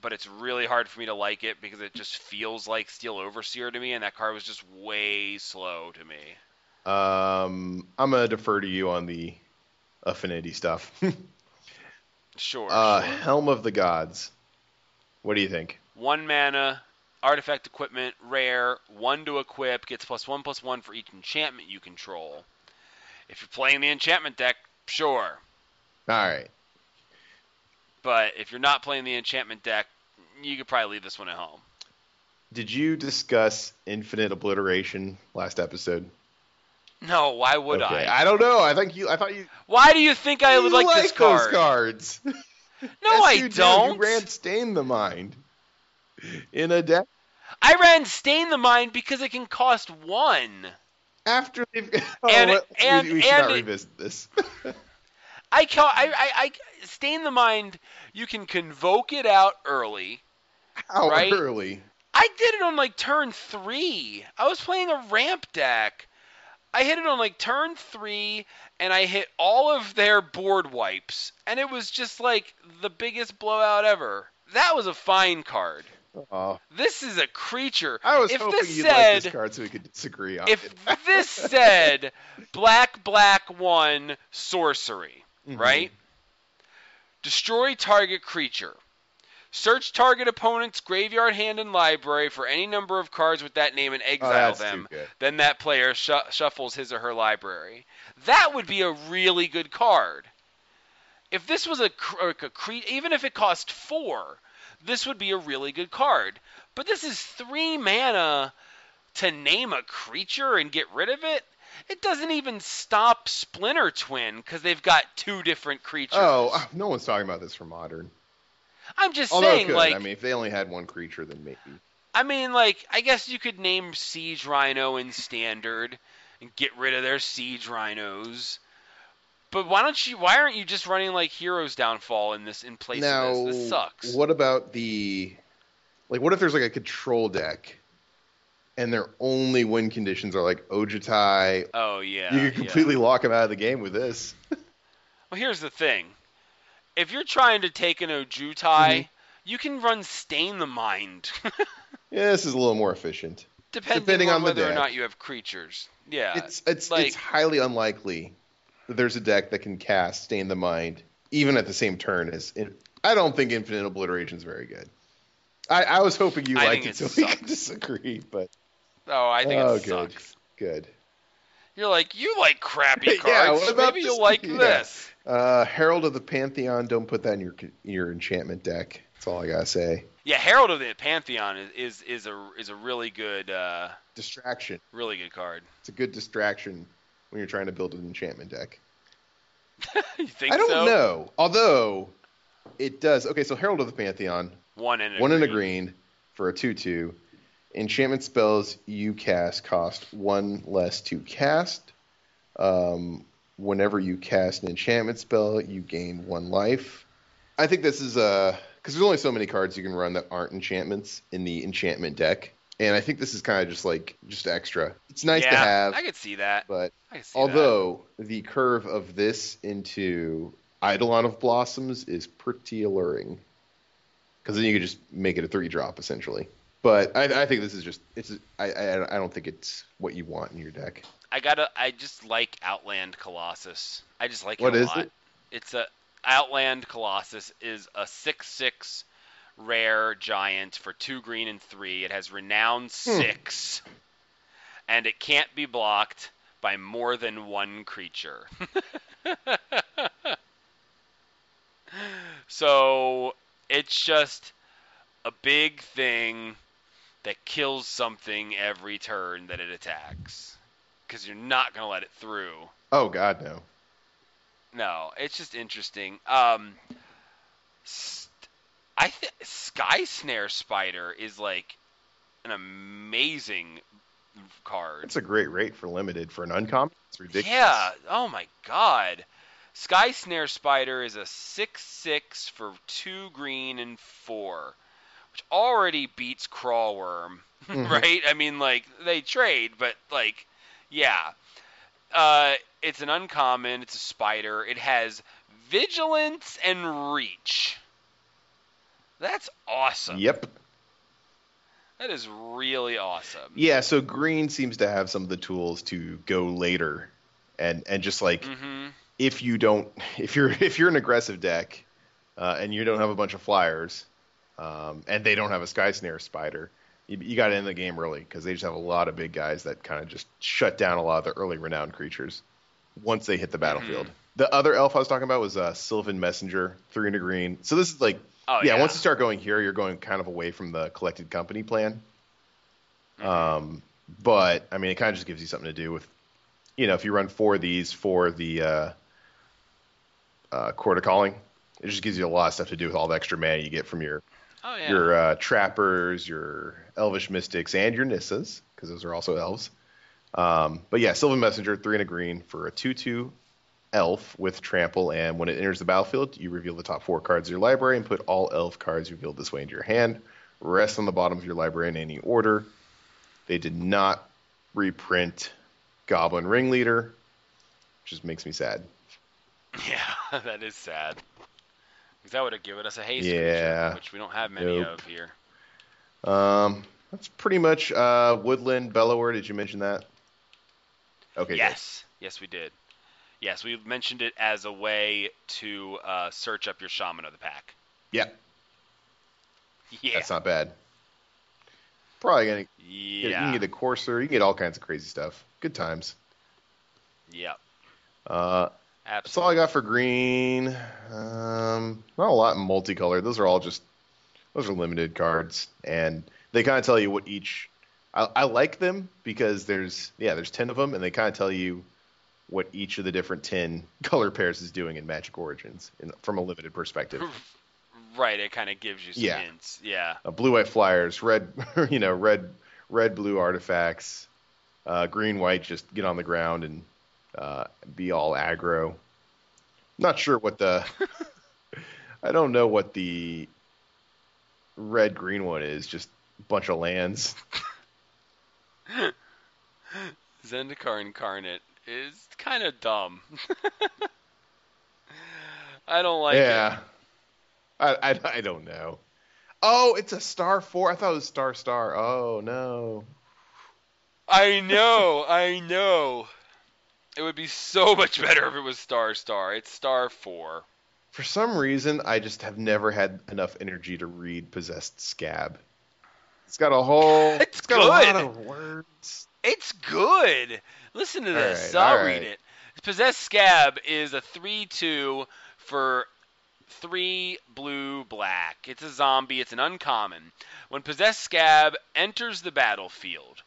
but it's really hard for me to like it because it just feels like Steel Overseer to me, and that card was just way slow to me. Um, I'm going to defer to you on the affinity stuff. [laughs] Sure. uh, sure. Helm of the Gods. What do you think? One mana, artifact equipment, rare, one to equip, gets plus one plus one for each enchantment you control. If you're playing the enchantment deck, sure. All right. But if you're not playing the enchantment deck, you could probably leave this one at home. Did you discuss infinite obliteration last episode? No, why would okay. I? I don't know. I think you. I thought you. Why do you think I would you like, this card? those cards. [laughs] [laughs] No, Yes, I you do. don't. You ran Stain the Mind in a deck. I ran Stain the Mind because it can cost one. After they've [laughs] oh, And- what- we- and- should and not revisit this. I ca- I, I, I stain the mind. You can convoke it out early. How Right? early? I did it on like turn three. I was playing a ramp deck. I hit it on like turn three, and I hit all of their board wipes, and it was just like the biggest blowout ever. That was a fine card. Oh, This is a creature. I was if hoping this you'd said, like this card so we could disagree on if it. this said [laughs] black black one sorcery, Mhm. right? Destroy target creature. Search target opponent's graveyard, hand, and library for any number of cards with that name and Oh, exile that's them. Then that player shu- shuffles his or her library. That would be a really good card. If this was a, a cre- even if it cost four, this would be a really good card. But this is three mana to name a creature and get rid of it. It doesn't even stop Splinter Twin because they've got two different creatures. Oh, uh, no one's talking about this for modern. I'm just Although saying, like, I mean, if they only had one creature, then maybe. I mean, like, I guess you could name Siege Rhino in Standard and get rid of their Siege Rhinos. But why don't you? Why aren't you just running like Heroes Downfall in this in place now, of this? This sucks. what about the like? What if there's like a control deck, and their only win conditions are like Ojutai? Oh yeah. you yeah. could completely lock them out of the game with this. [laughs] Well, here's the thing. If you're trying to take an Ojutai, Mm-hmm. you can run Stain the Mind, [laughs] Yeah, this is a little more efficient. depending, Depending on, on the whether or not you have creatures. Yeah. it's it's like- it's highly unlikely that there's a deck that can cast Stain the Mind even at the same turn as. I don't think Infinite Obliteration is very good. I, I was hoping you I liked it, it so we could disagree, but oh, I think oh, it good, sucks. good. You're like, you like crappy cards. [laughs] yeah, what about Maybe this- you'll like yeah. this. Uh, Herald of the Pantheon. Don't put that in your your enchantment deck. That's all I gotta say. Yeah, Herald of the Pantheon is is, is a is a really good uh, Distraction. really good card. It's a good distraction when you're trying to build an enchantment deck. [laughs] you think I don't so? know. Although it does. Okay, so Herald of the Pantheon, One in a one in a green. green for a two-two. Enchantment spells you cast cost one less to cast. Um, whenever you cast an enchantment spell, you gain one life. I think this is uh because there's only so many cards you can run that aren't enchantments in the enchantment deck, and I think this is kind of just like just extra. It's nice yeah, to have, I could see that. but I see although the curve of this into Eidolon of Blossoms is pretty alluring, because then you could just make it a three drop essentially. But I, I think this is just it's I, I I don't think it's what you want in your deck. I gotta. I just like Outland Colossus. I just like What it a is lot. it? It's a Outland Colossus is a six six rare giant for two green and three. It has renown Hmm. six, and it can't be blocked by more than one creature. [laughs] so it's just a big thing that kills something every turn that it attacks. Because you're not going to let it through. Oh God, no. No, it's just interesting. Um, st- I think Sky Snare Spider is like an amazing card. It's a great rate for limited for an uncommon. It's ridiculous. Yeah. Oh my God. Sky Snare Spider is a six six for two green and four, which already beats Craw Wurm, [laughs] Mhm. right? I mean, like they trade, but like, yeah. Uh, it's an uncommon. It's a spider. It has vigilance and reach. That's awesome. Yep. That is really awesome. Yeah. So green seems to have some of the tools to go later, and and just like hmm if you don't [laughs] if you're if you're an aggressive deck uh, and you don't have a bunch of flyers um, and they don't have a sky snare spider you, you got to end the game early because they just have a lot of big guys that kind of just shut down a lot of the early renowned creatures once they hit the battlefield the other elf i was talking about was uh, sylvan messenger three and a green so this is like Oh yeah, yeah. once you start going here you're going kind of away from the collected company plan Mhm. um, but i mean it kind of just gives you something to do with you know if you run four of these for the uh, uh, Chord of Calling. It just gives you a lot of stuff to do with all the extra mana you get from your oh yeah. your uh, trappers, your elvish mystics, and your Nissas, because those are also elves. Um, but yeah, Sylvan Messenger, three and a green for a two-two elf with trample, and when it enters the battlefield, you reveal the top four cards of your library and put all elf cards revealed this way into your hand. Rest on the bottom of your library in any order. They did not reprint Goblin Ringleader, which just makes me sad. [laughs] Yeah, that is sad. That would have given us a haste Yeah. creature, which we don't have many Nope. of here. Um, that's pretty much uh, Woodland Bellower. Did you mention that? Okay. good. Yes, yes, we did. Yes, we mentioned it as a way to uh, search up your shaman of the pack. Yeah, Yeah, that's not bad. Probably gonna get, yeah, you can get a courser. You can get all kinds of crazy stuff. Good times. yeah, Uh, absolutely. that's all I got for green. Um, not a lot in multicolor. Those are all just those are limited cards, and they kind of tell you what each. I, I like them because there's yeah there's ten of them, and they kind of tell you what each of the different ten [laughs] color pairs is doing in Magic Origins in, from a limited perspective. [laughs] Right, it kind of gives you some Yeah. hints. Yeah, uh, blue white flyers, red [laughs] you know red red blue artifacts, uh, green white just get on the ground and uh, be all aggro. Not sure what the [laughs] I don't know what the red green one is. Just a bunch of lands. [laughs] Zendikar Incarnate is kind of dumb. [laughs] I don't like yeah, it. I, I I don't know. Oh, it's a star four. I thought it was star star. Oh no. I know, I know. It would be so [laughs] much better if it was Star Star. It's Star 4. For some reason, I just have never had enough energy to read Possessed Skaab. It's got a whole. [laughs] It's got a lot of words. It's good. Listen to this. All right, I'll read right. it. Possessed Skaab is a 3 2 for 3 blue black. It's a zombie, it's an uncommon. When Possessed Skaab enters the battlefield,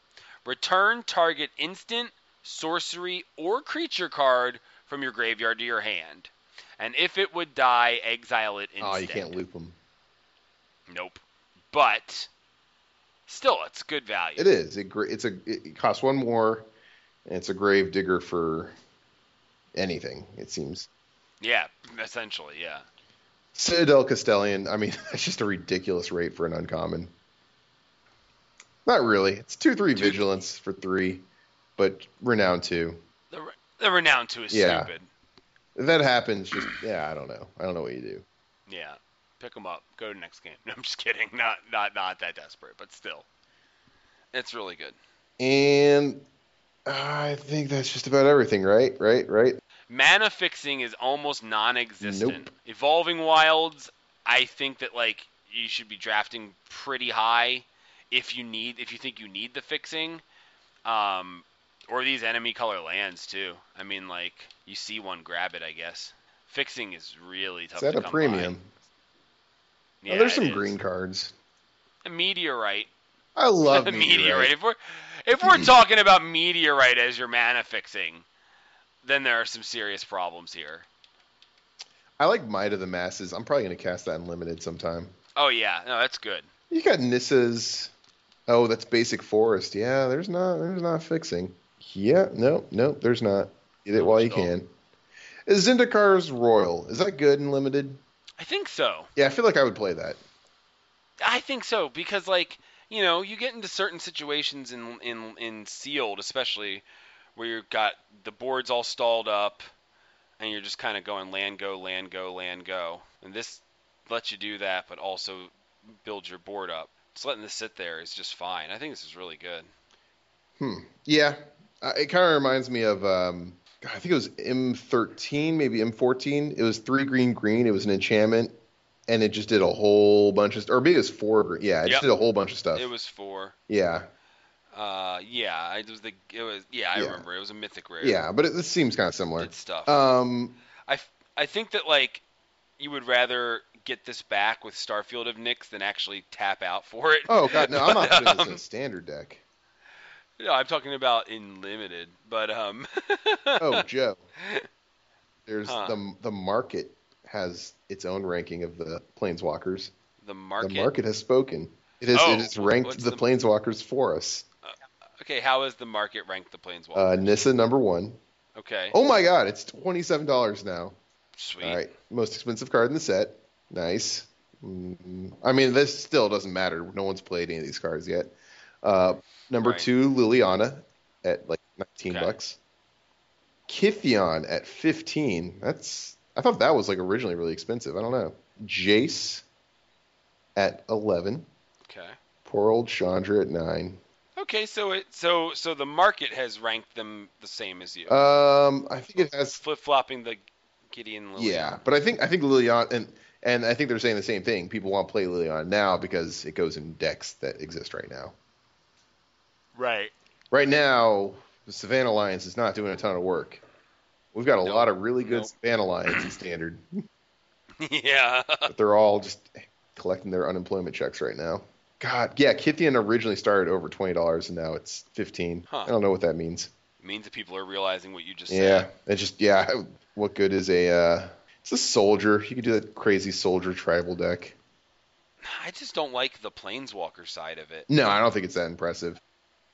return target instant, sorcery, or creature card from your graveyard to your hand. And if it would die, exile it instead. Oh, you can't loop them. Nope. But still, it's good value. It is. It, it's a. It costs one more, and it's a grave digger for anything. It seems. Yeah, essentially, yeah. Citadel Castellan. I mean, [laughs] that's just a ridiculous rate for an uncommon. Not really. It's two three vigilance for three, but renown two. The, the renown two is Yeah. stupid. If that happens, just yeah, I don't know. I don't know what you do. Yeah, pick them up. Go to the next game. [laughs] No, I'm just kidding. Not not not that desperate, but still, it's really good. And I think that's just about everything, right? Right? Right? Mana fixing is almost non-existent. Nope. Evolving Wilds, I think that like you should be drafting pretty high if you need if you think you need the fixing. Um, or these enemy color lands too. I mean, like you see one, grab it. I guess fixing is really tough. Is that to a premium? By. Oh, Yeah, there's it some is. green cards. A meteorite. I love [laughs] A meteorite. meteorite. If we're if we're hmm. talking about meteorite as your mana fixing, then there are some serious problems here. I like Might of the Masses. I'm probably going to cast that unlimited sometime. Oh yeah, no, that's good. You got Nissa's. Oh, that's basic forest. Yeah, there's not. There's not fixing. Yeah, no, no, there's not. Get it while you can. Is Zendikar's Roil? Is that good and limited? I think so. Yeah, I feel like I would play that. I think so because like you know you get into certain situations in in in sealed especially where you've got the boards all stalled up and you're just kind of going land go land go land go and this lets you do that but also build your board up. Just letting this sit there is just fine. I think this is really good. Hmm. Yeah, uh, it kind of reminds me of. Um, I think it was M13, maybe M14. It was three green green. It was an enchantment, and it just did a whole bunch of. Or maybe it was four. Yeah, it Yep. just did a whole bunch of stuff. It was four. yeah, uh yeah it was the it was yeah I Yeah. remember it was a mythic rare. yeah, but it, this seems kind of similar. Did stuff. Um, I, I think that like you would rather get this back with Starfield of Nyx than actually tap out for it. oh god, no, I'm not [laughs] putting this in Um, a standard deck. No, I'm talking about in limited, but um. [laughs] Oh, Joe. There's Huh. the the market has its own ranking of the planeswalkers. the market. The market has spoken. It has Oh, it has ranked the, the- planeswalkers for us. Okay, how has the market ranked the planeswalkers? Uh, Nissa number one. okay, Oh my God, it's twenty seven dollars now. sweet. All right, most expensive card in the set. Nice. Mm, I mean, this still doesn't matter. No one's played any of these cards yet. Uh, number Right. two, Liliana at like 19 Okay. bucks. Kytheon at 15. That's I thought that was like originally really expensive. I don't know. Jace at 11. Okay. Poor old Chandra at 9. Okay, so it so so the market has ranked them the same as you, Um, I think it has flip flopping the Gideon. Yeah, but I think I think Liliana and and I think they're saying the same thing. People want to play Liliana now because it goes in decks that exist right now. Right. Right now, the Savannah Lions is not doing a ton of work. We've got a Nope. lot of really good Nope. Savannah Lions in standard, [clears throat] [laughs] yeah. but they're all just collecting their unemployment checks right now. God, yeah, Kytheon originally started over twenty dollars and now it's fifteen. Huh. I don't know what that means. It means that people are realizing what you just Yeah, said. it's just yeah. What good is a? uh It's a soldier. You could do that crazy soldier tribal deck. I just don't like the planeswalker side of it. No, I don't think it's that impressive.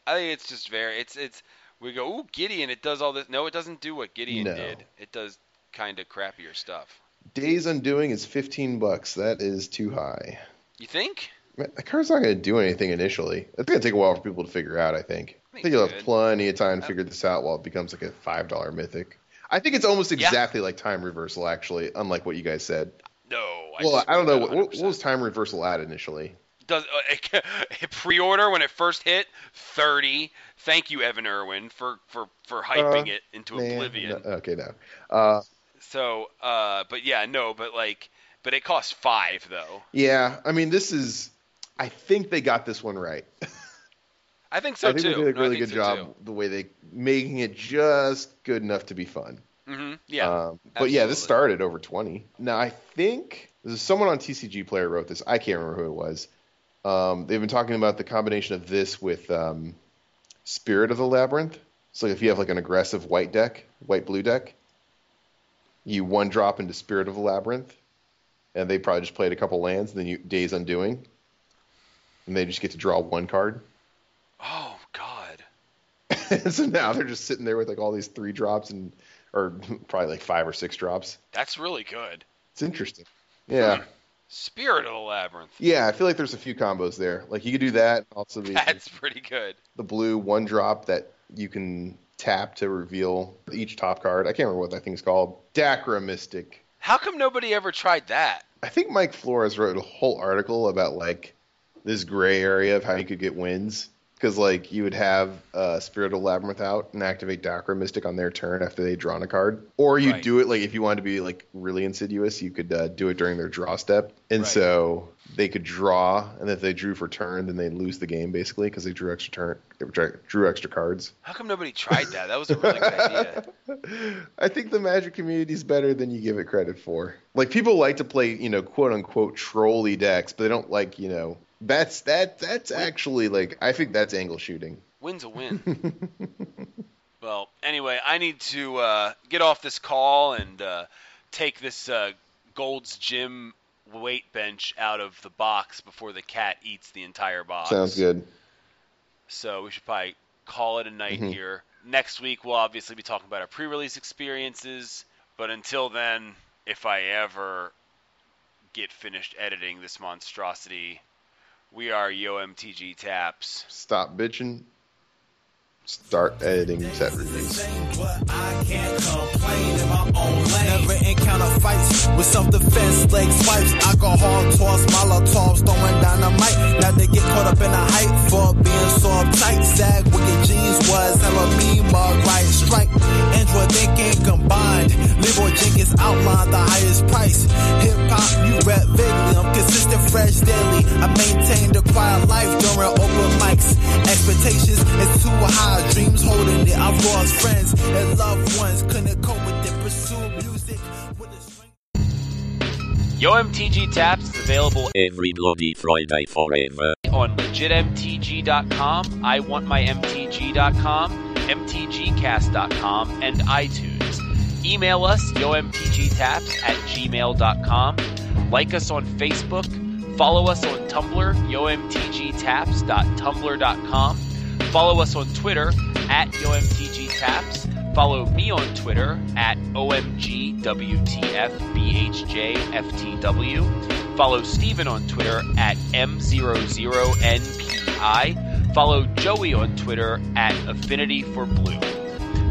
I think it's just very it's it's we go, ooh, Gideon, it does all this. No, it doesn't do what Gideon No. did. It does kind of crappier stuff. Days Undoing is 15 bucks. That is too high. You think? That card's not going to do anything initially. It's going to take a while for people to figure out, I think. I think think you'll have plenty of time to figure this out while it becomes like a $5 mythic. I think it's almost Yeah. exactly like Time Reversal, actually, unlike what you guys said. No. I well, I don't know. What, what was Time Reversal at initially? Does uh, [laughs] pre-order when it first hit 30 thank you evan erwin for for for hyping Uh, it into Nah, oblivion no- okay, no. Uh, so uh but yeah no but like but it costs five though yeah, I mean, this is. I think they got this one right. [laughs] i think so I think too they did a really think good so, job the way they making it just good enough to be fun. too. Mhm, yeah Um, but yeah, this started over 20. Now, I think someone on TCG Player wrote this. I can't remember who it was. Um, they've been talking about the combination of this with um, Spirit of the Labyrinth. So if you have like an aggressive white deck, white blue deck, you one drop into Spirit of the Labyrinth, and they probably just played a couple lands, and then you Days Undoing, and they just get to draw one card. oh god [laughs] so now they're just sitting there with like all these three drops and or [laughs] probably like five or six drops. that's really good It's interesting. Yeah. Spirit of the labyrinth Yeah, I feel like there's a few combos there. Like you could do that, also the [laughs] that's pretty good the blue one drop that you can tap to reveal each top card. I can't remember what that thing's called. Dakra Mystic. how come nobody ever tried that I think Mike Flores wrote a whole article about like this gray area of how you could get wins. Because like you would have uh, Spirit of Labyrinth out and activate Dakra Mystic on their turn after they drawn a card, or you Right. do it like if you wanted to be like really insidious, you could uh, do it during their draw step, and Right. so they could draw, and if they drew for turn, then they'd lose the game basically because they drew extra turn, they drew- drew extra cards. how come nobody tried that that was a really good idea [laughs] I think the Magic community is better than you give it credit for. Like people like to play, you know, quote unquote trolly decks, but they don't like, you know, that's that that's actually like I think that's angle shooting. Win's a win. [laughs] well, anyway, I need to uh, get off this call and uh, take this uh, Gold's Gym weight bench out of the box before the cat eats the entire box. Sounds good. So we should probably call it a night Mhm. here. Next week we'll obviously be talking about our pre-release experiences, but until then, if I ever get finished editing this monstrosity, we are YoMTG Taps. Stop bitching. Start editing set reviews. Never encounter fights with self-defense, leg swipes, alcohol toss, molotovs, throwing dynamite. Get caught up in the hype for being so uptight. Jeans was hella mug, right strike. Android thinking combined. Jenkins outlined the highest price. Hip hop, you rap vaguely. I'm consistent, fresh, daily. I maintain the quiet life during open mics. Expectations is too high. Dreams holding it. I lost friends and loved ones. Couldn't cope with it. Pursue music with a strength. YoMTG Taps is available Every bloody Friday forever. on legitmtg.com, iwantmymtg.com, mtgcast.com, and iTunes. Email us, yomtgtaps at gmail.com. Like us on Facebook. Follow us on Tumblr, yomtgtaps.tumblr.com. Follow us on Twitter at YoMTGTaps. Follow me on Twitter at OMGWTFBHJFTW. Follow Steven on Twitter at M00NPI. Follow Joey on Twitter at Affinity for Blue.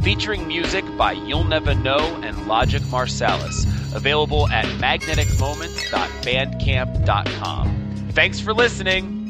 Featuring music by You'll Never Know and Logic Marsalis. Available at magneticmoments.bandcamp.com. Thanks for listening.